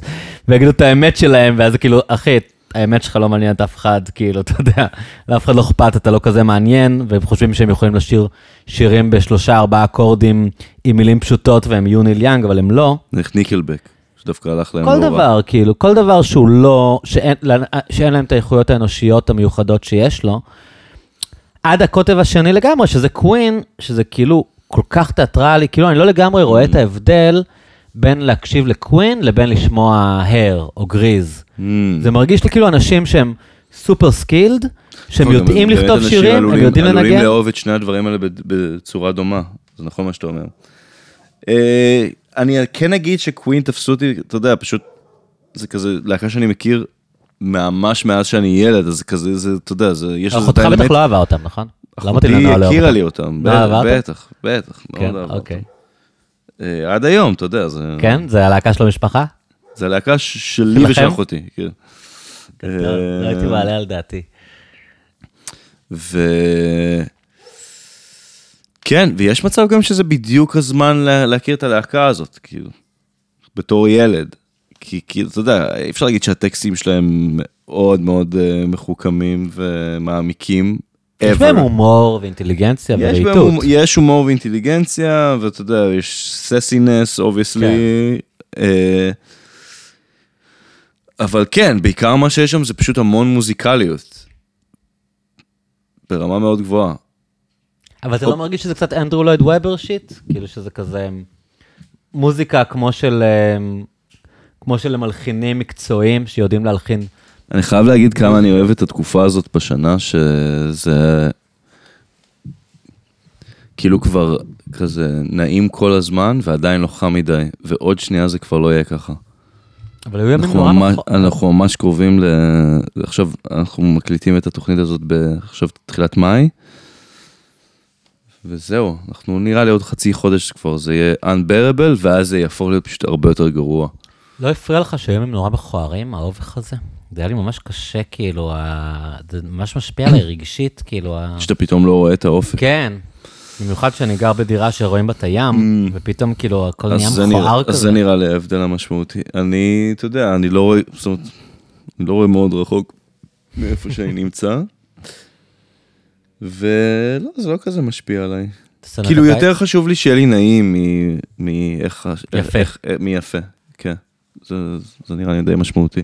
ויגידו את האמת שלהם, ואז זה כאילו, אחי, האמת שלך לא מעניינת אף אחד, כאילו, אתה יודע, לאף אחד לא אכפת, אתה לא כזה מעניין, והם חושבים שהם יכולים לשיר שירים בשלושה, ארבעה אקורדים עם מילים פשוטות והם יהיו ניל יאנג, אבל הם לא. איך ניקלבק, שדווקא הלך להם כל לא רע. דבר, כאילו, כל דבר שהוא לא, שאין, שאין להם את האיכויות האנושיות המיוחדות שיש לו, עד הקוטב השני לגמרי, שזה קווין, שזה כאילו כל כך תיאטרלי, כאילו אני לא לגמרי רואה את ההבדל בין להקשיב ל Queen לבין לשמוע Hair או Grease. Mm. זה מרגיש לי כאילו אנשים שהם סופר skilled, שהם נכון, יודעים לכתוב שירים, הם עלולים- יודעים עלולים לנגן. לאהוב את שני הדברים האלה בצורה דומה, זה נכון מה שאתה אומר. אה, אני כן אגיד ש Queen תפסו אותי, אתה יודע, פשוט, זה כזה להקה שאני מכיר ממש מאז שאני ילד, אז זה כזה, זה, אתה יודע, זה, יש לזה את אחותך בטח. לא אהבה אותם, נכון? לא אחותי הכירה. לי אותם, לא אותם? בטח, בטח, כן, מאוד אהבה אוקיי. אותם. אה, עד היום, אתה יודע, זה... כן? זה הלהקה של המשפחה? זה הלהקה שלי ושל? אחותי, כן. לא לא הייתי מעלה על דעתי. ו... כן, ויש מצב גם שזה בדיוק הזמן לה, להכיר את הלהקה הזאת, כאילו, בתור ילד. כי כאילו, אתה יודע, אי אפשר להגיד שהטקסטים שלהם מאוד מאוד uh, מחוכמים ומעמיקים. יש. בהם הומור ואינטליגנציה ורהיטות. יש הומור ואינטליגנציה, ואתה יודע, יש ססינס, obviously. כן. אבל כן, בעיקר מה שיש שם זה פשוט המון מוזיקליות. ברמה מאוד גבוהה. אבל אתה לא מרגיש שזה קצת אנדרו לויד וובר שיט? כאילו שזה כזה מוזיקה כמו של, אמ, כמו של מלחינים מקצועיים שיודעים להלחין. אני חייב להגיד כמה אני אוהב את התקופה הזאת בשנה, שזה כאילו כבר כזה נעים כל הזמן ועדיין לא חם מדי, ועוד שנייה זה כבר לא יהיה ככה. אבל היו ימים נורא נכון. אנחנו ממש קרובים ל... עכשיו, אנחנו מקליטים את התוכנית הזאת. עכשיו תחילת מאי, וזהו, אנחנו נראה לי עוד חצי חודש כבר זה יהיה unbearable, ואז זה יהפוך להיות פשוט הרבה יותר גרוע. לא הפריע לך שהיום הם נורא מכוערים, האובך הזה? זה היה לי ממש קשה, כאילו, ה... זה ממש משפיע עליי רגשית, כאילו, ה... שאתה פתאום לא רואה את האופק. כן. במיוחד שאני גר בדירה שרואים בה את הים, ופתאום כאילו הכל נהיה מכוער אז זה כזה. נראה לי ההבדל המשמעותי. אני, אתה יודע, אני לא רואה, זאת אומרת, אני לא רואה מאוד רחוק מאיפה שאני נמצא. ולא, זה לא כזה משפיע עליי. כאילו? יותר חשוב לי שיהיה לי נעים מאיך... יפה. אה, מיפה, כן. זה, זה נראה לי די משמעותי.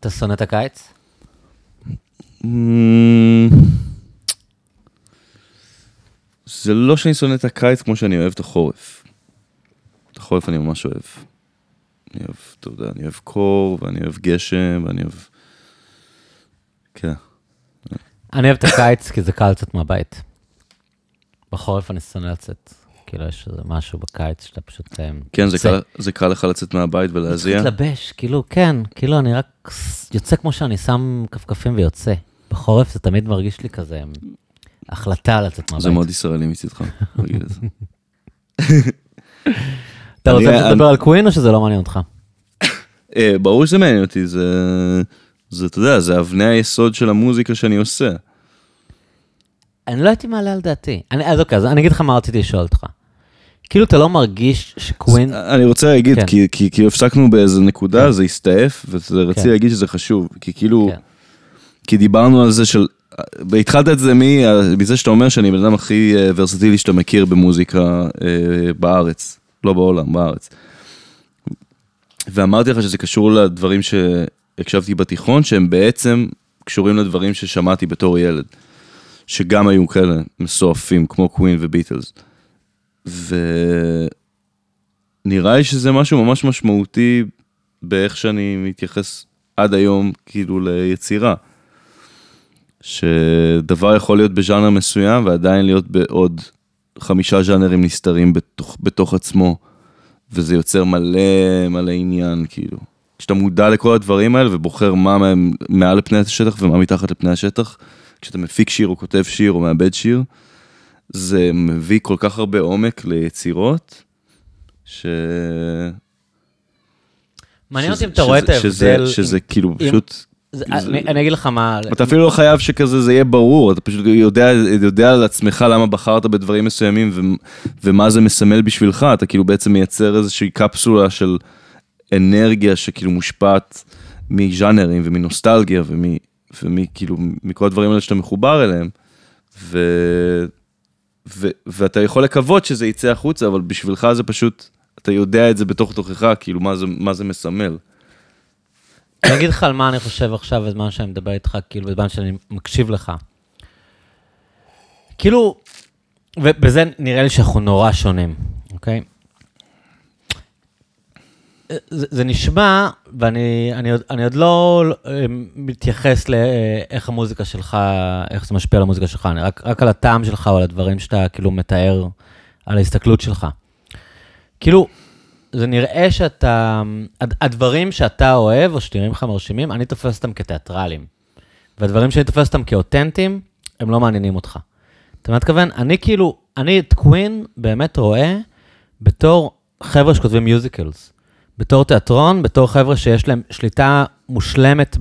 אתה שונא את הקיץ? זה לא שאני שונא את הקיץ כמו שאני אוהב את החורף. את החורף אני ממש אוהב. אני אוהב, אתה יודע, אני אוהב קור, ואני אוהב גשם, ואני אוהב... כן. אני אוהב את הקיץ כי זה קל לצאת מהבית. בחורף אני שונא לצאת. כאילו, יש איזה משהו בקיץ שאתה פשוט... אה, כן, זה. קל, זה קל לך לצאת מהבית ולהזיע. להתלבש, כאילו, כן, כאילו, אני רק יוצא כמו שאני שם כפכפים ויוצא. בחורף זה תמיד מרגיש לי כזה החלטה לצאת מהבית. זה מאוד ישראלי מצידך, להגיד את זה. אתה רוצה לדבר על קווין או שזה לא מעניין אותך? אה, ברור שזה מעניין אותי, זה, אתה יודע, זה אבני היסוד של המוזיקה שאני עושה. אני לא הייתי מעלה על דעתי. אני, אז אוקיי, אז אני אגיד לך מה רציתי לשאול אותך. כאילו, אתה לא מרגיש שקווין... אני רוצה להגיד, כן. כי, כי, כי הפסקנו באיזה נקודה, זה הסתעף, ורציתי כן. להגיד שזה חשוב, כי כאילו, כן. כי דיברנו על זה של, התחלת את זה מזה שאתה אומר שאני הבן אדם הכי אה, ורסטילי שאתה מכיר במוזיקה אה, בארץ, לא בעולם, בארץ. ואמרתי לך שזה קשור לדברים שהקשבתי בתיכון, שהם בעצם קשורים לדברים ששמעתי בתור ילד, שגם היו כאלה מסועפים, כמו קווין וביטלס. ונראה לי שזה משהו ממש משמעותי באיך שאני מתייחס עד היום, כאילו, ליצירה. שדבר יכול להיות בז'אנר מסוים ועדיין להיות בעוד חמישה ז'אנרים נסתרים בתוך, בתוך עצמו, וזה יוצר מלא מלא עניין, כאילו. כשאתה מודע לכל הדברים האלה ובוחר מה מהם מעל לפני השטח ומה מתחת לפני השטח, כשאתה מפיק שיר או כותב שיר או מאבד שיר, זה מביא כל כך הרבה עומק ליצירות, ש... מעניין אותי שזה- אם אתה רואה את שזה- ההבדל... שזה, שזה אם- כאילו אם- פשוט... זה- זה- אני אני אגיד לך מה... אתה אפילו לא חייב שכזה זה יהיה ברור, אתה פשוט יודע, יודע על עצמך למה בחרת בדברים מסוימים ו, ומה זה מסמל בשבילך, אתה כאילו בעצם מייצר איזושהי קפסולה של אנרגיה שכאילו מושפעת מז'אנרים ומנוסטלגיה ומי, ומכאילו מכל הדברים האלה שאתה מחובר אליהם, ו, ו, ואתה יכול לקוות שזה יצא החוצה, אבל בשבילך זה פשוט, אתה יודע את זה בתוך תוכך, כאילו מה זה, מה זה מסמל. אני אגיד לך על מה אני חושב עכשיו בזמן שאני מדבר איתך, כאילו בזמן שאני מקשיב לך. כאילו, ובזה נראה לי שאנחנו נורא שונים, אוקיי? זה, זה נשמע, ואני אני עוד, אני עוד לא אה, מתייחס לאיך המוזיקה שלך, איך זה משפיע על המוזיקה שלך, אני רק, רק על הטעם שלך או על הדברים שאתה כאילו מתאר, על ההסתכלות שלך. כאילו, זה נראה שאתה, הד- הדברים שאתה אוהב, או שנראים לך מרשימים, אני תופס אותם כתיאטרלים. והדברים שאני תופס אותם כאותנטיים, הם לא מעניינים אותך. אתה מתכוון? אני כאילו, אני את Queen באמת רואה בתור חבר'ה שכותבים musicals. בתור תיאטרון, בתור חבר'ה שיש להם שליטה מושלמת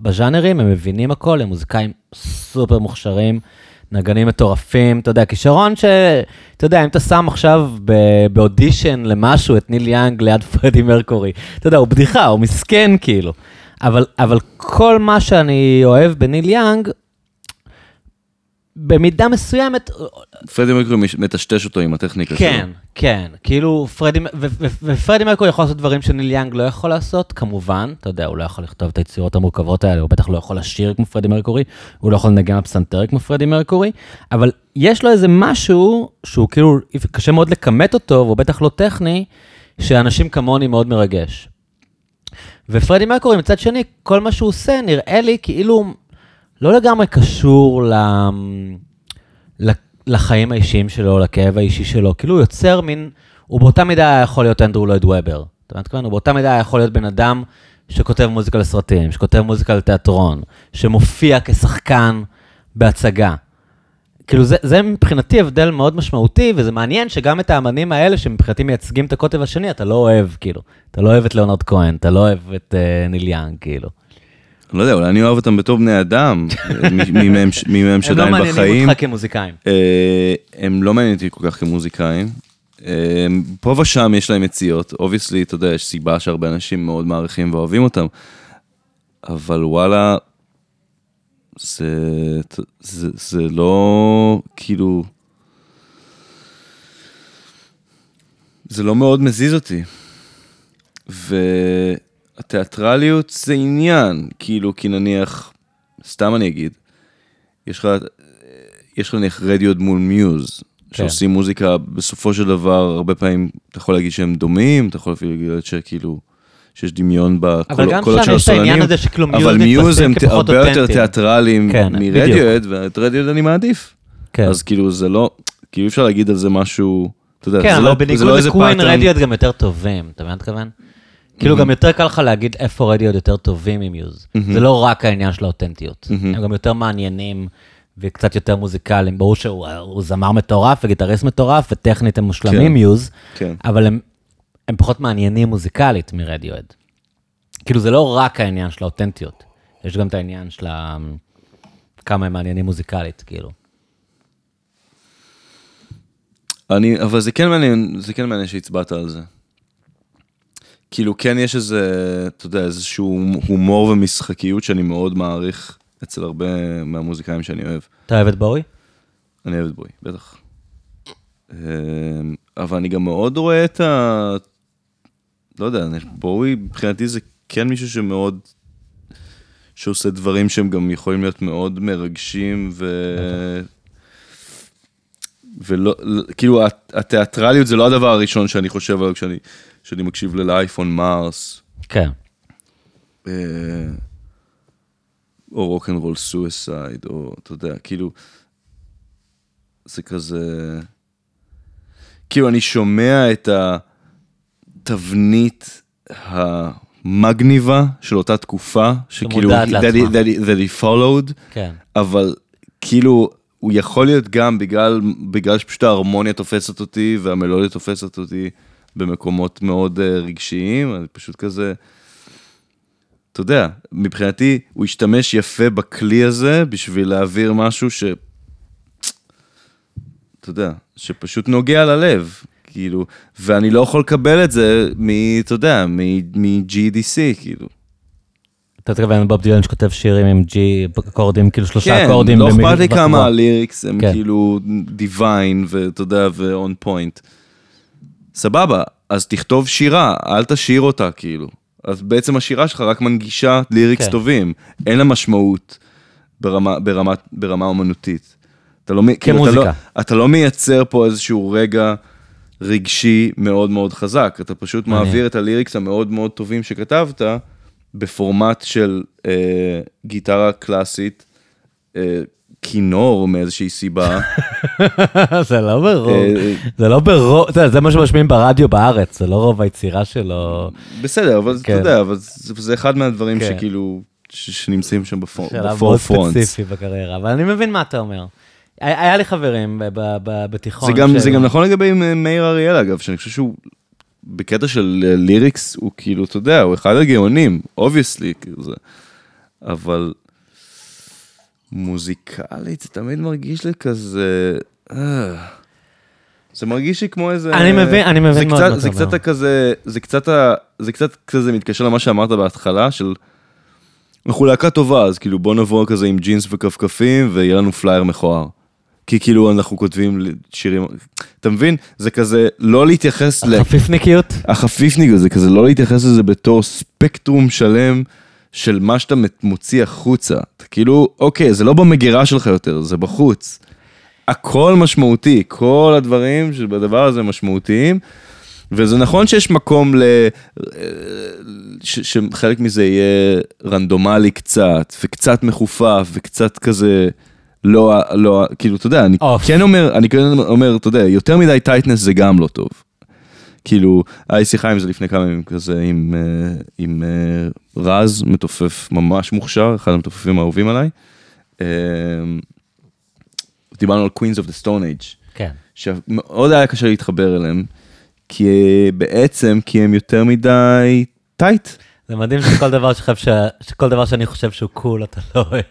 בז'אנרים, הם מבינים הכל, הם מוזיקאים סופר מוכשרים, נגנים מטורפים, אתה יודע, כישרון ש... אתה יודע, אם אתה שם עכשיו ב- באודישן למשהו את ניל יאנג ליד פרדי מרקורי, אתה יודע, הוא בדיחה, הוא מסכן כאילו. אבל, אבל כל מה שאני אוהב בניל יאנג, במידה מסוימת, פרדי מרקורי מטשטש אותו עם הטכניקה שלו. כן, כן, כאילו פרדי, ו- ו- ופרדי מרקורי יכול לעשות דברים שניל יאנג לא יכול לעשות, כמובן, אתה יודע, הוא לא יכול לכתוב את היצירות המורכבות האלה, הוא בטח לא יכול לשיר כמו פרדי מרקורי, הוא לא יכול לנגן על פסנתר כמו פרדי מרקורי, אבל יש לו איזה משהו שהוא כאילו, קשה מאוד לכמת אותו, והוא בטח לא טכני, שאנשים כמוני מאוד מרגש. ופרדי מרקורי מצד שני, כל מה שהוא עושה נראה לי כאילו לא לגמרי קשור ל... לחיים האישיים שלו, לכאב האישי שלו, כאילו הוא יוצר מין, הוא באותה מידה היה יכול להיות אנדרו לויד וובר. אתה מתכוון? הוא באותה מידה היה יכול להיות בן אדם שכותב מוזיקה לסרטים, שכותב מוזיקה לתיאטרון, שמופיע כשחקן בהצגה. כאילו זה, זה מבחינתי הבדל מאוד משמעותי, וזה מעניין שגם את האמנים האלה שמבחינתי מייצגים את הקוטב השני, אתה לא אוהב, כאילו. אתה לא אוהב את ליאונרד כהן, אתה לא אוהב את uh, ניל יאנג, כאילו. לא יודע, אולי אני אוהב אותם בתור בני אדם, מי מהם ש- מי מהם הם לא שעדיין מעניינים בחיים. אותך כמוזיקאים. אה, הם לא מעניינים אותי כל כך כמוזיקאים. אה, פה ושם יש להם מציאות, obviously, אתה יודע, יש סיבה שהרבה אנשים מאוד מעריכים ואוהבים אותם, אבל וואלה, זה, זה, זה לא, כאילו, זה לא מאוד מזיז אותי. והתיאטרליות זה עניין, כאילו, כי נניח, סתם אני אגיד, יש לך, יש לך נניח רדיוד מול מיוז, שעושים מוזיקה, בסופו של דבר, הרבה פעמים אתה יכול להגיד שהם דומים, אתה יכול אפילו להגיד שכאילו, שיש דמיון אבל גם בקולות שם של יש את העניין הסולנים, הזה שכאילו Muse אבל Muse הם הרבה יותר. תיאטרליים כן, מרדיואד, ואת רדיואד אני מעדיף. כן. אז כאילו זה לא, כאילו אי אפשר להגיד על זה משהו, אתה יודע, כן, זה אבל לא, זה בניגוד לא איזה ל Queen pattern. Radiohead גם יותר טובים, אתה מבין מה אני מתכוון? כאילו גם יותר קל לך להגיד איפה רדיואד יותר טובים מ Muse. זה לא רק העניין של האותנטיות, הם גם יותר מעניינים וקצת יותר מוזיקליים. ברור שהוא הוא זמר מטורף וגיטריסט מטורף וטכנית הם כן. מושלמים Muse, כן. אבל הם, הם פחות מעניינים מוזיקלית מרדיואד. כאילו זה לא רק העניין של האותנטיות, יש גם את העניין של ה... כמה הם מעניינים מוזיקלית, כאילו. אני, אבל זה כן מעניין, זה כן מעניין שהצבעת על זה. כאילו, כן יש איזה, אתה יודע, איזשהו הומור ומשחקיות שאני מאוד מעריך אצל הרבה מהמוזיקאים שאני אוהב. אתה אוהב את בואי? אני אוהב את בוי, בטח. אמ, אבל אני גם מאוד רואה את ה... לא יודע, בואי, מבחינתי זה כן מישהו שמאוד... שעושה דברים שהם גם יכולים להיות מאוד מרגשים ו... ולא, לא- כאילו, הת- התיאטרליות זה לא הדבר הראשון שאני חושב עליו כשאני, כשאני מקשיב on Mars, כן. אה, או רוקנרול סויסייד, או אתה יודע, כאילו, זה כזה, כאילו אני שומע את התבנית המגניבה של אותה תקופה, שכאילו, that, he- that, he- that he followed, כן. אבל כאילו, הוא יכול להיות גם בגלל, בגלל שפשוט ההרמוניה תופסת אותי והמלודיה תופסת אותי במקומות מאוד uh, רגשיים, אני פשוט כזה, אתה יודע, מבחינתי הוא השתמש יפה בכלי הזה בשביל להעביר משהו ש... אתה יודע, שפשוט נוגע ללב, כאילו, ואני לא יכול לקבל את זה מ... אתה יודע, מ-GDC, כאילו. אתה מתכוון בוב דילן שכותב שירים עם ג'י אקורדים, כאילו שלושה כן, אקורדים. לא במי- אכפת לי. כמה הליריקס הם כן. כאילו דיוויין, ואתה יודע, ו-on point. סבבה, אז תכתוב שירה, אל תשאיר אותה, כאילו. אז בעצם השירה שלך רק מנגישה ליריקס כן. טובים. אין לה משמעות ברמה, ברמה, ברמה אומנותית. אתה לא, מ- כאילו, אתה לא, כמוזיקה. אתה לא מייצר פה איזשהו רגע רגשי מאוד מאוד חזק, אתה פשוט מעניין. מעביר את הליריקס המאוד מאוד טובים שכתבת בפורמט של אה, גיטרה קלאסית, אה, כינור מאיזושהי סיבה. זה לא ברור, אה, זה לא ברור, זה מה שמשמיעים ברדיו בארץ, זה לא רוב היצירה שלו. בסדר, אבל אתה כן. יודע, אבל זה, אחד מהדברים כן. שכאילו, שנמצאים שם בפור, שלב מאוד. ספציפי בקריירה, אבל אני מבין מה אתה אומר. היה לי חברים בתיכון. זה גם, נכון לגבי מאיר אריאל אגב, שאני חושב שהוא, בקטע של אה, lyrics, הוא כאילו, אתה יודע, הוא אחד הגאונים, obviously, כאילו זה, אבל מוזיקלית זה תמיד מרגיש לי כזה, אה, זה מרגיש לי כמו איזה... אני מבין- אני מבין זה מאוד מה אתה זה קצת אומר. כזה, זה קצת, ה- זה קצת כזה מתקשר למה שאמרת בהתחלה, של... אנחנו להקה טובה, אז כאילו בוא נבוא כזה עם ג'ינס וכפכפים ויהיה לנו פלייר מכוער. כי כאילו אנחנו כותבים שירים, אתה מבין? זה כזה לא להתייחס ל... חפיפניקיות? החפיפניק הזה, כזה לא להתייחס לזה בתור ספקטרום שלם של מה שאתה מוציא החוצה. אתה כאילו, אוקיי, זה לא במגירה שלך יותר, זה בחוץ. הכל משמעותי, כל הדברים שבדבר הזה משמעותיים. וזה נכון שיש מקום ל... ש... שחלק מזה יהיה רנדומלי קצת, וקצת מחופף, וקצת כזה... לא, לא, כאילו, אתה יודע, אני אוף. כן אומר, אני כן אומר, אתה יודע, יותר מדי tightness זה גם לא טוב. כאילו, היה לי שיחה עם זה לפני כמה ימים כזה, עם, אה, עם אה, רז, מתופף ממש מוכשר, אחד המתופפים האהובים עליי. אה, דיברנו על Queens of the Stone Age, כן. שמאוד היה קשה להתחבר אליהם, כי בעצם, כי הם יותר מדי טייט. זה מדהים שכל דבר שחושב. שכל דבר שאני חושב שהוא קול, אתה לא אוהב.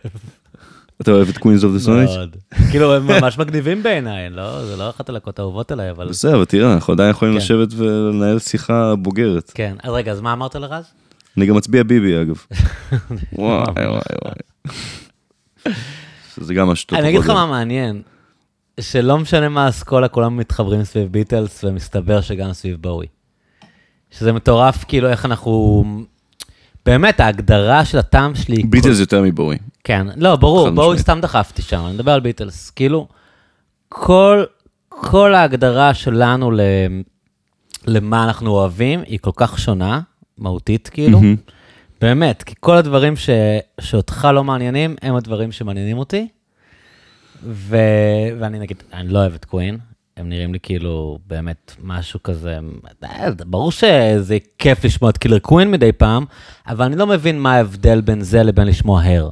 אתה אוהב את of the Stone Age? מאוד. כאילו, הם ממש מגניבים בעיניי, לא? זה לא אחת הלקות האהובות עליי, אבל... בסדר, אבל תראה, אנחנו עדיין יכולים כן. לשבת ולנהל שיחה בוגרת. כן. אז רגע, אז מה אמרת לרז? אני גם מצביע ביבי, אגב. וואי, וואי, וואי. זה גם משהו. אני אגיד לך מה מעניין, שלא משנה מה האסכולה, כולם מתחברים סביב ביטלס, ומסתבר שגם סביב בואי. שזה מטורף, כאילו, איך אנחנו... באמת, ההגדרה של הטעם שלי... ביטלס יותר מבורי. כן, לא, ברור, בואו. סתם דחפתי שם, אני מדבר על ביטלס. כאילו, כל, כל ההגדרה שלנו ל, למה אנחנו אוהבים היא כל כך שונה, מהותית כאילו. מהמם. באמת, כי כל הדברים ש, שאותך לא מעניינים, הם הדברים שמעניינים אותי. ו, ואני נגיד, אני לא אוהב את Queen, הם נראים לי כאילו באמת משהו כזה, אה, ברור שזה כיף לשמוע את Killer Queen מדי פעם, אבל אני לא מבין מה ההבדל בין זה לבין לשמוע Hair.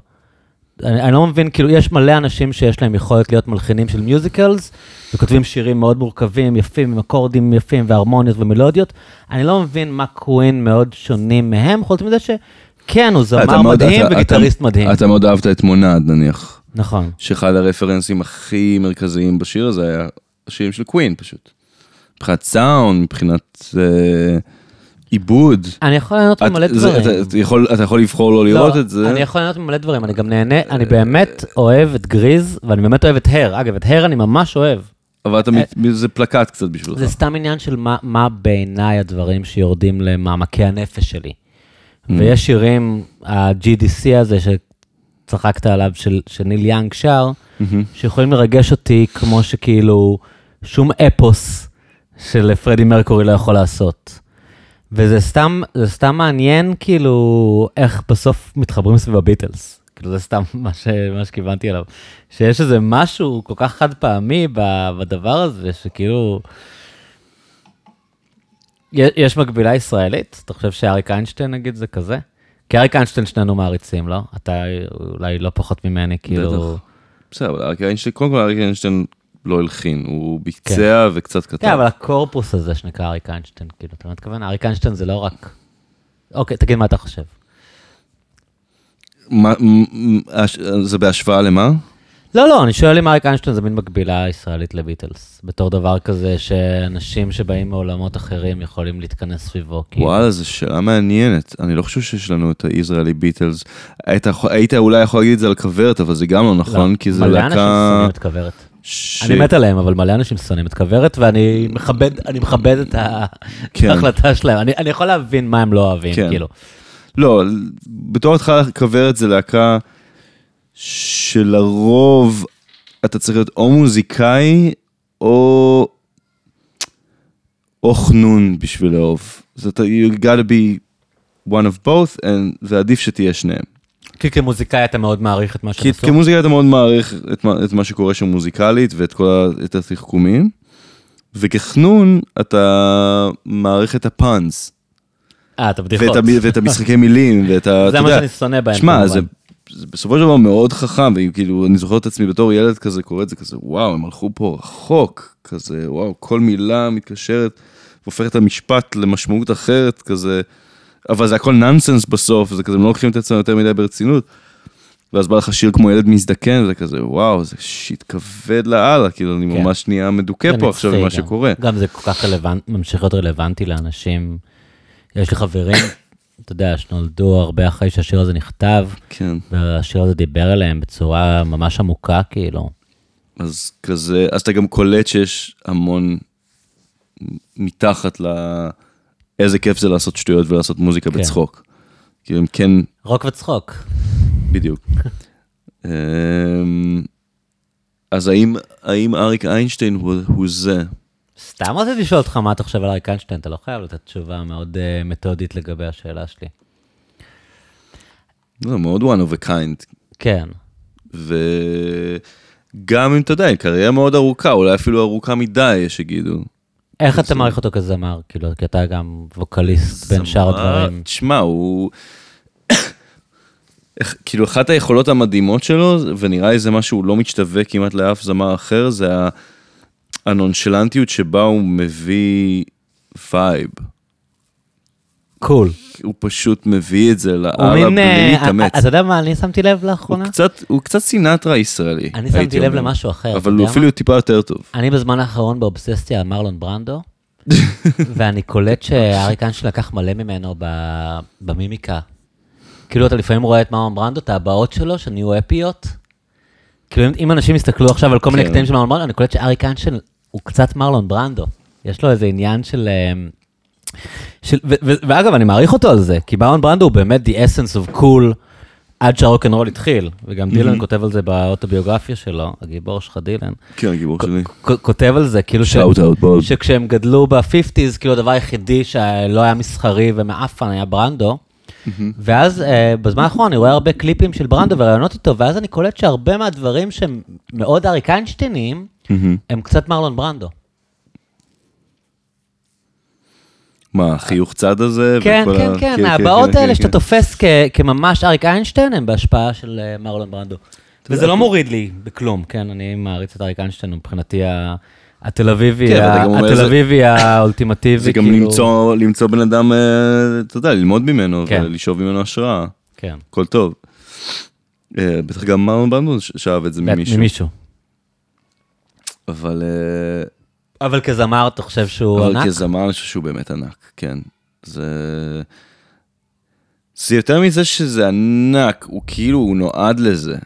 אני, אני לא מבין, כאילו, יש מלא אנשים שיש להם יכולת להיות מלחינים של musicals, וכותבים שירים מאוד מורכבים, יפים, עם אקורדים יפים, והרמוניות ומלודיות. אני לא מבין מה Queen מאוד שונים מהם, חוץ מזה שכן, הוא זמר מאוד- מדהים אתה- וגיטריסט אתה- מדהים. אתה מאוד אהבת את מונד, נניח. נכון. שאחד הרפרנסים הכי מרכזיים בשיר הזה היה השירים של קווין פשוט. מבחינת סאונד, מבחינת אה, עיבוד. אני יכול ליהנות את- ממלא זה- דברים. אתה- אתה יכול- אתה יכול לבחור לא לראות את זה. אני יכול ליהנות ממלא דברים, אני גם נהנה, אני באמת אוהב את גריז, ואני באמת אוהב את הר. אגב, את הר אני ממש אוהב. אבל אתה מת- זה פלקט קצת בשבילך. זה סתם עניין של מה, מה בעיניי הדברים למעמקי הנפש שלי. Mm. ויש שירים, ה-GDC הזה שצחקת עליו, של, שניל יאנג שר. שיכולים לרגש אותי כמו שכאילו שום אפוס של פרדי מרקורי לא יכול לעשות. וזה סתם, זה סתם מעניין כאילו איך בסוף מתחברים סביב הביטלס. כאילו זה סתם מה, ש, מה שכיוונתי אליו. שיש איזה משהו כל כך חד פעמי בדבר הזה, שכאילו... יש מקבילה ישראלית? אתה חושב שאריק איינשטיין נגיד זה כזה? כי אריק איינשטיין שנינו מעריצים, לא? אתה אולי לא פחות ממני, כאילו... בטח. בסדר, אבל אריק איינשטיין, קודם כל אריק איינשטיין לא הלחין, הוא ביצע וקצת כתב. כן, אבל הקורפוס הזה שנקרא אריק איינשטיין, כאילו, אתה מתכוון? אריק איינשטיין זה לא רק... אוקיי, תגיד מה אתה חושב. מה- זה בהשוואה למה? לא, לא, אני שואל אם אריק איינשטיין זה מין מקבילה ישראלית לביטלס. בתור דבר כזה שאנשים שבאים מעולמות אחרים יכולים להתכנס סביבו. כאילו. וואלה, זו שאלה מעניינת. אני לא חושב שיש לנו את הישראלי ביטלס. היית היית אולי יכול להגיד את זה על כוורת, אבל זה גם לא נכון, לא, כי זה מלא אנשים להקה... שונאים את כוורת. ש- אני מת עליהם, אבל מלא אנשים שונאים את כוורת, ואני מכבד, אני מכבד את כן. ההחלטה שלהם. אני אני יכול להבין מה הם לא אוהבים, כן. כאילו. לא, בתור התחלה כוורת זה להקה שלרוב אתה צריך להיות או מוזיקאי או או חנון בשביל לאהוב. זאת אומרת, you gotta be one of both, and זה עדיף שתהיה שניהם. כי כמוזיקאי אתה מאוד מעריך את מה שהם כי עשו. כמוזיקאי אתה מאוד מעריך את מה, את מה שקורה שם מוזיקלית ואת כל ה, את התחכומים, וכחנון אתה מעריך את הפאנס, אה, את הבדיחות. ואת, ואת המשחקי מילים, ואת ה... זה מה שאני שונא בהם, שמע. זה, זה בסופו של דבר מאוד חכם, וכאילו, אני זוכר את עצמי בתור ילד כזה, קורא את זה כזה, וואו, הם הלכו פה רחוק, כזה, וואו, כל מילה מתקשרת, והופכת את המשפט למשמעות אחרת, כזה, אבל זה הכל נונסנס בסוף, זה כזה, הם לא לוקחים את עצמם יותר מדי ברצינות. ואז בא לך שיר כמו ילד מזדקן, וזה כזה, וואו, זה שיט כבד לאללה, כאילו, אני כן. ממש נהיה מדוכא זה פה עכשיו ממה. שקורה. גם זה כל כך רלוונטי, ממשיך להיות רלוונטי לאנשים. יש לי חברים, אתה יודע, שנולדו הרבה אחרי שהשיר הזה נכתב, כן. והשיר הזה דיבר אליהם בצורה ממש עמוקה, כאילו. אז כזה, אז אתה גם קולט שיש המון מתחת ל... איזה כיף זה לעשות שטויות ולעשות מוזיקה כן. בצחוק. כאילו, הם כן, רוק וצחוק. בדיוק. אמ, אז האם, האם אריק איינשטיין הוא, הוא זה? סתם רציתי לשאול אותך מה אתה חושב על אריק איינשטיין, אתה לא חייב לתת תשובה מאוד אה, מתודית לגבי השאלה שלי. לא, מאוד one of a kind. כן. וגם אם אתה יודע, קריירה מאוד ארוכה, אולי אפילו ארוכה מדי, יש שיגידו. איך אתה מעריך אותו כזמר? כאילו, כי אתה גם ווקליסט בין שאר הדברים. תשמע, הוא... כאילו אחת היכולות המדהימות שלו, ונראה לי זה משהו שהוא לא משתווה כמעט לאף זמר אחר, זה הנונשלנטיות שבה הוא מביא vibe. קול. הוא פשוט מביא את זה מין, בלי אה, להתאמץ. אתה יודע מה אני שמתי לב לאחרונה? הוא קצת, הוא קצת סינטרה ישראלי. אני שמתי לב. למשהו אחר, אבל הוא? אפילו טיפה יותר טוב. אני בזמן האחרון באובססיה מרלון ברנדו, ואני קולט שאריק איינשטיין לקח מלא ממנו במימיקה. כאילו, אתה לפעמים רואה את מרלון ברנדו, את הבעות שלו, שנהיו אפיות. כאילו, אם- אנשים יסתכלו עכשיו על כל מיני כן. קטעים של מרלון ברנדו, אני קולט שאריק איינשטיין הוא קצת מרלון ברנדו. יש לו איזה עניין של... של ו- ו- ואגב, אני מעריך אותו על זה, כי מרלון ברנדו הוא באמת the essence of cool עד שהרוקנרול התחיל, וגם דילן כותב על זה באוטוביוגרפיה שלו, הגיבור שלך דילן. כן, הגיבור שלי. כ- כותב על זה, כאילו ש... שכשהם גדלו ב-50's, כאילו הדבר היחידי שלא היה מסחרי ומעפן היה ברנדו. ואז אה, בזמן האחרון אני רואה הרבה קליפים של ברנדו וראיונות איתו, ואז אני קולט שהרבה מהדברים שהם מאוד אריק איינשטיינים, מהמם. הם קצת מרלון ברנדו. מה, החיוך צד הזה? כן, כן, ה- כן, ההבעות כן, האלה כן, שאתה כן. תופס כ- כממש אריק איינשטיין, הם בהשפעה של אה, מרלון ברנדו. וזה לא מוריד לי בכלום, כן, אני מעריץ את אריק איינשטיין, מבחינתי ה- התל אביבי, כן, התל אביבי האולטימטיבי, זה גם כאילו- למצוא, בן אדם, אה, אתה יודע, ללמוד ממנו, כן. ולשאוב ממנו השראה. כן, הכל טוב. אה, בטח גם מרלון ברנדו ש- שאב את זה ממישהו. ממישהו. אבל אבל כזמר אתה חושב שהוא אבל ענק? כזמר אני חושב שהוא באמת ענק, כן. זה... זה יותר מזה שזה ענק, הוא כאילו, הוא נועד לזה.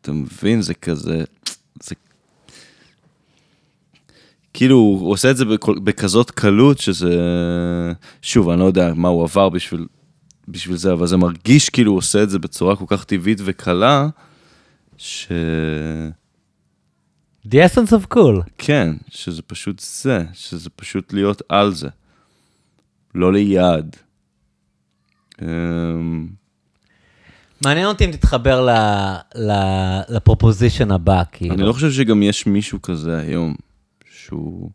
אתה מבין? זה כזה... זה... כאילו, הוא עושה את זה בכל, בכזאת קלות, שזה... שוב, אני לא יודע מה הוא עבר בשביל, בשביל זה, אבל זה מרגיש כאילו הוא עושה את זה בצורה כל כך טבעית וקלה, ש... The essence of cool. כן, שזה פשוט זה, שזה פשוט להיות על זה. לא ליד. אמ, מעניין אותי אם תתחבר ל- ל- לפרופוזישן הבא, כאילו. אני לא חושב שגם יש מישהו כזה היום, שהוא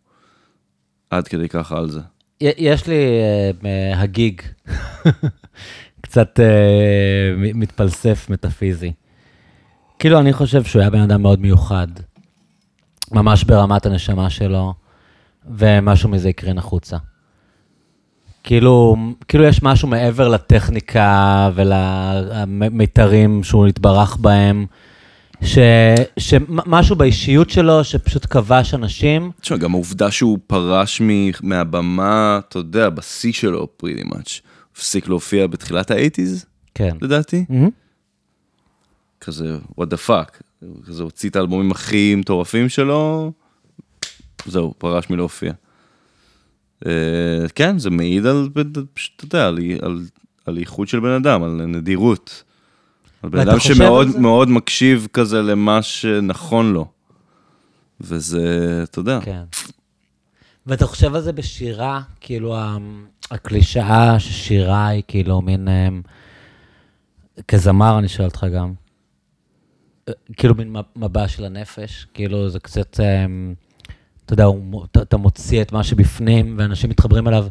עד כדי ככה על זה. יש לי אה, אה, הגיג, קצת אה, מתפלסף מטאפיזי. כאילו, אני חושב שהוא היה בן אדם מאוד מיוחד, ממש ברמת הנשמה שלו, ומשהו מזה יקרין החוצה. כאילו, כאילו יש משהו מעבר לטכניקה ולמיתרים שהוא התברך בהם, ש, שמשהו באישיות שלו שפשוט כבש אנשים. תשמע, גם העובדה שהוא פרש מ- מהבמה, אתה יודע, בשיא שלו, פריטי מאץ'. הפסיק להופיע בתחילת האייטיז, כן. לדעתי. מהמם. כזה, what the fuck. הוא כזה הוציא את האלבומים הכי מטורפים שלו, זהו, פרש מלהופיע. אה, כן, זה מעיד על, פשוט, אתה יודע, על, על, על איכות של בן אדם, על נדירות. על בן אדם שמאוד? מאוד מקשיב כזה למה שנכון לו. וזה, אתה יודע, כן. ואתה חושב על זה בשירה, כאילו הקלישאה ששירה היא כאילו מין, אמ, כזמר אני שואל אותך גם, כאילו מין מבע של הנפש, כאילו זה קצת, אמ, אתה יודע, הוא אתה- מוציא את מה שבפנים, ואנשים מתחברים אליו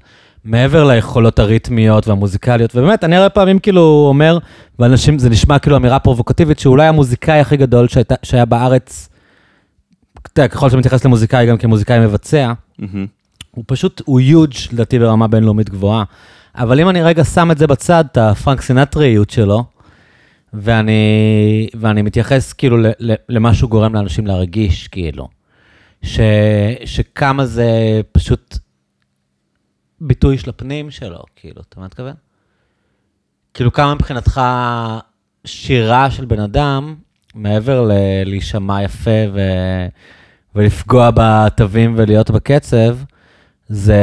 מעבר ליכולות הריתמיות והמוזיקליות, ובאמת, אני הרבה פעמים כאילו אומר, ואנשים, זה נשמע כאילו אמירה פרובוקטיבית, שאולי המוזיקאי הכי גדול שהייתה, שהיה בארץ, אתה יודע, ככל שאתה מתייחס למוזיקאי גם כמוזיקאי מבצע, מהמם. הוא פשוט, הוא יוג' לדעתי ברמה בינלאומית גבוהה. אבל אם אני רגע שם את זה בצד, את הפרנק סינטריות שלו, ואני, ואני מתייחס כאילו למה שהוא גורם לאנשים להרגיש, כאילו, ש, שכמה זה פשוט ביטוי של הפנים שלו, כאילו, אתה מתכוון? כאילו, כמה מבחינתך שירה של בן אדם, מעבר ל- להישמע יפה ו... ולפגוע בתווים ולהיות בקצב, זה,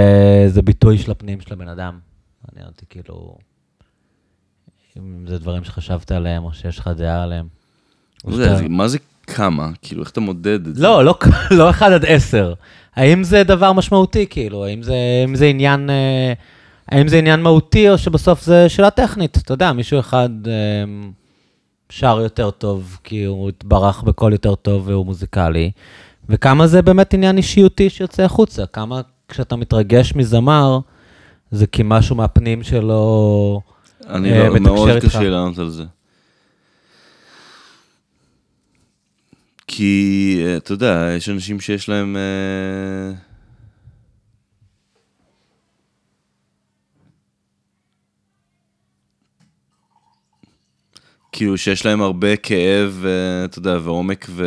זה ביטוי של הפנים של הבן אדם. מעניין אותי כאילו, אם זה דברים שחשבת עליהם, או שיש לך דעה עליהם. לא יודע, שאתה- מה זה כמה? כאילו, איך אתה מודד את זה? לא, לא, לא 1 עד 10. האם זה דבר משמעותי, כאילו? האם זה, האם זה עניין... אה, האם זה עניין מהותי, או שבסוף זה שאלה טכנית? אתה יודע, מישהו אחד אה, שר יותר טוב, כי הוא התברך בקול יותר טוב והוא מוזיקלי, וכמה זה באמת עניין אישיותי שיוצא החוצה? כמה כשאתה מתרגש מזמר, זה כי משהו מהפנים שלו... אני אה, לא, מאוד איתך? קשה לענות על זה. כי, אה, אתה יודע, יש אנשים שיש להם... אה, כאילו שיש להם הרבה כאב, אתה יודע, ועומק ו...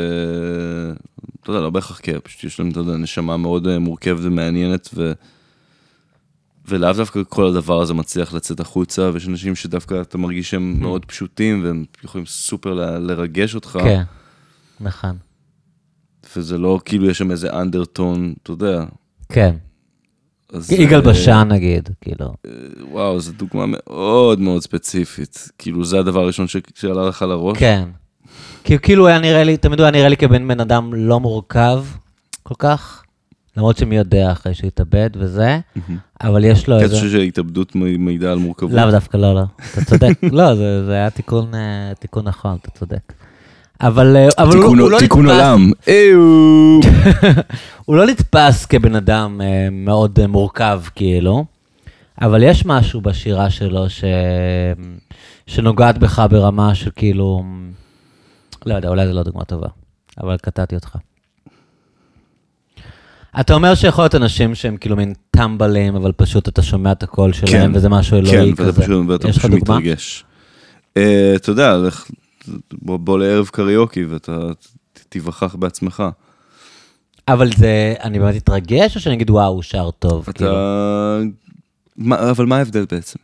אתה יודע, לא בהכרח כאב, פשוט יש להם, אתה יודע, נשמה מאוד מורכבת ומעניינת, ו... ולאו דווקא כל הדבר הזה מצליח לצאת החוצה, ויש אנשים שדווקא אתה מרגיש שהם מאוד פשוטים, והם יכולים סופר ל- לרגש אותך, כן, נכון. וזה לא כאילו יש שם איזה אנדרטון, אתה יודע. כן. אז, יגאל אה, בשן נגיד, כאילו. וואו, זו דוגמה מאוד מאוד ספציפית. כאילו, זה הדבר הראשון ש- שעלה לך לראש? כן. כי כאילו היה נראה לי, תמיד הוא היה נראה לי כבן בן אדם לא מורכב כל כך, למרות שמי יודע אחרי שהוא התאבד וזה, אבל יש לו איזה... אתה חושב שהתאבדות מעידה על מורכבות? לאו דווקא, לא, לא, אתה צודק. לא, זה היה תיקון אה, תיקון נכון, אתה צודק. אבל אה, אבל הוא תיקון- הוא לא תיקון נתפס- עולם. איו. הוא לא נתפס כבן אדם אה, מאוד מורכב, כאילו, אבל יש משהו בשירה שלו ש... שנוגעת בך ברמה של כאילו, לא יודע, אולי זו לא דוגמה טובה, אבל קטעתי אותך. אתה אומר שיכול להיות אנשים שהם כאילו מין טמבלים, אבל פשוט אתה שומע את הקול שלהם, כן. וזה משהו אלוהי כן, כזה. פשוט, ואתה פשוט? מתרגש. אה, אתה יודע, לך- בוא, בוא לערב קריוקי ואתה תיווכח בעצמך. אבל זה, אני באמת אתרגש, או שאני אגיד, וואו, הוא שר טוב? אתה... כאילו? אבל מה ההבדל בעצם?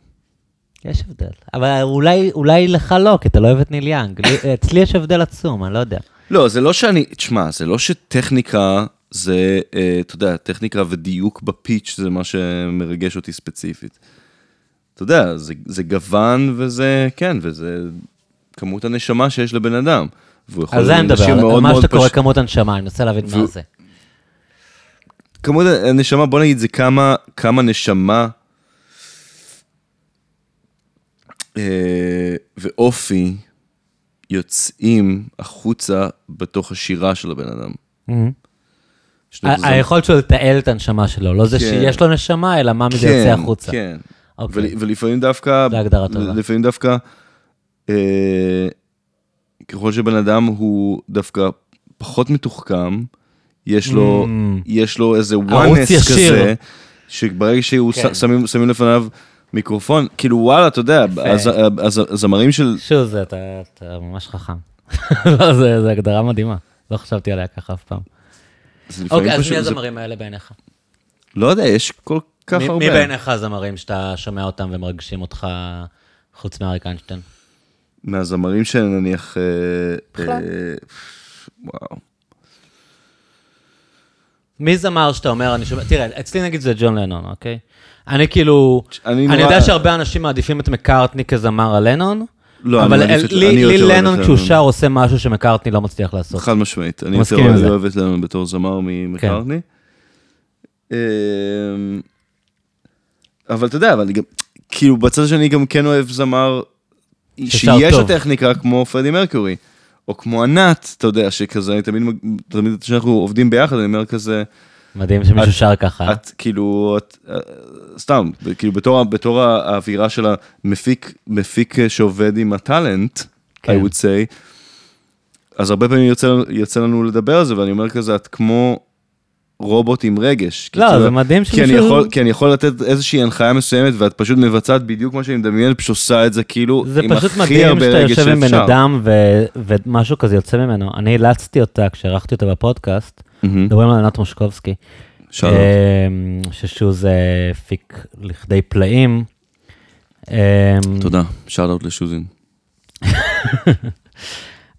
יש הבדל. אבל אולי, אולי לך לא, כי אתה לא אוהב את ניל יאנג. לי- אצלי יש הבדל עצום, אני לא יודע. לא, זה לא שאני, תשמע, זה לא שטכניקה זה, אה, אתה יודע, טכניקה ודיוק בפיץ' זה מה שמרגש אותי ספציפית. אתה יודע, זה, זה גוון וזה, כן, וזה כמות הנשמה שיש לבן אדם. על זה אני מדבר, על מה שאתה קורא פש- כמות הנשמה, אני מנסה להבין מה והוא- זה. כמות הנשמה, בוא נגיד, זה כמה, כמה נשמה אה, ואופי יוצאים החוצה בתוך השירה של הבן אדם. זה- היכולת שלו לתעל את הנשמה שלו, לא זה כן. שיש לו נשמה, אלא מה מזה יוצא החוצה. כן. ול- ולפעמים דווקא, זו הגדרה טובה. לפעמים דווקא, אה, ככל שבן אדם הוא דווקא פחות מתוחכם, יש לו, Mm. יש לו איזה וואנס. כזה, שברגע שהוא כן. שמים, שמים לפניו מיקרופון, כאילו וואלה, אתה יודע, הז- הזמרים של, שוב, אתה, אתה ממש חכם. לא, זה הגדרה מדהימה. לא חשבתי עליה ככה אף פעם. אוקיי, אז מי זה- הזמרים האלה בעיניך? לא יודע, יש כל כך מי- הרבה. מי בעיניך הזמרים שאתה שומע אותם ומרגשים אותך, חוץ מאריק איינשטיין? מהזמרים שנניח, אה, בכלל. אה, וואו. מי זמר שאתה אומר, אני שומע, תראה, אצלי נגיד זה ג'ון לנון, אוקיי? אני כאילו, אני אני נורא- יודע שהרבה אנשים מעדיפים את מקארטני כזמר על לנון, לא, אבל לי לנון כשהוא לנון. שר עושה משהו שמקארטני לא מצליח לעשות. חד משמעית, אני יותר אוהב את לנו בתור זמר ממקארטני. אמ, אבל אתה יודע, אבל גם, כאילו בצד השני גם כן אוהב זמר שיש לו טוב. טכניקה כמו פרדי מרקורי, או כמו ענת, אתה יודע, שכזה, אני תמיד, תמיד כשאנחנו עובדים ביחד, אני אומר כזה, מדהים שמישהו את- שר ככה. את כאילו, את, סתם, כאילו בתור, בתור האווירה של המפיק, מפיק שעובד עם הטאלנט, כן. I would say, אז הרבה פעמים יוצא, יוצא לנו לדבר על זה, ואני אומר כזה, את כמו רובוט עם רגש. לא, כאילו- זה מדהים כי אני, שמישהו- יכול, כי אני יכול לתת איזושהי הנחיה מסוימת, ואת פשוט מבצעת בדיוק מה שאני מדמיין, פשוט עושה את זה כאילו, זה עם פשוט הכי מדהים הרבה שאתה רגש יושב עם בן שאפשר. אדם ו- ומשהו כזה יוצא ממנו. אני אילצתי אותה כשערכתי אותה בפודקאסט. מדברים על ענת מושקובסקי. אמ, ששוז הפיק לכדי פלאים. אמ, תודה, שאט אאוט לשוזין.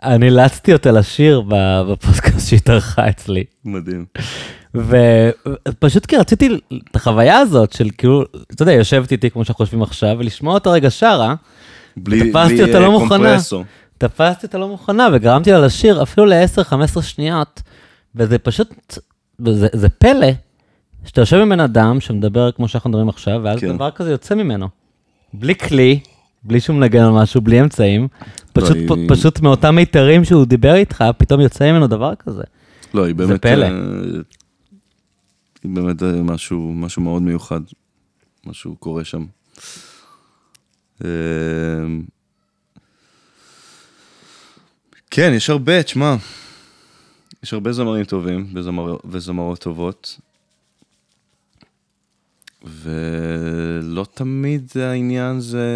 אני אילצתי אותה לשיר בפודקאסט שהתארחה אצלי. מדהים. ופשוט כי רציתי את החוויה הזאת של כאילו, אתה יודע, יושבת איתי כמו שאנחנו חושבים עכשיו, ולשמוע אותה רגע שרה, בלי, תפסתי בלי, אותה לא אה, מוכנה. קומפרסור. תפסתי אותה לא מוכנה וגרמתי לה לשיר אפילו ל-10-15 שניות, וזה פשוט, זה, זה פלא, שאתה יושב עם בן אדם שמדבר כמו שאנחנו מדברים עכשיו, ואז כן. דבר כזה יוצא ממנו. בלי כלי, בלי שהוא מנגן על משהו, בלי אמצעים, פשוט, היא- פ, פשוט מאותם מיתרים שהוא דיבר איתך, פתאום יוצא ממנו דבר כזה. לא, היא באמת... פלא. אה, היא באמת אה, משהו, משהו מאוד מיוחד, משהו קורה שם. אמ, כן, יש הרבה, תשמע, יש הרבה זמרים טובים וזמר, וזמרות טובות, ולא תמיד העניין זה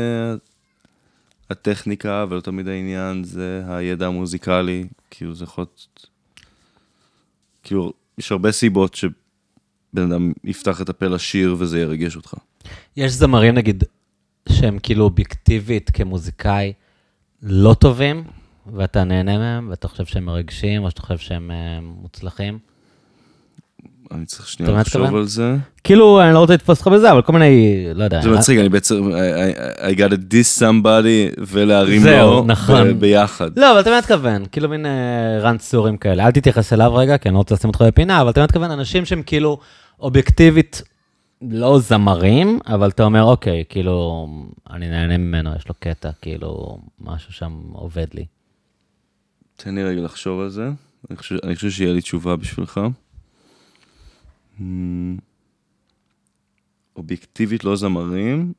הטכניקה, ולא תמיד העניין זה הידע המוזיקלי, כאילו זה יכול להיות... כאילו, יש הרבה סיבות שבן אדם יפתח את הפה לשיר וזה ירגש אותך. יש זמרים, נגיד, שהם כאילו אובייקטיבית כמוזיקאי לא טובים, ואתה נהנה מהם, ואתה חושב שהם מרגשים, או שאתה חושב שהם אה, מוצלחים. אני צריך שנייה לחשוב? על זה. כאילו, אני לא רוצה לתפוס אותך בזה, אבל כל מיני, לא יודע. זה מצחיק, אני בעצם, I, got to diss somebody ולהרים לו נכון. ביחד. לא, אבל אתה מתכוון, כאילו מין אה, רנצורים כאלה. אל תתייחס אליו רגע, כי אני לא רוצה לשים אותך בפינה, אבל אתה מתכוון, אנשים שהם כאילו אובייקטיבית לא זמרים, אבל אתה אומר, אוקיי, כאילו, אני נהנה ממנו, יש לו קטע, כאילו, משהו שם עובד לי. תן לי רגע לחשוב על זה. אני חושב, אני חושב שיהיה לי תשובה בשבילך. אובייקטיבית לא זמרים,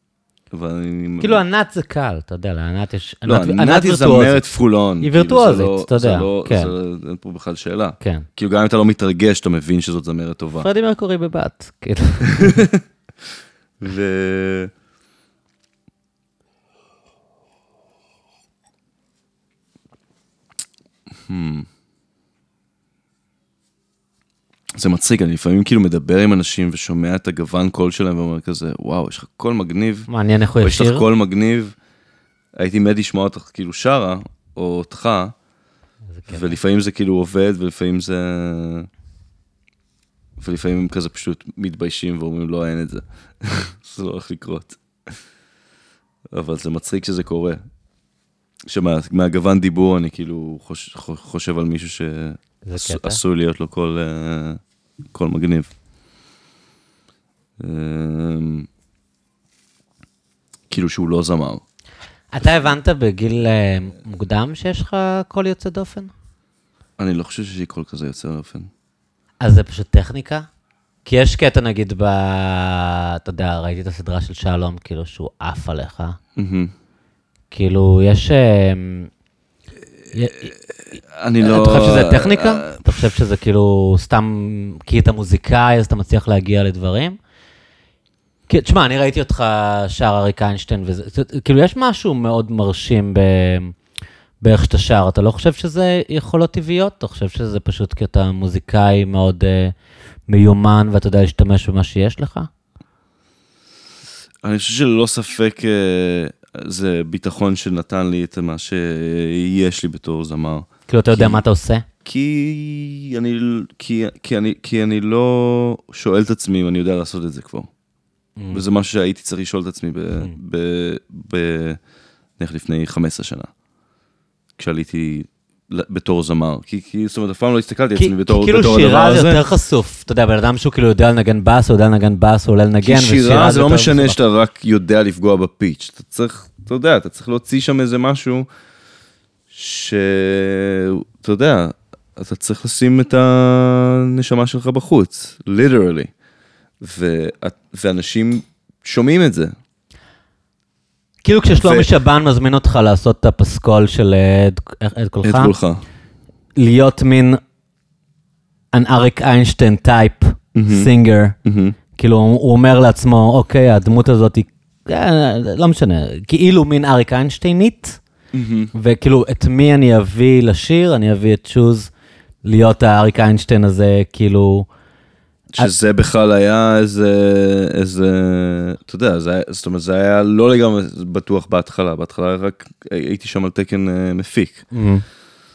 אבל אני... כאילו, ענת זה קל, אתה יודע, לענת יש... לא, ענת- היא. זמרת full on. היא כאילו, וירטואוזית, לא- אתה יודע, לא- כן. זה- אין פה בכלל שאלה. כן. כאילו, גם אם אתה לא מתרגש, אתה מבין שזאת זמרת טובה. פרדי מרקורי בבת, כאילו. ו... Hmm. זה מצחיק, אני לפעמים כאילו מדבר עם אנשים ושומע את הגוון קול שלהם ואומר כזה, וואו, יש לך קול מגניב, מעניין איך הוא או יש לך ישיר. קול מגניב, הייתי מת לשמוע אותך כאילו שרה, או אותך, כיף. ולפעמים זה כאילו עובד, ולפעמים זה... ולפעמים הם כזה פשוט מתביישים ואומרים, לא, אין את זה. זה לא הולך לקרות. אבל זה מצחיק שזה קורה. שמהגוון דיבור אני כאילו חוש, חושב על מישהו. שעשוי להיות לו קול, אה, קול מגניב. אמ, כאילו שהוא לא זמר. אתה הבנת בגיל אה, מוקדם שיש לך קול יוצא דופן? אני לא חושב שיש לי קול כזה יוצא אופן. אז זה פשוט טכניקה? כי יש קטע, נגיד, ב... אתה יודע, ראיתי את הסדרה של שלום, כאילו, שהוא עף עליך. מהמם. כאילו, יש... אה, אני לא... אתה חושב שזה טכניקה? אתה חושב שזה כאילו סתם כי אתה מוזיקאי, אז אתה מצליח להגיע לדברים? כי, תשמע, אני ראיתי אותך שר אריק איינשטיין, וזה, זה- כאילו, יש משהו מאוד מרשים ב... באיך שאתה שר. אתה לא חושב שזה יכולות טבעיות? אתה חושב שזה פשוט כי אתה מוזיקאי מאוד uh, מיומן ואתה יודע להשתמש במה שיש לך? אני חושב שללא ספק אה, זה ביטחון שנתן לי את מה שיש לי בתור זמר. כאילו, אתה יודע מה אתה עושה? כי אני, כי, כי, אני, כי אני לא שואל את עצמי אם אני יודע לעשות את זה כבר. Mm. וזה משהו שהייתי צריך לשאול את עצמי ב, ב, ב, נניח לפני 15 שנה. כשעליתי בתור זמר. כי, כי זאת אומרת, אף פעם לא הסתכלתי על כי, עצמי כי בתור, כאילו בתור הדבר שירה זה הזה. יותר חשוף. אתה יודע, בן אדם שהוא כאילו יודע לנגן בס, הוא יודע לנגן בס, הוא עולה לנגן, כי שירה זה לא יותר משנה. שאתה רק יודע לפגוע בפיץ', אתה צריך, אתה יודע, אתה צריך להוציא שם איזה משהו ש... אתה יודע, אתה צריך לשים את הנשמה שלך בחוץ, literally. ו... ואנשים שומעים את זה. כאילו כששלומי שבן מזמין אותך לעשות את הפסקול של אה, עד- את כולך. להיות מין an אריק איינשטיין type, singer. כאילו הוא אומר לעצמו, אוקיי, הדמות הזאת היא, אה, לא משנה, כאילו מין אריק איינשטיינית. וכאילו את מי אני אביא לשיר, אני אביא את שוז להיות האריק איינשטיין הזה, כאילו, שזה בכלל היה איזה, איזה, אתה יודע, זה היה, זאת אומרת, זה היה לא לגמרי בטוח בהתחלה, בהתחלה רק הייתי שם על תקן אה, מפיק.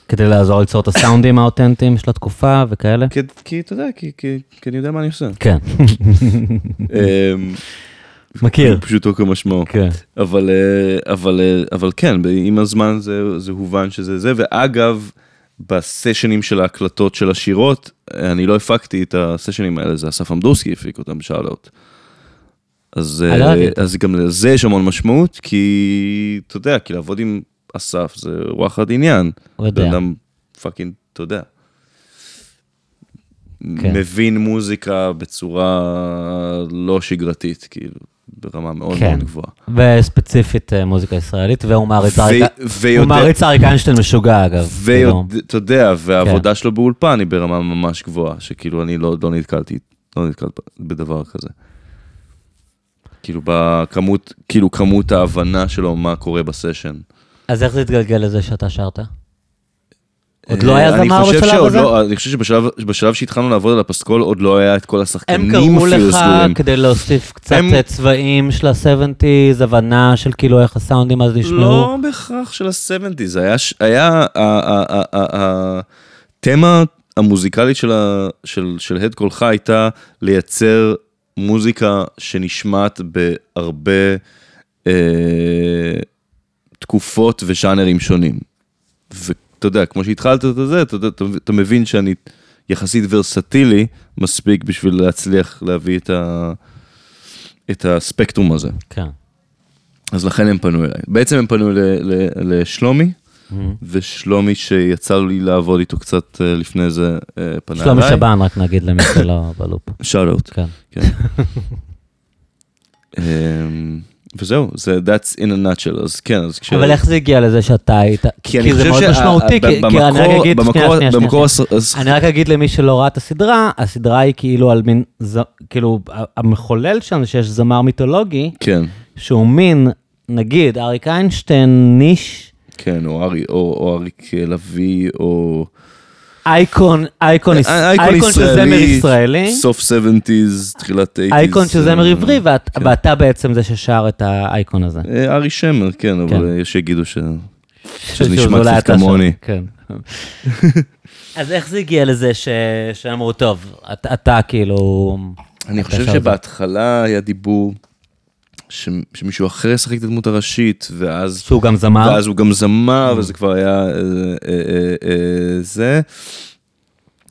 כדי לעזור ליצור את הסאונדים האותנטיים של התקופה וכאלה. כי, כי אתה יודע, כי, כי, כי אני יודע מה אני עושה. כן, אמ, מכיר. פשוטו כמשמעו. כן. אבל, אה, אבל, אה, אבל כן, עם הזמן זה, זה הובן שזה זה, ואגב, בסשנים של ההקלטות של השירות, אני לא הפקתי את הסשנים האלה, זה אסף עמדורסקי הפיק אותם בשאלות. אז, אה, לא אה. אז גם לזה יש המון משמעות, כי אתה יודע, כי לעבוד עם אסף זה וואחד עניין. הוא יודע. fucking, אתה יודע. כן. מבין מוזיקה בצורה לא שגרתית, כאילו, ברמה מאוד כן. מאוד גבוהה. וספציפית אה, מוזיקה ישראלית, והוא מעריץ. ויודע- אריק איינשטיין משוגע, אגב. כאילו. ואתה יודע, והעבודה כן. שלו באולפן היא ברמה ממש גבוהה, שכאילו אני לא, לא נתקלתי, לא נתקלתי בדבר כזה. כאילו בכמות, כאילו כמות ההבנה שלו מה קורה בסשן. אז איך זה התגלגל לזה שאתה שרת? עוד לא היה אה, זמר בשלב הזה? לא, אני חושב שבשלב בשלב שהתחלנו לעבוד על הפסקול עוד לא היה את כל השחקנים הם קראו אפילו לך סגורים. כדי להוסיף קצת הם- אה, צבעים של ה-70's, הבנה של כאילו איך הסאונדים אז נשמעו. לא בהכרח של ה-70's, זה היה, היה התמה המוזיקלית של, ה- של, של הד קולך הייתה לייצר מוזיקה שנשמעת בהרבה אה, תקופות וז'אנרים שונים. ואתה יודע, כמו שהתחלת את זה, אתה, אתה, אתה מבין שאני יחסית ורסטילי מספיק בשביל להצליח להביא את, ה, את הספקטרום הזה. כן. אז לכן הם פנו אליי. בעצם הם פנו ל- ל- לשלומי, ושלומי שיצא לי לעבוד איתו קצת אה, לפני זה, אה, פנה אליי. שלומי שבן, רק נגיד למי שלא בלופ. אאוט. כן. כן. וזהו, זה that's in a nutshell, אז כן, אז כש... אבל איך זה הגיע לזה שאתה היית? כי אני זה מאוד שה- משמעותי, כי כי אני רק אגיד, במקור- שנייה, שנייה, במקור שנייה. אני רק אגיד למי שלא ראה את הסדרה, הסדרה היא כאילו על מין, ז- כאילו, המחולל שם זה שיש זמר מיתולוגי, כן, שהוא מין, נגיד, אריק איינשטיין, ניש, כן, או אריק לביא, או... אייקון, אייקון, יש- אה, אייקון של זמר ישראלי, סוף 70's, תחילת 80's. אייקון של זמר אה, עברי, ואת- כן. ואתה בעצם זה ששר את האייקון הזה. אה, ארי שמר, כן, אבל כן. אה, יש שיגידו ש... שזה שזה נשמע אולי קצת כמוני. כן. אז איך זה הגיע לזה ש- שאמרו, טוב, אתה- אתה כאילו... אני חושב שר את זה." שבהתחלה היה דיבור ש- שמישהו אחר ישחק את הדמות הראשית, ואז... שהוא גם זמר. ואז הוא גם זמר, Mm. וזה כבר היה אה, אה, אה, אה, זה.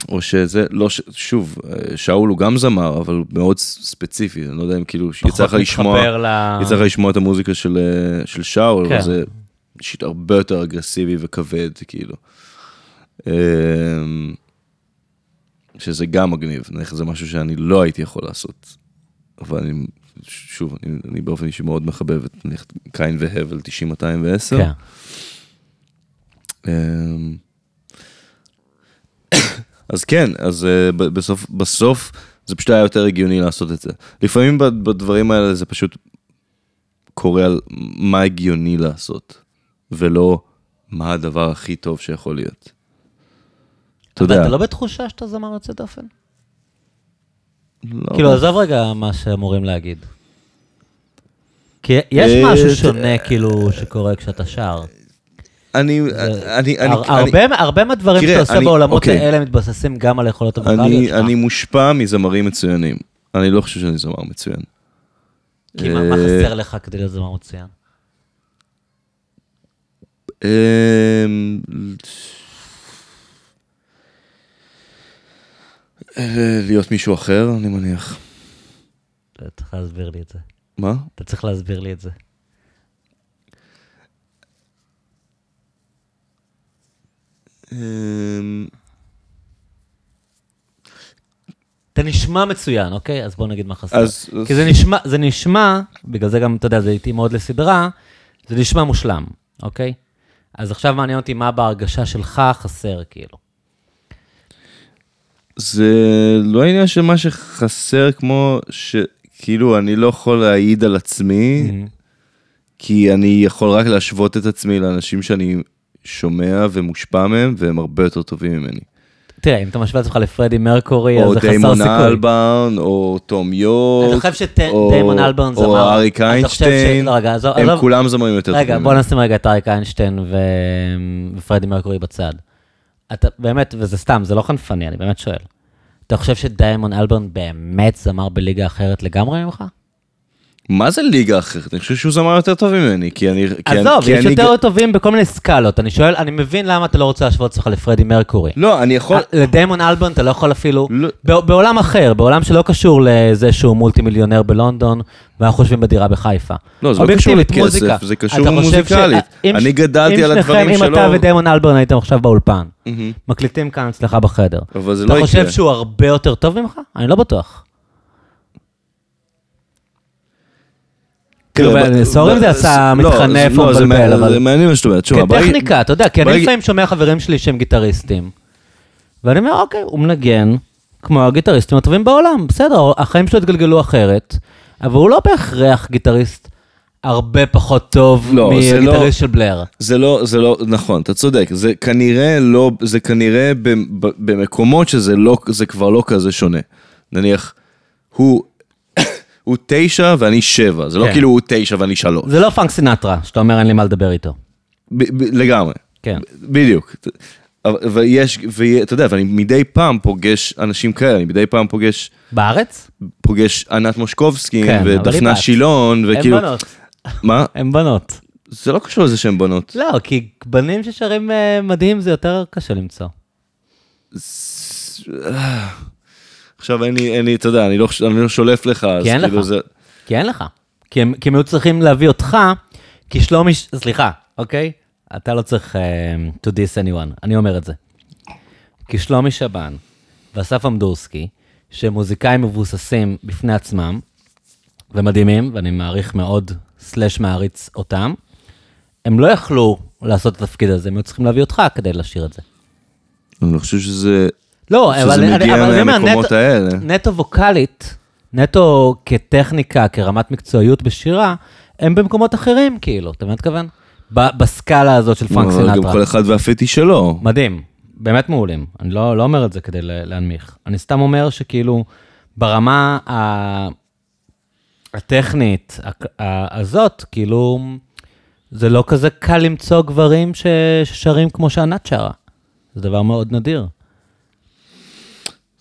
או שזה, לא, ש- שוב, אה, שאול הוא גם זמר, אבל מאוד ספציפי, אני לא יודע אם כאילו, יצא לך לשמוע, ל... יצא לך לשמוע את המוזיקה של, אה, של שאול, כן. זה אישית הרבה יותר אגרסיבי וכבד, כאילו. אה, שזה גם מגניב, נניח זה משהו שאני לא הייתי יכול לעשות. אבל אני, שוב, אני, אני באופן אישי מאוד מחבב את קין והבל 90-210. כן. אמ, אז כן, אז אה, בסוף, בסוף זה פשוט היה יותר הגיוני לעשות את זה. לפעמים בד- בדברים האלה זה פשוט קורה על מה הגיוני לעשות, ולא מה הדבר הכי טוב שיכול להיות. אתה יודע, אתה לא בתחושה שאתה זמר יוצא דופן? לא- כאילו, עזוב רגע מה שאמורים להגיד. כי יש אה, משהו שונה, כאילו, שקורה כשאתה שר. אני, אני, אני, הר- אני, הרבה- הרבה מהדברים שאתה עושה בעולמות אוקיי. האלה מתבססים גם על היכולות הווקאליות שלך. אני מושפע מזמרים מצוינים. אני לא חושב שאני זמר מצוין. כי מה מה אה, חסר לך כדי להיות זמר מצוין? אמ, אה, להיות מישהו אחר, אני מניח. אתה צריך להסביר לי את זה. מה? אתה צריך להסביר לי את זה. אמ, אתה נשמע מצוין, אוקיי? אז בוא נגיד מה חסר. אז... אז- כי זה נשמע, זה נשמע, בגלל זה גם, אתה יודע, זה התאים מאוד לסדרה, זה נשמע מושלם, אוקיי? אז עכשיו מעניין אותי מה בהרגשה שלך חסר, כאילו. זה לא עניין של מה שחסר, כמו שכאילו אני לא יכול להעיד על עצמי, כי אני יכול רק להשוות את עצמי לאנשים שאני שומע ומושפע מהם, והם הרבה יותר טובים ממני. תראה, אם אתה משווה את עצמך לפרדי מרקורי, אז או זה חסר דיימון סיכוי. אלברן, או תום יורק, אתה חושב או- שדיימון אלברן זמר... או אריק איינשטיין, לא, הם כולם זמרים יותר טובים רגע, בוא נשים רגע את אריק איינשטיין. ופרדי מרקורי בצד. אתה באמת, וזה סתם, זה לא חנפני, אני באמת שואל. אתה חושב שדיימון אלברן באמת זמר בליגה אחרת לגמרי ממך? מה זה ליגה אחרת? אני חושב שהוא זמר יותר טוב ממני, כי אני... עזוב, כי יש אני יותר טובים בכל מיני סקלות. אני שואל, אני מבין למה אתה לא רוצה להשוות אותך לפרדי מרקורי. לא, אני יכול... לדיימון אלבון אתה לא יכול אפילו, לא. בעולם אחר, בעולם שלא קשור לזה שהוא מולטי מיליונר בלונדון, ואנחנו יושבים בדירה בחיפה. לא, זה לא קשור לכסף, מוזיקה. זה קשור אתה חושב מוזיקלית. ש- אם אני גדלתי על הדברים שניכם, אם שלו. אתה ודיימון אלבון הייתם עכשיו באולפן. מקליטים כאן אצלך בחדר, אבל זה אתה לא חושב יקרה. שהוא הרבה יותר טוב ממך? אני לא בטוח. כאילו, תראה, ב- סורי אם זה עשה לא, מתחנף או לא, זה מבלבל, אבל... זה מעניין מה שאת אומרת. תשמע, כטכניקה, אתה יודע, כי אני לפעמים שומע חברים שלי שהם גיטריסטים, ואני אומר, אוקיי, הוא מנגן כמו הגיטריסטים הטובים בעולם, בסדר, החיים שלו התגלגלו אחרת, אבל הוא לא בהכרח גיטריסט הרבה פחות טוב לא, לא- מגיטריסט של בלר. זה לא, זה לא, נכון, אתה צודק, זה כנראה לא, זה כנראה במקומות שזה לא, זה כבר לא כזה שונה. נניח, הוא, הוא תשע ואני שבע, זה לא כן. כאילו הוא תשע ואני שלוש. זה לא פאנק סינטרה, שאתה אומר אין לי מה לדבר איתו. ב- ב- לגמרי. כן. בדיוק. אבל- ויש, ואתה יודע, ואני מדי פעם פוגש אנשים כאלה, אני מדי פעם פוגש, בארץ? פוגש ענת מושקובסקי כן, ודפנה. שילון, הם וכאילו, בנות. מה? הם בנות. זה לא קשור לזה שהן בנות. לא, כי בנים ששרים אה, מדהים זה יותר קשה למצוא. עכשיו אין לי, אין לי, אתה יודע, אני לא, אני לא שולף לך, אז כאילו לך. זה... כי אין לך. כי הם, כי הם היו צריכים להביא אותך, כי שלומי, סליחה, אוקיי? אתה לא צריך uh, to diss anyone, אני אומר את זה. כי שלומי שבן ואסף אמדורסקי, שהם מוזיקאים מבוססים בפני עצמם, ומדהימים, ואני מעריך מאוד, סלאש מעריץ אותם, הם לא יכלו לעשות את התפקיד הזה, הם היו צריכים להביא אותך כדי לשיר את זה. אני חושב שזה... לא, אבל, אני- אומר, מהמקומות נטו, האלה. נטו ווקאלית, נטו כטכניקה, כרמת מקצועיות בשירה, הם במקומות אחרים, כאילו, אתה מבין מתכוון? בסקאלה הזאת של פרנק אבל גם סינטרה. כל אחד והפטי שלו. מדהים, באמת מעולים. אני לא, לא אומר את זה כדי להנמיך. אני סתם אומר שכאילו, ברמה ה... הטכנית הזאת, כאילו, זה לא כזה קל למצוא גברים. ששרים כמו שענת שרה. זה דבר מאוד נדיר.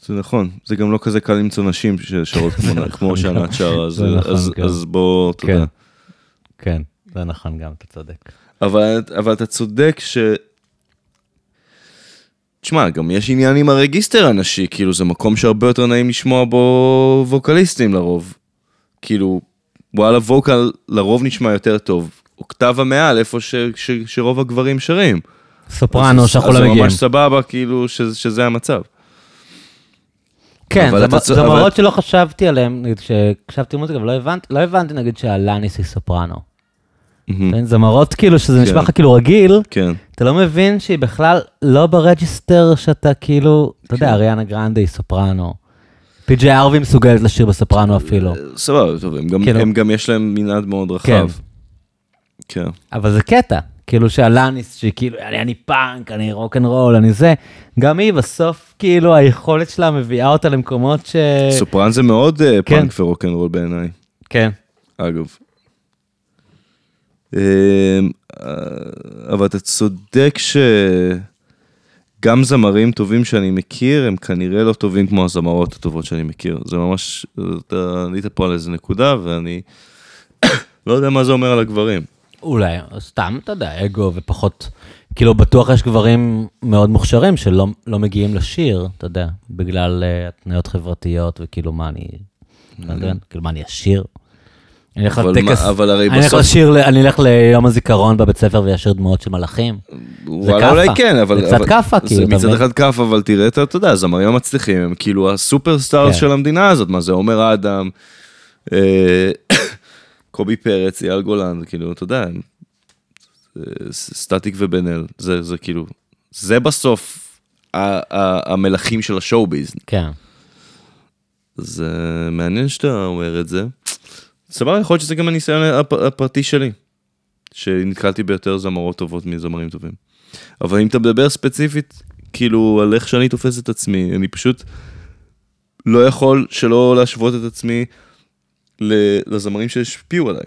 זה נכון, זה גם לא כזה קל למצוא נשים ששרות כמו- כמו שענת שרה, אז- זה נכון, אז-. אז בוא, אתה כן, יודע. כן, זה נכון גם, אתה צודק. אבל, אבל אתה צודק ש... תשמע, גם יש עניין עם הרגיסטר הנשי, כאילו זה מקום שהרבה יותר נעים לשמוע בו ווקליסטים לרוב. כאילו, וואלה ווקל לרוב נשמע יותר טוב. אוקטבה מעל, איפה ש, ש, שרוב הגברים שרים. סופרנו אז- שאנחנו אז לא זה מגיעים. ממש סבבה, כאילו, ש, שזה המצב. כן, זה אתה מ- צ- זה אבל- מראות שלא חשבתי עליהם, נגיד כשהקשבתי מוזיקה, אבל לא הבנתי, לא הבנתי נגיד שאלאניס היא סופרנו. כן, זה מראות כאילו שזה נשמע כן. לך כאילו רגיל, כן. אתה לא מבין שהיא בכלל לא ב register שאתה כאילו, אתה יודע, כן. אריאנה גרנדה היא סופרנו. פי.ג'יי הארווי מסוגלת לשיר בסופרנו אפילו. סבבה, טוב, הם גם, כאילו- הם גם יש להם מנעד מאוד רחב. כן. כן. אבל זה קטע, כאילו שאלאניס, שהיא כאילו, אני, אני פאנק, אני rock and roll, אני זה, גם היא בסוף, כאילו, היכולת שלה מביאה אותה למקומות ש... סופרן זה מאוד אה, כן. פאנק ורוקנרול בעיניי, כן. אגב. אה, אבל אתה צודק שגם זמרים טובים שאני מכיר, הם כנראה לא טובים כמו הזמרות הטובות שאני מכיר. זה ממש, אתה עלית פה על איזה נקודה, ואני לא יודע מה זה אומר על הגברים. אולי, סתם, אתה יודע, אגו ופחות, כאילו, בטוח יש גברים מאוד מוכשרים שלא לא מגיעים לשיר, אתה יודע, בגלל uh, התניות חברתיות, וכאילו, מה אני, כאילו, מה אני אשיר? אני אלך לטקס, אבל הרי אני אלך בסוף- לשיר, אני אלך ליום הזיכרון בבית ספר ואשיר דמויות של מלאכים. וואלה, כאפה. אולי כן, אבל... זה קצת אבל- כאפה, כאילו, זה מצד? אחד כאפה, אבל תראה, אתה אתה יודע, הזמרים המצליחים הם כאילו הסופרסטארס כן. של המדינה הזאת, מה זה עומר אדם, אה, קובי פרץ, אייל גולן, כאילו, אתה יודע, זה סטטיק ובן אל, זה זה כאילו, זה בסוף המלכים של השואו-ביז. כן. זה מעניין שאתה אומר את זה. סבבה, יכול להיות שזה גם הניסיון הפ- הפרטי שלי, שנתקלתי ביותר זמרות טובות מזמרים טובים. אבל אם אתה מדבר ספציפית, כאילו, על איך שאני תופס את עצמי, אני פשוט לא יכול שלא להשוות את עצמי לזמרים שהשפיעו עליי.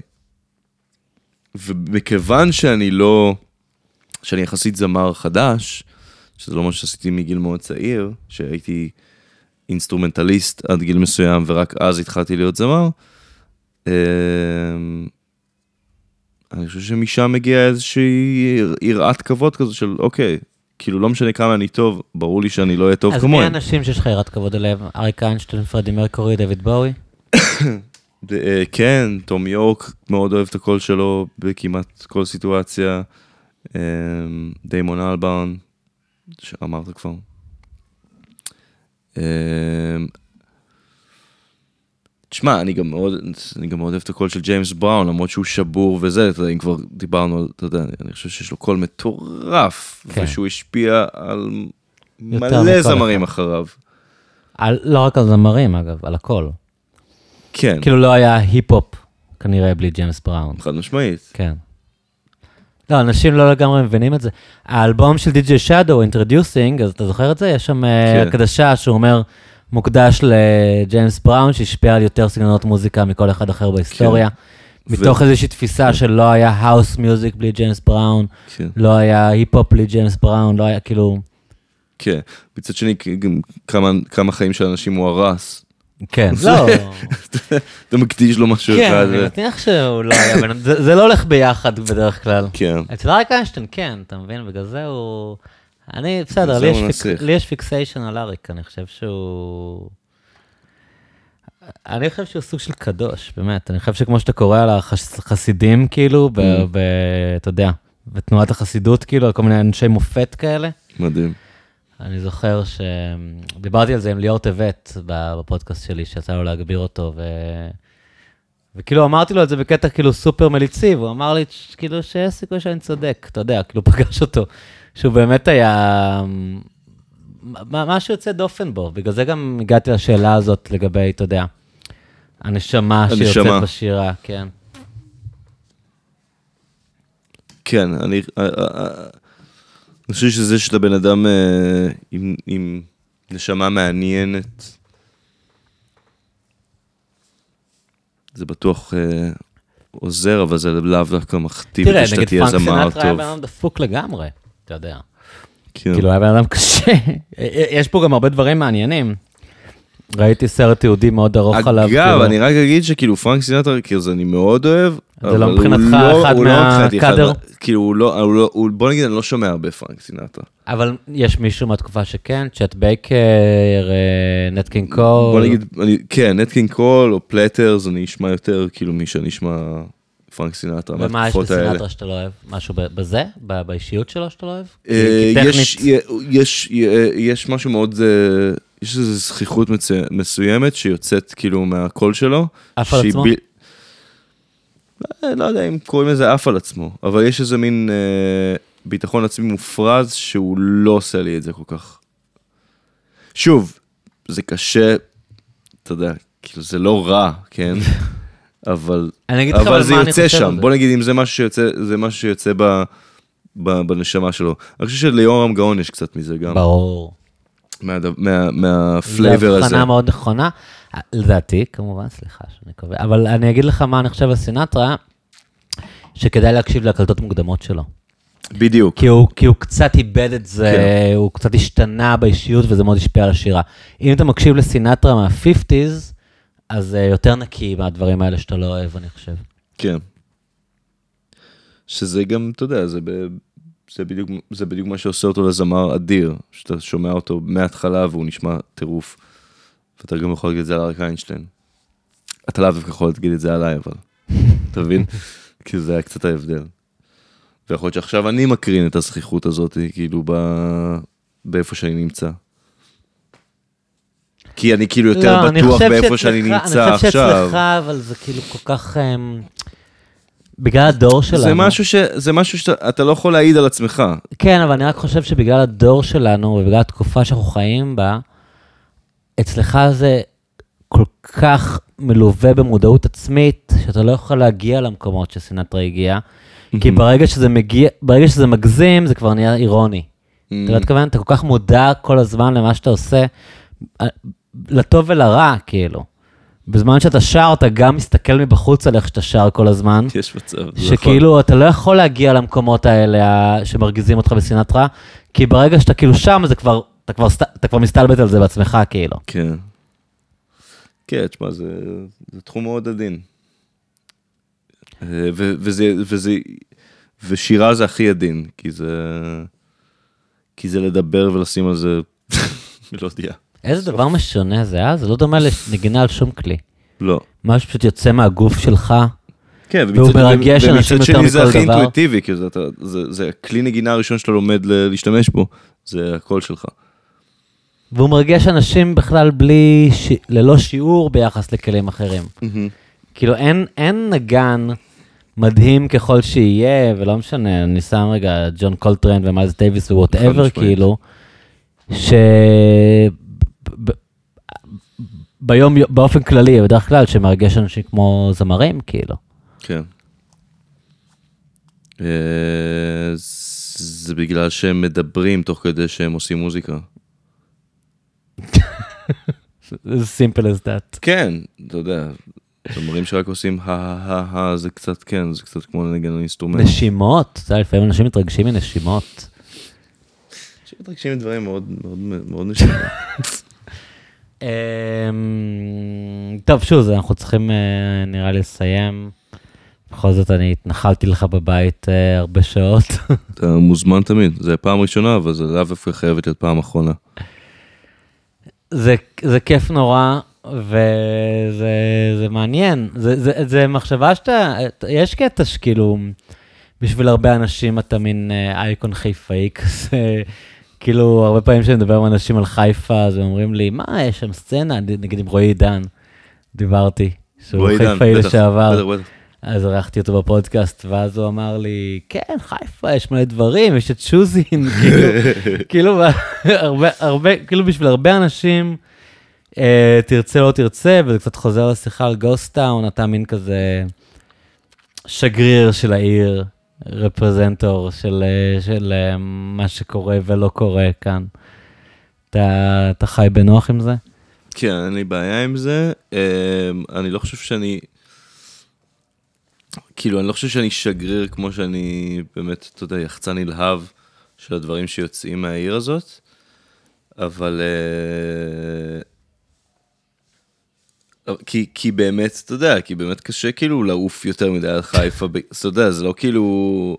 ומכיוון שאני לא, שאני יחסית זמר חדש, שזה לא מה שעשיתי מגיל מאוד צעיר, שהייתי אינסטרומנטליסט עד גיל מסוים ורק אז התחלתי להיות זמר, אמ, אני חושב שמשם מגיעה איזושהי יראת כבוד כזו של אוקיי, כאילו לא משנה כמה אני טוב, ברור לי שאני לא אהיה טוב כזמר כמוהם. האנשים שיש לך יראת כבוד אליהם? אריק איינשטיין, פרדי מרקורי, דויד בואי? אה, כן, תום יורק מאוד אוהב את הקול שלו בכמעט כל סיטואציה. אמ, דיימון אלברן, שאמרת כבר. אמ, תשמע, אני גם מאוד, אני גם מאוד אוהב את הקול של ג'יימס בראון, למרות שהוא שבור וזה, אתה יודע, אם כבר דיברנו, על- אתה יודע, אני חושב שיש לו קול מטורף, כן. ושהוא השפיע על מלא זמרים. אחריו. על, לא רק על זמרים, אגב, על הכל. כן, כאילו לא היה היפ-הופ, כנראה, בלי ג'יימס בראון. חד משמעית. כן. לא, אנשים לא לגמרי מבינים את זה. האלבום של די.ג'יי שדו, Endtroducing, אז אתה זוכר את זה? יש שם אה, כן. הקדשה שהוא אומר, מוקדש לג'יימס בראון, שהשפיע על יותר סגנונות מוזיקה מכל אחד אחר בהיסטוריה. ו- מתוך איזושהי תפיסה שלא היה house music בלי ג'יימס בראון, כן. לא היה היפ-הופ בלי ג'יימס בראון, לא היה כאילו... כן, מצד שני, גם כמה, כמה חיים של אנשים הוא הרס. כן, לא. אתה מקדיש לו משהו כן, אחד. אני ו- מניח שהוא לא בן... זה לא הולך ביחד בדרך כלל. כן, אצל אריק איינשטיין כן, אתה מבין? בגלל זה הוא... אני, בסדר, לי יש, fixation על אריק, אני חושב שהוא... אני חושב שהוא סוג של קדוש, באמת. אני חושב שכמו שאתה קורא על החסידים, כאילו, ב... Mm. ב... אתה יודע, בתנועת החסידות, כאילו, על כל מיני אנשי מופת כאלה. מדהים. אני זוכר שדיברתי על זה עם ליאור טבת בפודקאסט שלי, שיצא לו להגביר אותו, ו... וכאילו אמרתי לו את זה בקטע כאילו סופר מליצי, והוא אמר לי כאילו שיש סיכוי שאני צודק, אתה יודע, כאילו פגש אותו, שהוא באמת היה משהו יוצא דופן בו, בגלל זה גם הגעתי לשאלה הזאת לגבי, אתה יודע, הנשמה שיוצאת. בשירה, כן. כן, אני... אה, אה, אה, אני חושב שזה שאתה בן אדם אה, עם, עם נשמה מעניינת, זה בטוח אה, עוזר, אבל זה לאו דווקא מכתיב תראה, את שאתה נגיד תהיה פרנק זמר סינטרה היה טוב. בן אדם דפוק לגמרי, אתה יודע. כן. כאילו, היה בן אדם קשה. יש פה גם הרבה דברים מעניינים. ראיתי סרט תיעודי מאוד ארוך עליו. אגב, כאילו. אני רק אגיד שכאילו פרנק סינטרה, כאילו אני מאוד אוהב, זה לא מבחינתך לא- אחד לא מהקאדר? מה- כאילו הוא לא, הוא לא, הוא- בוא נגיד, אני לא שומע הרבה פרנק סינטרה. אבל יש מישהו מהתקופה שכן, צ'ט בייקר, אה, נט קינג קול. בוא נגיד, אני- כן, נט קינג קול או פלטרס, אני אשמע יותר כאילו מי שאני אשמע פרנק סינטרה ומה יש מהתקופות האלה. בסינטרה שאתה לא אוהב? משהו ב- בזה? ב- באישיות שלו שאתה לא אוהב? אה, יש, יש, יש, משהו מאוד, אה, יש איזו זכיחות מסוימת שיוצאת כאילו מהקול שלו. עף על עצמו? אה, לא יודע אם קוראים לזה עף על עצמו, אבל יש איזה מין אה, ביטחון עצמי מופרז שהוא לא עושה לי את זה כל כך. שוב, זה קשה, אתה יודע, כאילו זה לא רע, כן? אבל, אבל זה יוצא שם, זה. בוא נגיד אם זה משהו שיוצא, זה משהו שיוצא ב, ב, בנשמה שלו. אני חושב שליורם גאון יש קצת מזה גם, ברור. מה, מה, מה flavor זו הזה. הבחנה מאוד נכונה. לדעתי, כמובן, סליחה שאני קובע, אבל אני אגיד לך מה אני חושב על סינטרה, שכדאי להקשיב להקלטות מוקדמות שלו. בדיוק. כי הוא, כי הוא קצת איבד את זה, כן. הוא קצת השתנה באישיות וזה מאוד השפיע על השירה. אם אתה מקשיב לסינטרה מה-50's, אז זה יותר נקי מהדברים האלה שאתה לא אוהב, אני חושב. כן. שזה גם, אתה יודע, זה, ב, זה, בדיוק, זה בדיוק מה שעושה אותו לזמר אדיר, שאתה שומע אותו מההתחלה והוא נשמע טירוף. ואתה גם יכול להגיד את זה על אריק איינשטיין. אתה לאו דווקא יכול להגיד את זה עליי, אבל, אתה מבין? כי זה היה קצת ההבדל. ויכול להיות שעכשיו אני מקרין את הזכיחות הזאת, כאילו, ב... באיפה שאני נמצא. כי אני כאילו יותר לא, בטוח באיפה שאני נמצא אני חושב עכשיו. שאצלך, אבל זה כאילו כל כך... אמ, בגלל הדור שלנו. זה משהו, ש... זה משהו שאתה אתה לא יכול להעיד על עצמך. כן, אבל אני רק חושב שבגלל הדור שלנו ובגלל התקופה שאנחנו חיים בה, אצלך זה כל כך מלווה במודעות עצמית, שאתה לא יכול להגיע למקומות שסינטרה הגיע, כי ברגע שזה מגיע, ברגע שזה מגזים, זה כבר נהיה אירוני. אתה מה מתכוון? אתה כל כך מודע כל הזמן למה שאתה עושה, אה, לטוב ולרע, כאילו. בזמן שאתה שר, אתה גם מסתכל מבחוץ על איך שאתה שר כל הזמן. יש מצב. נכון. שכאילו אתה לא יכול להגיע למקומות האלה שמרגיזים אותך בסינטרה, כי ברגע שאתה כאילו שם, זה כבר, אתה כבר, אתה כבר מסתלבט על זה בעצמך, כאילו. כן. כן, תשמע, זה, זה תחום מאוד עדין. אה, ו- וזה, וזה, ושירה זה הכי עדין, כי זה, כי זה לדבר ולשים על זה מלודיה. איזה דבר משונה זה, אה? זה לא דומה לנגינה על שום כלי. לא. משהו שפשוט יוצא מהגוף שלך. כן, והוא מרגש אנשים יותר שני זה מכל הכי דבר. אינטואיטיבי, כי זה, אתה- זה, זה הכלי נגינה הראשון שאתה לומד להשתמש בו, זה הקול שלך. והוא מרגש אנשים בכלל בלי, ש... ללא שיעור ביחס לכלים אחרים. כאילו אין, אין נגן מדהים ככל שיהיה, ולא משנה, אני שם רגע ג'ון קולטרן ומיילס דייוויס ו whatever. כאילו, ש... ב- ביום, באופן כללי, בדרך כלל, שמרגש אנשים כמו זמרים, כאילו. כן. אה, זה בגלל שהם מדברים תוך כדי שהם עושים מוזיקה. זה simple as that. כן, אתה יודע, זמרים שרק עושים הא-הא-הא, זה קצת, כן, זה קצת כמו לנגן על instrument. נשימות, אתה יודע, לפעמים אנשים מתרגשים מנשימות. שמתרגשים מדברים מאוד מאוד מאוד נשימים. אמ, טוב, שוב, אנחנו צריכים, אה, נראה לי, לסיים. בכל זאת, אני התנחלתי לך בבית אה, הרבה שעות. אתה מוזמן תמיד, זה פעם ראשונה, אבל זה לאו דווקא חייבת להיות פעם אחרונה. זה, זה כיף נורא, וזה זה מעניין. זה, זה, זה מחשבה שאתה, יש קטע שכאילו, בשביל הרבה אנשים אתה מין אה, אייקון חיפאי כזה. כאילו, הרבה פעמים כשאני מדבר עם אנשים על חיפה, אז הם אומרים לי, מה, יש שם סצנה, נגיד עם רועי עידן, דיברתי, שהוא חיפאי לשעבר. בטח, בטח. אז ערכתי אותו בפודקאסט, ואז הוא אמר לי, כן, חיפה, יש מלא דברים, יש את שוזין, כאילו, כאילו, הרבה, הרבה, כאילו בשביל הרבה אנשים, אה, תרצה לא תרצה, וזה קצת חוזר לשיחה על גוסטאון, אתה מין כזה שגריר של העיר, רפרזנטור של, אה, של אה, מה שקורה ולא קורה כאן. אתה, אתה חי בנוח עם זה? כן, אין לי בעיה עם זה. אמ, אני לא חושב שאני... כאילו, אני לא חושב שאני שגריר כמו שאני באמת, אתה יודע, יחצן נלהב של הדברים שיוצאים מהעיר הזאת, אבל... אה, כי, כי באמת, אתה יודע, כי באמת קשה כאילו לעוף יותר מדי על חיפה, אתה יודע, זה לא כאילו...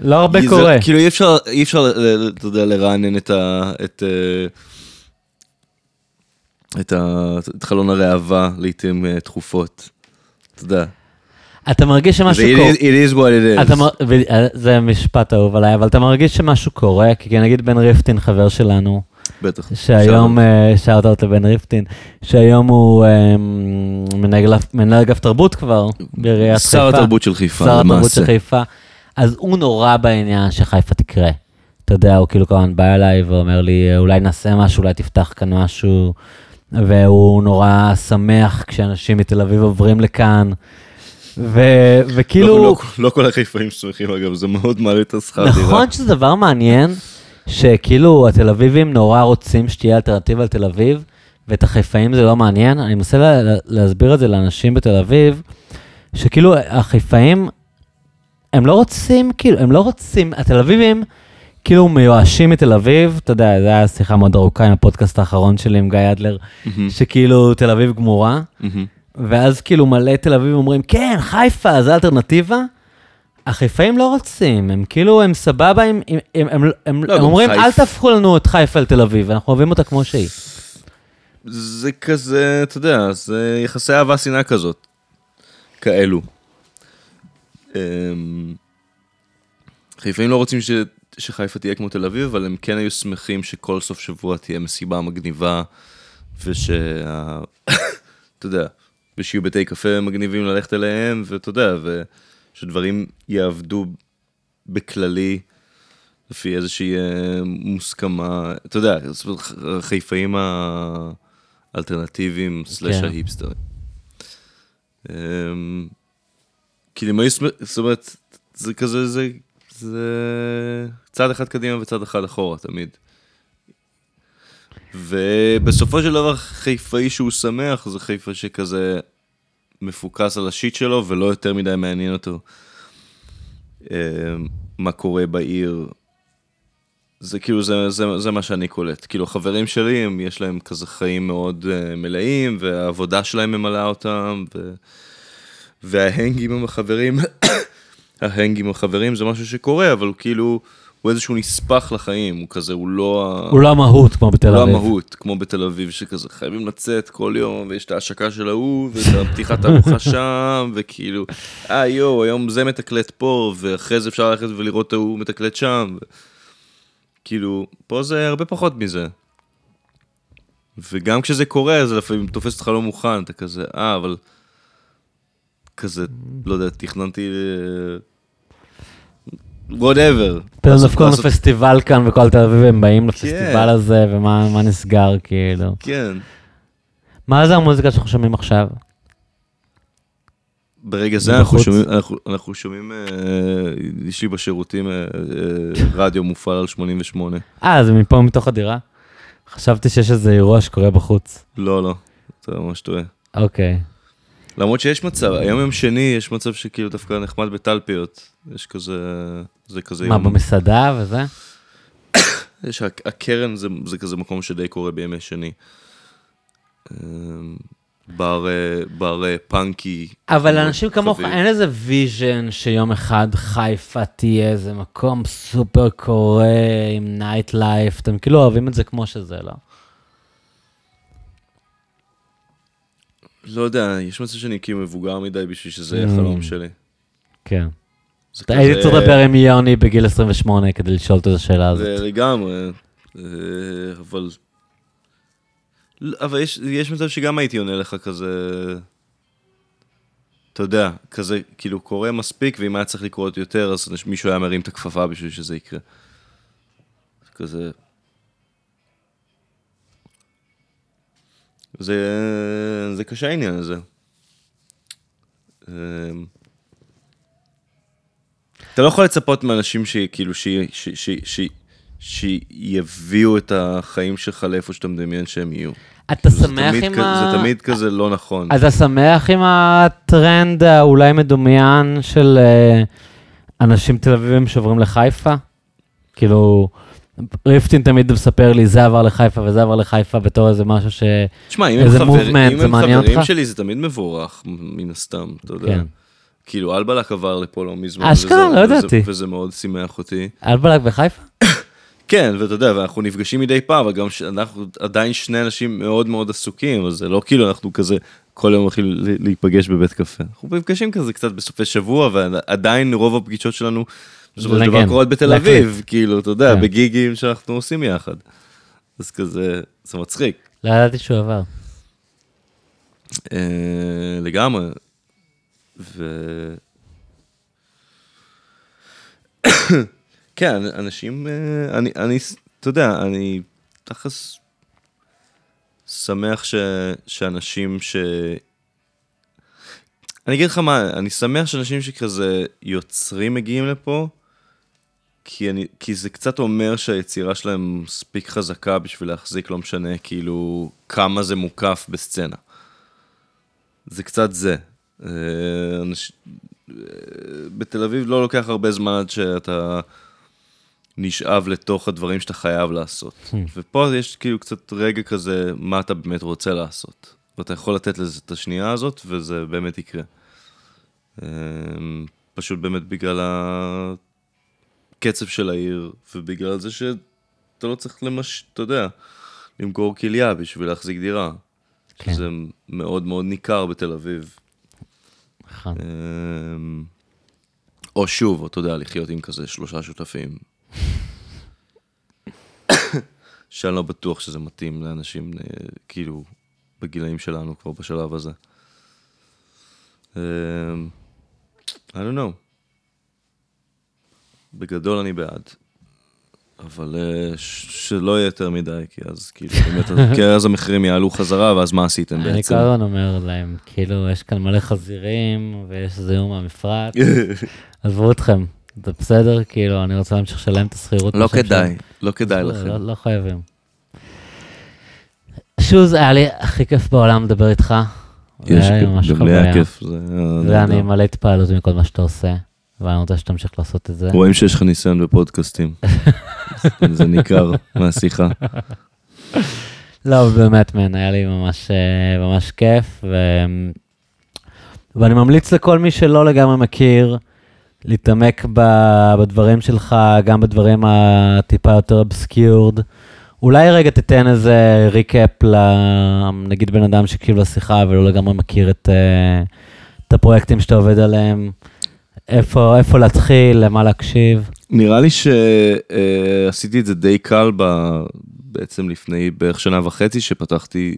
לא הרבה זה- קורה. כאילו אי אפשר, אי אפשר, ל- אתה יודע, לרענן את ה... את, אה, את, ה, את חלון הראווה לעיתים אה, תכופות. אתה יודע. אתה מרגיש שמשהו קורה. it is- what it is. אה, זה משפט אהוב עליי, אבל אתה מרגיש שמשהו קורה, כי נגיד בן ריפטין, חבר שלנו, בטח. שהיום, שאוט אאוט לבן ריפטין, שהיום הוא אה, מנהל אגף- תרבות כבר בעיריית חיפה. שר התרבות של חיפה, שר התרבות למעשה. של חיפה. אז הוא נורא בעניין שחיפה תקרה. אתה יודע, הוא כאילו כמובן בא אליי ואומר לי, אולי נעשה משהו, אולי תפתח כאן משהו, והוא נורא שמח כשאנשים מתל אביב עוברים לכאן. ו- וכאילו... לא, לא, לא כל החיפאים שמחים אגב, זה מאוד מעלה את השכר דירה. נכון שזה דבר מעניין, שכאילו התל אביבים נורא רוצים שתהיה אלטרנטיבה לתל אביב, ואת החיפאים זה לא מעניין. אני מנסה לה, לה- להסביר את זה לאנשים בתל אביב, שכאילו החיפאים, הם לא רוצים, כאילו, הם לא רוצים, התל אביבים כאילו מיואשים מתל אביב, אתה יודע, זו הייתה שיחה מאוד ארוכה עם הפודקאסט האחרון שלי עם גיא אדלר, מהמם, שכאילו תל אביב גמורה. מהמם. ואז כאילו מלא תל אביב אומרים, כן, חיפה, זה אלטרנטיבה. החיפאים לא רוצים, הם כאילו, הם סבבה, הם, הם, הם, הם, לא, הם אומרים, חיפ- אל תהפכו לנו את חיפה לתל אביב, אנחנו אוהבים אותה כמו שהיא. זה כזה, אתה יודע, זה יחסי אהבה שנאה כזאת. כאלו. אמ, חיפאים לא רוצים ש... שחיפה תהיה כמו תל אביב, אבל הם כן היו שמחים שכל סוף שבוע תהיה מסיבה מגניבה, ושה... אתה יודע, ושיהיו בתי קפה מגניבים ללכת אליהם, ואתה יודע, ושדברים יעבדו בכללי, לפי איזושהי אה, מוסכמה, אתה יודע, החיפאים האלטרנטיביים, סלאש כן. ההיפסטרים. אמ, כאילו, אם היו זאת אומרת, זה כזה, זה, זה צעד אחד קדימה וצעד אחד אחורה, תמיד. ובסופו של דבר, חיפאי שהוא שמח, זה חיפה שכזה מפוקס על השיט שלו, ולא יותר מדי מעניין אותו אמ, מה קורה בעיר. זה כאילו, זה, זה, זה מה שאני קולט. כאילו, החברים שלי, הם, יש להם כזה חיים מאוד uh, מלאים, והעבודה שלהם ממלאה אותם, ו... וההנג עם החברים, ההנג עם החברים זה משהו שקורה, אבל כאילו, הוא איזשהו נספח לחיים, הוא כזה, הוא לא... הוא לא המהות כמו בתל לא אביב. המהות, כמו בתל אביב, שכזה חייבים לצאת כל יום, ויש את ההשקה של ההוא, ואת הפתיחת הארוחה שם, וכאילו, אה יואו, היום זה מתקלט פה, ואחרי זה אפשר ללכת ולראות את ההוא מתקלט שם. ו... כאילו, פה זה הרבה פחות מזה. וגם כשזה קורה, זה לפעמים תופס אותך לא מוכן, אתה כזה, אה, אבל... כזה, לא יודע, תכננתי... וואטאבר. פתאום דווקא לנו פסטיבל כאן וכל תל אביב הם באים לפסטיבל כן. הזה ומה מה נסגר כאילו. כן. מה זה המוזיקה שאנחנו שומעים עכשיו? ברגע זה אנחנו. שומעים, אנחנו, אנחנו שומעים, אה, יש לי בשירותים אה, אה, רדיו מופעל על 88. אה, זה מפה מתוך הדירה? חשבתי שיש איזה אירוע שקורה בחוץ. לא, לא, אתה ממש טועה. אוקיי. למרות שיש מצב, היום יום שני יש מצב שכאילו דווקא נחמד בטלפיות. יש כזה, זה כזה מה, במסעדה וזה? יש, הק- הקרן זה, זה כזה מקום שדי קורה בימי שני. אה, בר, אה, בר אה, funky. אבל מאוד לאנשים כמוך. אין איזה vision שיום אחד חיפה תהיה איזה מקום סופר קורה עם nightlife, אתם כאילו אוהבים את זה כמו שזה, לא? לא יודע, יש מצב שאני כאילו מבוגר מדי בשביל שזה יהיה Mm. החלום שלי. כן. הייתי צריך לדבר עם יוני בגיל 28 כדי לשאול את השאלה הזאת. זה לגמרי, אה, אבל... אבל יש, יש מצב שגם הייתי עונה לך כזה... אתה יודע, כזה, כאילו, קורה מספיק, ואם היה צריך לקרות יותר, אז מישהו היה מרים את הכפפה בשביל שזה יקרה. כזה... זה, זה קשה העניין הזה. אמ, אתה לא יכול לצפות מאנשים שכאילו, ש- ש- ש- ש- שיביאו את החיים שלך לאיפה שאתה מדמיין שהם יהיו. אתה זה שמח עם כ- ה... זה תמיד כזה לא נכון. אתה שמח עם הטרנד האולי מדומיין של אה, אנשים תל אביבים שעוברים לחיפה? כאילו, ריפטין תמיד מספר לי, זה עבר לחיפה וזה עבר לחיפה בתור איזה משהו ש... תשמע, אם הם, חבר, אם זה הם חברים? שלי זה תמיד מבורך, מן הסתם, אתה יודע. כן. כאילו, אלבלק עבר לפה לא מזמן. אשכרה, וזה- לא וזה- ידעתי. וזה מאוד שימח אותי. אלבלק בחיפה? כן, ואתה יודע, ואנחנו נפגשים מדי פעם, אבל גם אנחנו עדיין שני אנשים מאוד מאוד עסוקים, אז זה לא כאילו אנחנו כזה כל יום הולכים להיפגש בבית קפה. אנחנו נפגשים כזה קצת בסופי שבוע, ועדיין רוב הפגישות שלנו בסופו של דבר קורות בתל. אביב, כאילו, אתה יודע, כן. בגיגים שאנחנו עושים יחד. אז כזה, זה מצחיק. לא ידעתי שהוא עבר. אה, לגמרי. ו... כן, אנשים, אה, אני, אני, אתה יודע, אני תכלס שמח ש, שאנשים ש... אני אגיד לך מה, אני שמח שאנשים שכזה יוצרים מגיעים לפה, כי, אני, כי זה קצת אומר שהיצירה שלהם מספיק חזקה בשביל להחזיק, לא משנה כאילו כמה זה מוקף בסצנה. זה קצת זה. אה, אנש... אה, בתל אביב לא לוקח הרבה זמן עד שאתה נשאב לתוך הדברים שאתה חייב לעשות. ופה יש כאילו קצת רגע כזה, מה אתה באמת רוצה לעשות. ואתה יכול לתת לזה את השנייה הזאת, וזה באמת יקרה. אה, פשוט באמת בגלל הקצב של העיר, ובגלל זה שאתה לא צריך למש... אתה יודע, למכור כליה בשביל להחזיק דירה. כן. שזה מאוד מאוד ניכר בתל אביב. נכון. אמ, או שוב, אתה יודע, לחיות עם כזה שלושה שותפים. שאני לא בטוח שזה מתאים לאנשים, אה, כאילו, בגילאים שלנו כבר בשלב הזה. אמ, I don't know. בגדול אני בעד. אבל אה, שלא יהיה יותר מדי, כי אז כאילו, באמת, כי אז המחירים יעלו חזרה, ואז מה עשיתם אני בעצם? כל הזמן אומר להם, כאילו, יש כאן מלא חזירים, ויש זיהום מהמפרט, עזבו אתכם, זה בסדר, כאילו, אני רוצה להמשיך לשלם את השכירות. לא בשם כדאי. לא כדאי לא- לכם. לא- לא חייבים. שוז, היה לי הכי כיף בעולם לדבר איתך. יש, גם לי. היה כיף. ואני. מלא התפעלות מכל מה שאתה עושה, ואני רוצה שתמשיך לעשות את זה. רואים שיש לך ניסיון בפודקאסטים. זה ניכר מהשיחה. לא, באמת, מן, היה לי ממש, אה, ממש כיף, ו... ואני ממליץ לכל מי שלא לגמרי מכיר, להתעמק ב- בדברים שלך, גם בדברים הטיפה יותר אבסקיורד. אולי רגע תיתן איזה ריקאפ לנגיד בן אדם שהקשיב לשיחה ולא לגמרי מכיר את, אה, את הפרויקטים שאתה עובד עליהם, איפה, איפה להתחיל, למה להקשיב. נראה לי שעשיתי את זה די קל ב... בעצם לפני בערך שנה וחצי, שפתחתי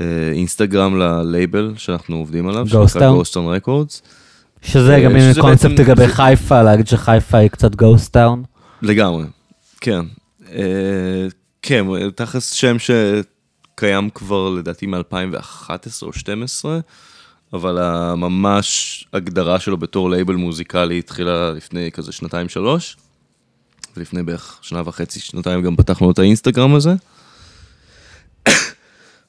אה, אינסטגרם ללייבל שאנחנו עובדים עליו? Ghost Town Records. שזה אה, גם מין קונספט לגבי חיפה, להגיד שחיפה היא קצת ghost town. לגמרי, כן. אה, כן, תכלס שם שקיים כבר לדעתי מ-2011 או 2012, אבל הממש הגדרה שלו בתור לייבל מוזיקלי התחילה לפני כזה שנתיים-שלוש. ולפני בערך שנה וחצי, שנתיים גם פתחנו את האינסטגרם הזה.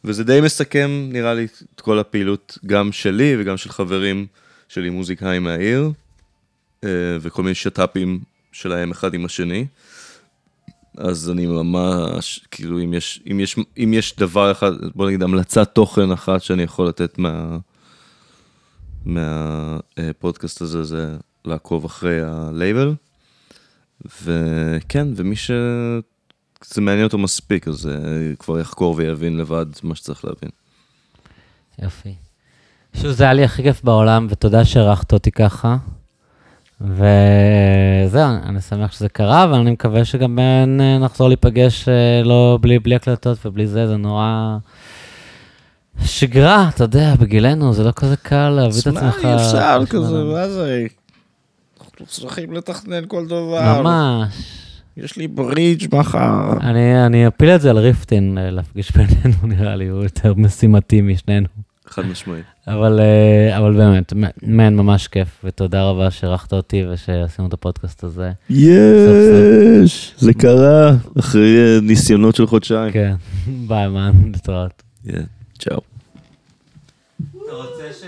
וזה די מסכם, נראה לי, את כל הפעילות, גם שלי וגם של חברים שלי מוזיקאים מהעיר, אה, וכל מיני שת"פים שלהם אחד עם השני. אז אני ממש, כאילו, אם יש, אם יש, אם יש דבר אחד, בוא נגיד המלצת תוכן אחת שאני יכול לתת מה, מהפודקאסט הזה, זה לעקוב אחרי הלייבל. וכן, ומי שזה מעניין אותו מספיק, אז אה, כבר יחקור ויבין לבד מה שצריך להבין. יופי. שוב, זה היה לי הכי כיף בעולם, ותודה שהערכת אותי ככה. וזהו, אני שמח שזה קרה, ואני מקווה שגם אה, נחזור להיפגש אה, לא בלי, בלי הקלטות ובלי זה, זה נורא... שגרה, אתה יודע, בגילנו, זה לא כזה קל להביא את עצמך. אי אפשר כזה. מה זה? אנחנו צריכים לתכנן כל דבר. ממש. יש לי ברידג' מחר. אני, אני אפיל את זה על ריפטין, אה, להפגיש בינינו, נראה לי, הוא יותר משימתי משנינו. חד משמעית. אבל, אה, אבל באמת, מן, ממש כיף, ותודה רבה שאירחת אותי ושעשינו את הפודקאסט הזה. יש! זה קרה אחרי אה, ניסיונות של חודשיים. כן, ביי, מן, להתראות. צ'או. אתה רוצה ש...